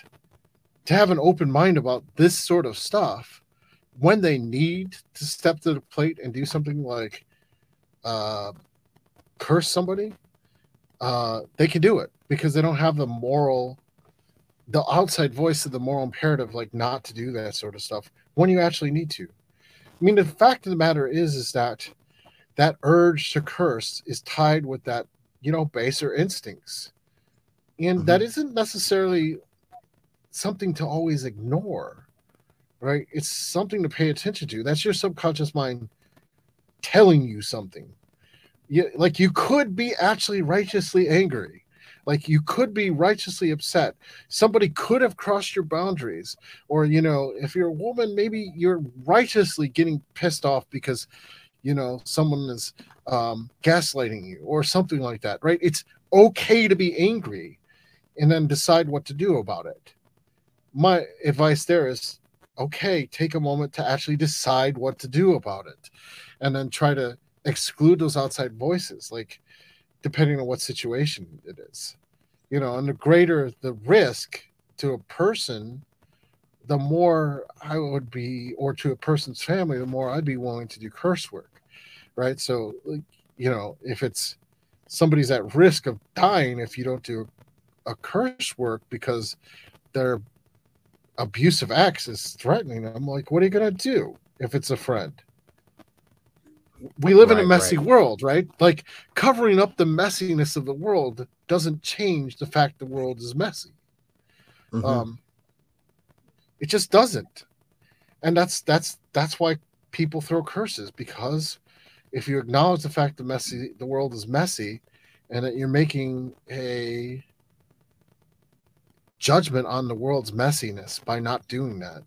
[SPEAKER 2] to have an open mind about this sort of stuff, when they need to step to the plate and do something like uh, curse somebody, uh, they can do it because they don't have the moral, the outside voice of the moral imperative, like not to do that sort of stuff when you actually need to. I mean, the fact of the matter is, is that that urge to curse is tied with that you know, baser instincts. And mm-hmm. that isn't necessarily something to always ignore, right? It's something to pay attention to. That's your subconscious mind telling you something. You, like you could be actually righteously angry. Like you could be righteously upset. Somebody could have crossed your boundaries. Or, you know, if you're a woman, maybe you're righteously getting pissed off because you know someone is um, gaslighting you or something like that right it's okay to be angry and then decide what to do about it. My advice there is okay, take a moment to actually decide what to do about it and then try to exclude those outside voices, like depending on what situation it is. You know, and the greater the risk to a person, the more I would be, or to a person's family, the more I'd be willing to do curse work. Right. So, like, you know, if it's somebody's at risk of dying if you don't do a curse work because their abusive acts is threatening them, like, what are you going to do if it's a friend? We live right, in a messy right. world, right? Like covering up the messiness of the world doesn't change the fact the world is messy. Mm-hmm. Um, it just doesn't, and that's that's that's why people throw curses because if you acknowledge the fact the messy the world is messy and that you're making a judgment on the world's messiness by not doing that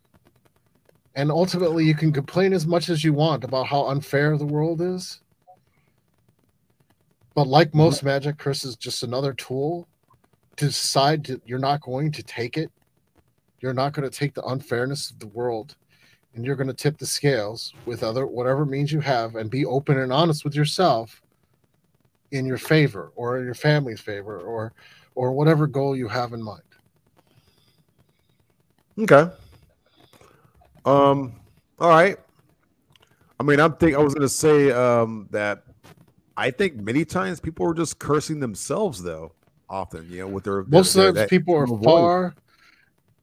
[SPEAKER 2] and ultimately you can complain as much as you want about how unfair the world is. But like mm-hmm. most magic Chris is just another tool to decide that you're not going to take it. You're not going to take the unfairness of the world and you're going to tip the scales with other whatever means you have and be open and honest with yourself in your favor or in your family's favor or or whatever goal you have in mind.
[SPEAKER 1] Okay um all right i mean i'm think i was to say um that i think many times people are just cursing themselves though often you know with their
[SPEAKER 2] most
[SPEAKER 1] their,
[SPEAKER 2] the people are far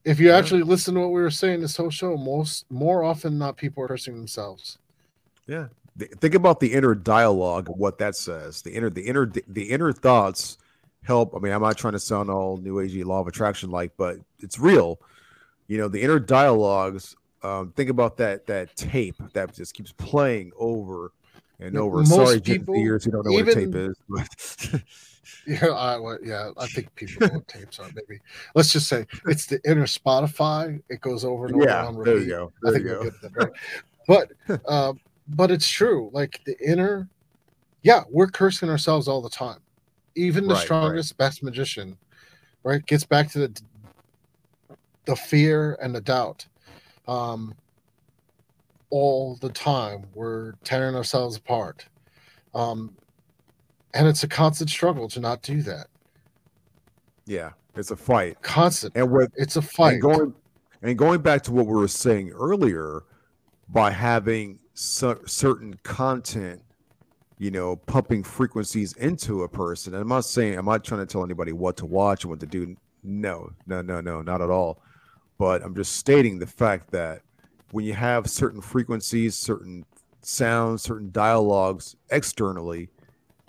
[SPEAKER 2] if you actually listen to what we were saying this whole show, most more often not people are cursing themselves.
[SPEAKER 1] Yeah. Think about the inner dialogue of what that says. The inner the inner the inner thoughts help. I mean, I'm not trying to sound all new agey law of attraction like, but it's real. You know, the inner dialogues. Um, think about that that tape that just keeps playing over and over. Most Sorry, people, who don't know even, what a tape is. But
[SPEAKER 2] Yeah, I well, yeah, I think people know what tapes are. Maybe let's just say it's the inner Spotify. It goes over and over
[SPEAKER 1] yeah, on repeat. There you go. There I think
[SPEAKER 2] you go. That, right? But uh, but it's true. Like the inner, yeah, we're cursing ourselves all the time. Even the right, strongest, right. best magician, right, gets back to the the fear and the doubt. Um, all the time, we're tearing ourselves apart. Um, and it's a constant struggle to not do that.
[SPEAKER 1] Yeah, it's a fight.
[SPEAKER 2] Constant. And what it's a fight.
[SPEAKER 1] And going and going back to what we were saying earlier, by having certain content, you know, pumping frequencies into a person. And I'm not saying I'm not trying to tell anybody what to watch and what to do. No, no, no, no, not at all. But I'm just stating the fact that when you have certain frequencies, certain sounds, certain dialogues externally,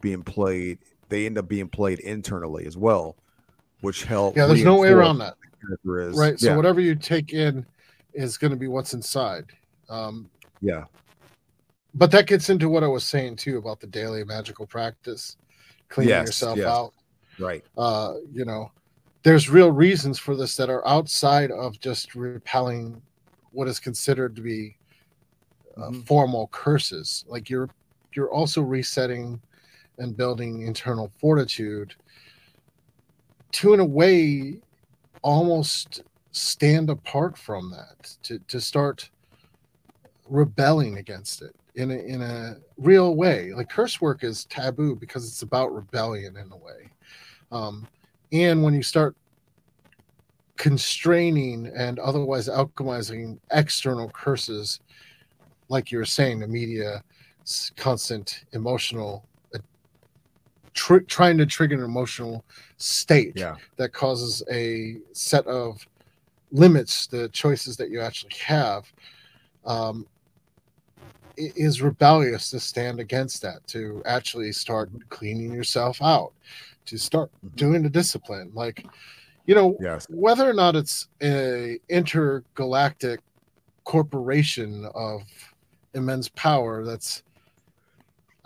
[SPEAKER 1] being played, they end up being played internally as well, which helps.
[SPEAKER 2] Yeah, there's no way around that. Right. So whatever you take in is going to be what's inside. Um,
[SPEAKER 1] yeah.
[SPEAKER 2] But that gets into what I was saying too about the daily magical practice, cleaning yes, yourself yes. out.
[SPEAKER 1] Right.
[SPEAKER 2] Uh, you know, there's real reasons for this that are outside of just repelling what is considered to be uh, mm-hmm. formal curses. Like you're you're also resetting and building internal fortitude to in a way almost stand apart from that to, to start rebelling against it in a, in a real way like curse work is taboo because it's about rebellion in a way um, and when you start constraining and otherwise alchemizing external curses like you were saying the media constant emotional tr- trying to trigger an emotional state
[SPEAKER 1] yeah.
[SPEAKER 2] that causes a set of limits the choices that you actually have um, is rebellious to stand against that to actually start cleaning yourself out to start mm-hmm. doing the discipline like you know
[SPEAKER 1] yes.
[SPEAKER 2] whether or not it's a intergalactic corporation of immense power that's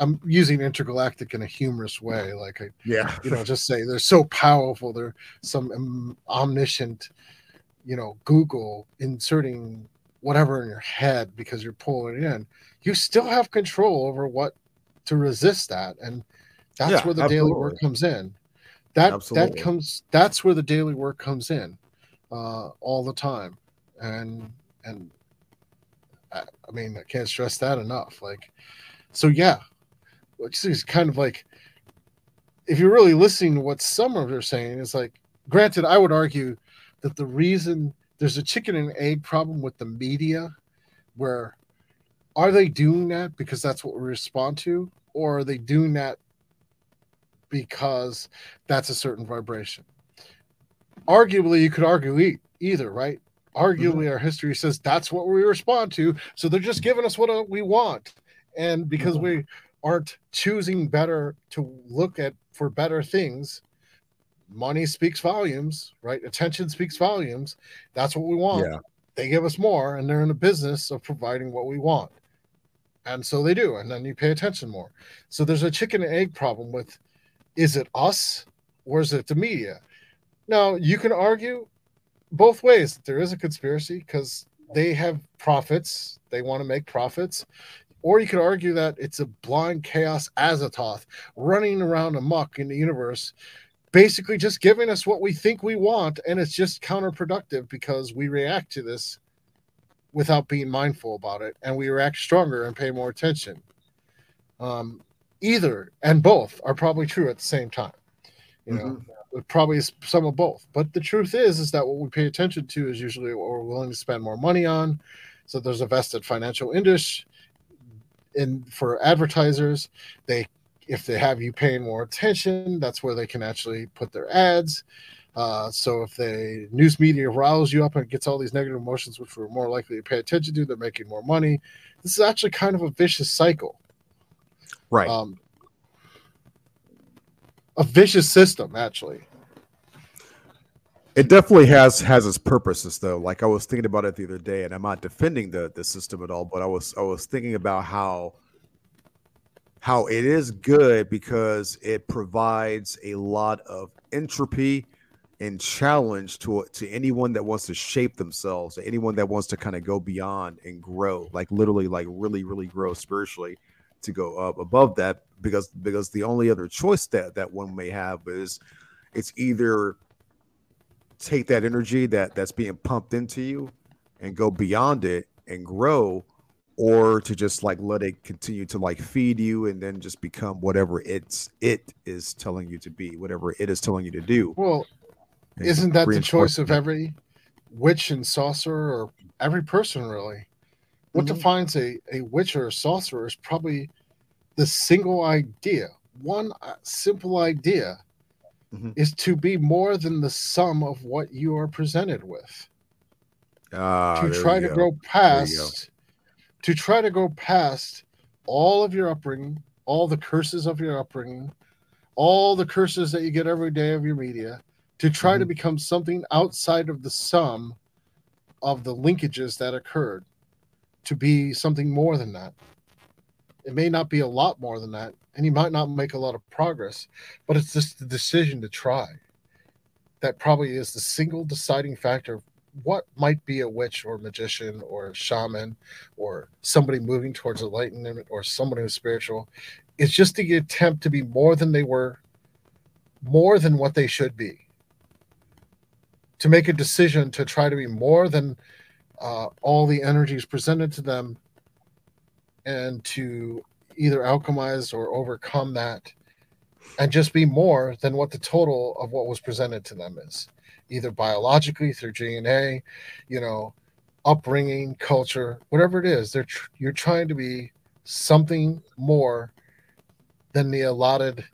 [SPEAKER 2] I'm using intergalactic in a humorous way, like I,
[SPEAKER 1] yeah,
[SPEAKER 2] you know, just say they're so powerful. They're some um, omniscient, you know, Google inserting whatever in your head because you're pulling it in. You still have control over what to resist that, and that's yeah, where the absolutely. daily work comes in. that
[SPEAKER 1] Absolutely.
[SPEAKER 2] that comes that's where the daily work comes in uh, all the time and and I, I mean i can't stress that enough like so yeah which is kind of like if you're really listening to what some of are saying is like granted i would argue that the reason there's a chicken and egg problem with the media where are they doing that because that's what we respond to or are they doing that because that's a certain vibration. Arguably you could argue e- either right? Arguably our history says that's what we respond to so they're just giving us what uh, we want. And because we aren't choosing better to look at for better things money speaks volumes right? Attention speaks volumes. That's what we want.
[SPEAKER 1] Yeah.
[SPEAKER 2] they give us more and they're in the business of providing what we want. And so they do and then you pay attention more. So there's a chicken and egg problem with is it us or is it the media? Now you can argue both ways. There is a conspiracy because they have profits. They want to make profits. Or you could argue that it's a blind chaos azathoth running around amok in the universe basically just giving us what we think we want and it's just counterproductive because we react to this without being mindful about it and we react stronger and pay more attention. Um, either and both are probably true at the same time you know it probably some of both. But the truth is is that what we pay attention to is usually what we're willing to spend more money on. So there's a vested financial interest in for advertisers. They if they have you paying more attention that's where they can actually put their ads. Uh, so if the news media riles you up and gets all these negative emotions which we're more likely to pay attention to they're making more money. This is actually kind of a vicious cycle
[SPEAKER 1] Right.
[SPEAKER 2] um, a vicious system actually.
[SPEAKER 1] It definitely has has its purposes though. Like i was thinking about it the other day and i'm not defending the the system at all but i was i was thinking about how how it is good because it provides a lot of entropy and challenge to to anyone that wants to shape themselves anyone that wants to kind of go beyond and grow like literally like really really grow spiritually to go up above that because because the only other choice that that one may have is it's either take that energy that that's being pumped into you and go beyond it and grow or to just like let it continue to like feed you and then just become whatever it's it is telling you to be whatever it is telling you to do.
[SPEAKER 2] Well
[SPEAKER 1] And
[SPEAKER 2] isn't that the choice of every witch and sorcerer or every person really what
[SPEAKER 1] Mhm.
[SPEAKER 2] defines a, a witch or a sorcerer is probably the single idea one uh, simple idea
[SPEAKER 1] Mhm.
[SPEAKER 2] is to be more than the sum of what you are presented with
[SPEAKER 1] Ah,
[SPEAKER 2] to try to
[SPEAKER 1] go.
[SPEAKER 2] go
[SPEAKER 1] you go.
[SPEAKER 2] past to try to go past all of your upbringing all the curses of your upbringing all the curses that you get every day of your media to try to
[SPEAKER 1] Mhm.
[SPEAKER 2] become something outside of the sum of the linkages that occurred to be something more than that. It may not be a lot more than that and you might not make a lot of progress but it's just the decision to try that probably is the single deciding factor of what might be a witch or magician or shaman or somebody moving towards enlightenment or somebody who's spiritual. It's just the attempt to be more than they were more than what they should be to make a decision to try to be more than uh, all the energies presented to them and to either alchemize or overcome that and just be more than what the total of what was presented to them is either biologically through dna you know upbringing culture whatever it is they're tr- you're trying to be something more than the allotted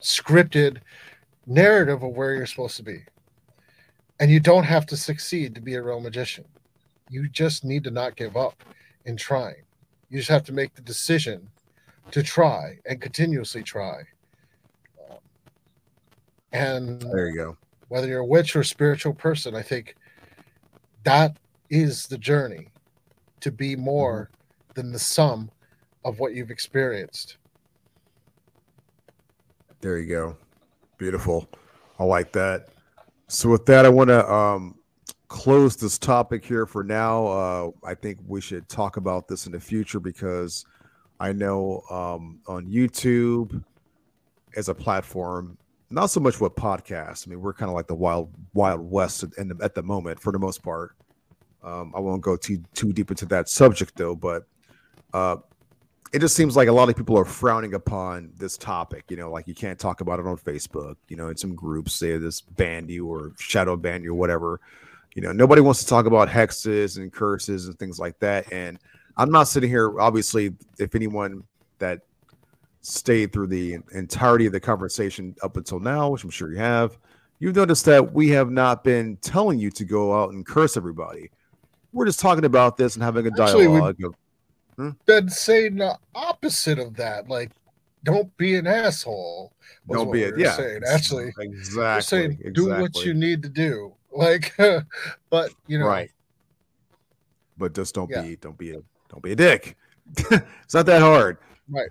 [SPEAKER 2] scripted narrative of where you're supposed to be and you don't have to succeed to be a real magician you just need to not give up in trying you just have to make the decision to try and continuously try Um, and
[SPEAKER 1] there you go
[SPEAKER 2] whether you're a witch or a spiritual person, I think that is the journey to be more than the sum of what you've experienced.
[SPEAKER 1] There you go. Beautiful. I like that. So with that, I want to um, close this topic here for now. Uh, I think we should talk about this in the future because I know um, on YouTube as a platform. Not so much with podcasts. I mean, we're kind of like the wild wild west at, the, at the moment for the most part. Um, I won't go too too deep into that subject though, but uh, it just seems like a lot of people are frowning upon this topic. You know, like you can't talk about it on Facebook. You know, in some groups, say this ban you or shadow ban you or whatever. You know, nobody wants to talk about hexes and curses and things like that. And I'm not sitting here. Obviously, if anyone that stayed through the entirety of the conversation up until now, which I'm sure you have, you've noticed that we have not been telling you to go out and curse everybody. We're just talking about this and having a dialogue.
[SPEAKER 2] Actually, hmm? Been saying the opposite of that, like don't be an asshole.
[SPEAKER 1] Don't be it. Yeah,
[SPEAKER 2] saying. actually,
[SPEAKER 1] exactly.
[SPEAKER 2] saying
[SPEAKER 1] exactly.
[SPEAKER 2] do what you need to do. Like, but you know,
[SPEAKER 1] right. But just don't yeah. be, don't be a, don't be a dick. it's not that hard.
[SPEAKER 2] Right.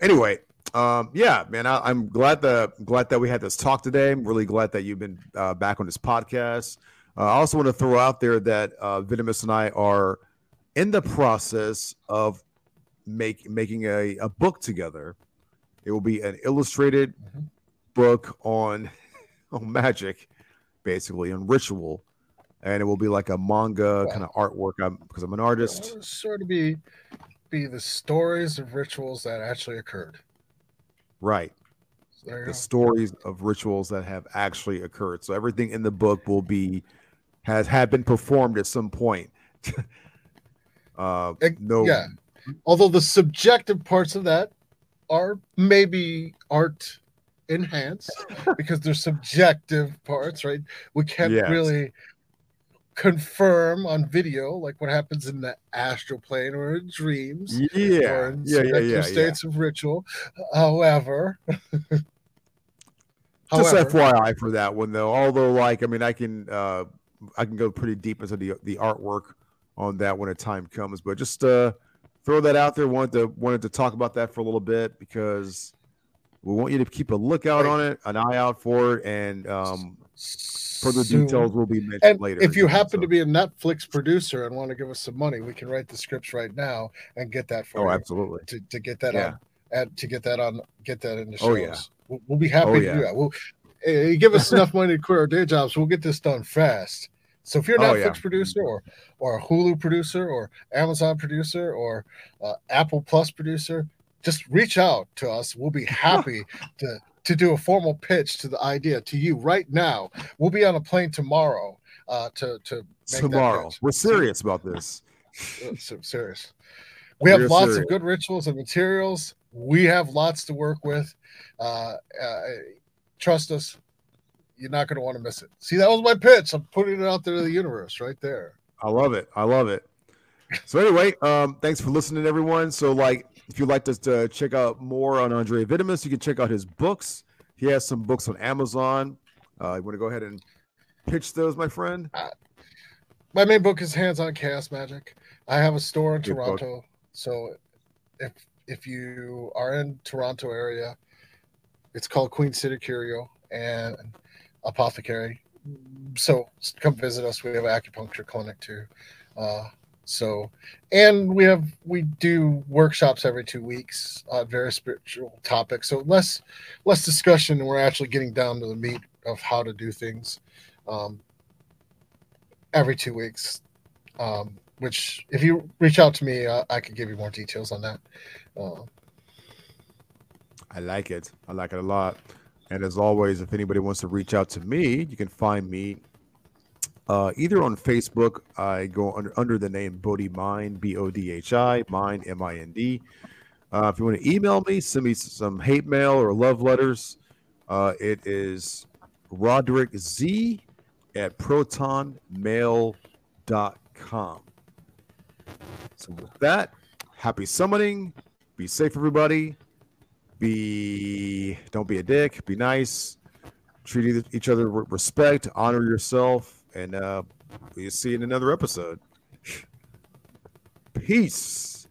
[SPEAKER 1] Anyway, um, yeah, man, I, am glad that glad that we had this talk today. I'm really glad that you've been uh, back on this podcast. Uh, I also want to throw out there that uh, Vitimus and I are in the process of make making a, a book together. It will be an illustrated mm-hmm. book on on magic, basically on ritual, and it will be like a manga kind of artwork. I'm because I'm an artist.
[SPEAKER 2] sort of be be the stories of rituals that actually occurred.
[SPEAKER 1] Right. So the go. stories of rituals that have actually occurred. So everything in the book will be has had been performed at some point. uh, no,
[SPEAKER 2] yeah. Although the subjective parts of that are maybe art enhanced because they're subjective parts, right? We can't yes. really confirm on video like what happens in the astral plane or in dreams
[SPEAKER 1] yeah
[SPEAKER 2] or in
[SPEAKER 1] yeah, yeah, yeah,
[SPEAKER 2] states yeah. of ritual however
[SPEAKER 1] just however, fyi for that one though although like i mean i can uh i can go pretty deep into the the artwork on that when a time comes but just uh throw that out there wanted to wanted to talk about that for a little bit because we want you to keep a lookout on it an eye out for it and um Further soon. details will be mentioned
[SPEAKER 2] and
[SPEAKER 1] later.
[SPEAKER 2] If you happen so. to be a Netflix producer and want to give us some money, we can write the scripts right now and get that for
[SPEAKER 1] oh,
[SPEAKER 2] you.
[SPEAKER 1] absolutely.
[SPEAKER 2] To, to get that yeah. on, and to get that on, get that in the shows. Oh, yeah. We'll, we'll be happy oh, to yeah. do that. We'll hey, give us enough money to quit our day jobs. We'll get this done fast. So if you're a oh, Netflix yeah. producer or or a Hulu producer or Amazon producer or uh, Apple Plus producer, just reach out to us. We'll be happy to to do a formal pitch to the idea to you right now. We'll be on a plane tomorrow uh, to to
[SPEAKER 1] tomorrow. We're serious about this.
[SPEAKER 2] Uh, so serious. We have We're lots serious. of good rituals and materials. We have lots to work with. Uh, uh, trust us, you're not going to want to miss it. See, that was my pitch. I'm putting it out there to the universe right there.
[SPEAKER 1] I love it. I love it. So anyway, um, thanks for listening, everyone. So like if you'd like to, to check out more on Andrieh Vitimus, you can check out his books. He has some books on Amazon. Uh, you want to go ahead and pitch those, my friend? Uh,
[SPEAKER 2] my main book is Hands on Chaos Magic. I have a store in Good Toronto. Book. So if if you are in Toronto area, it's called Queen City Curio and Apothecary. So come visit us. We have acupuncture clinic too. Uh, so, and we have we do workshops every two weeks on various spiritual topics. So less less discussion, we're actually getting down to the meat of how to do things um, every two weeks. Um, which, if you reach out to me, uh, I could give you more details on that. Uh,
[SPEAKER 1] I like it. I like it a lot. And as always, if anybody wants to reach out to me, you can find me uh, either on Facebook, I go under under the name Bodhi Mind, B O D H I, Mind, M I N D. Uh, if you want to email me, send me some hate mail or love letters. Uh, it is Roderick Z at protonmail.com. So with that, happy summoning. Be safe, everybody. Be don't be a dick. Be nice. Treat each other with respect. Honor yourself and uh, we'll see you in another episode. Peace.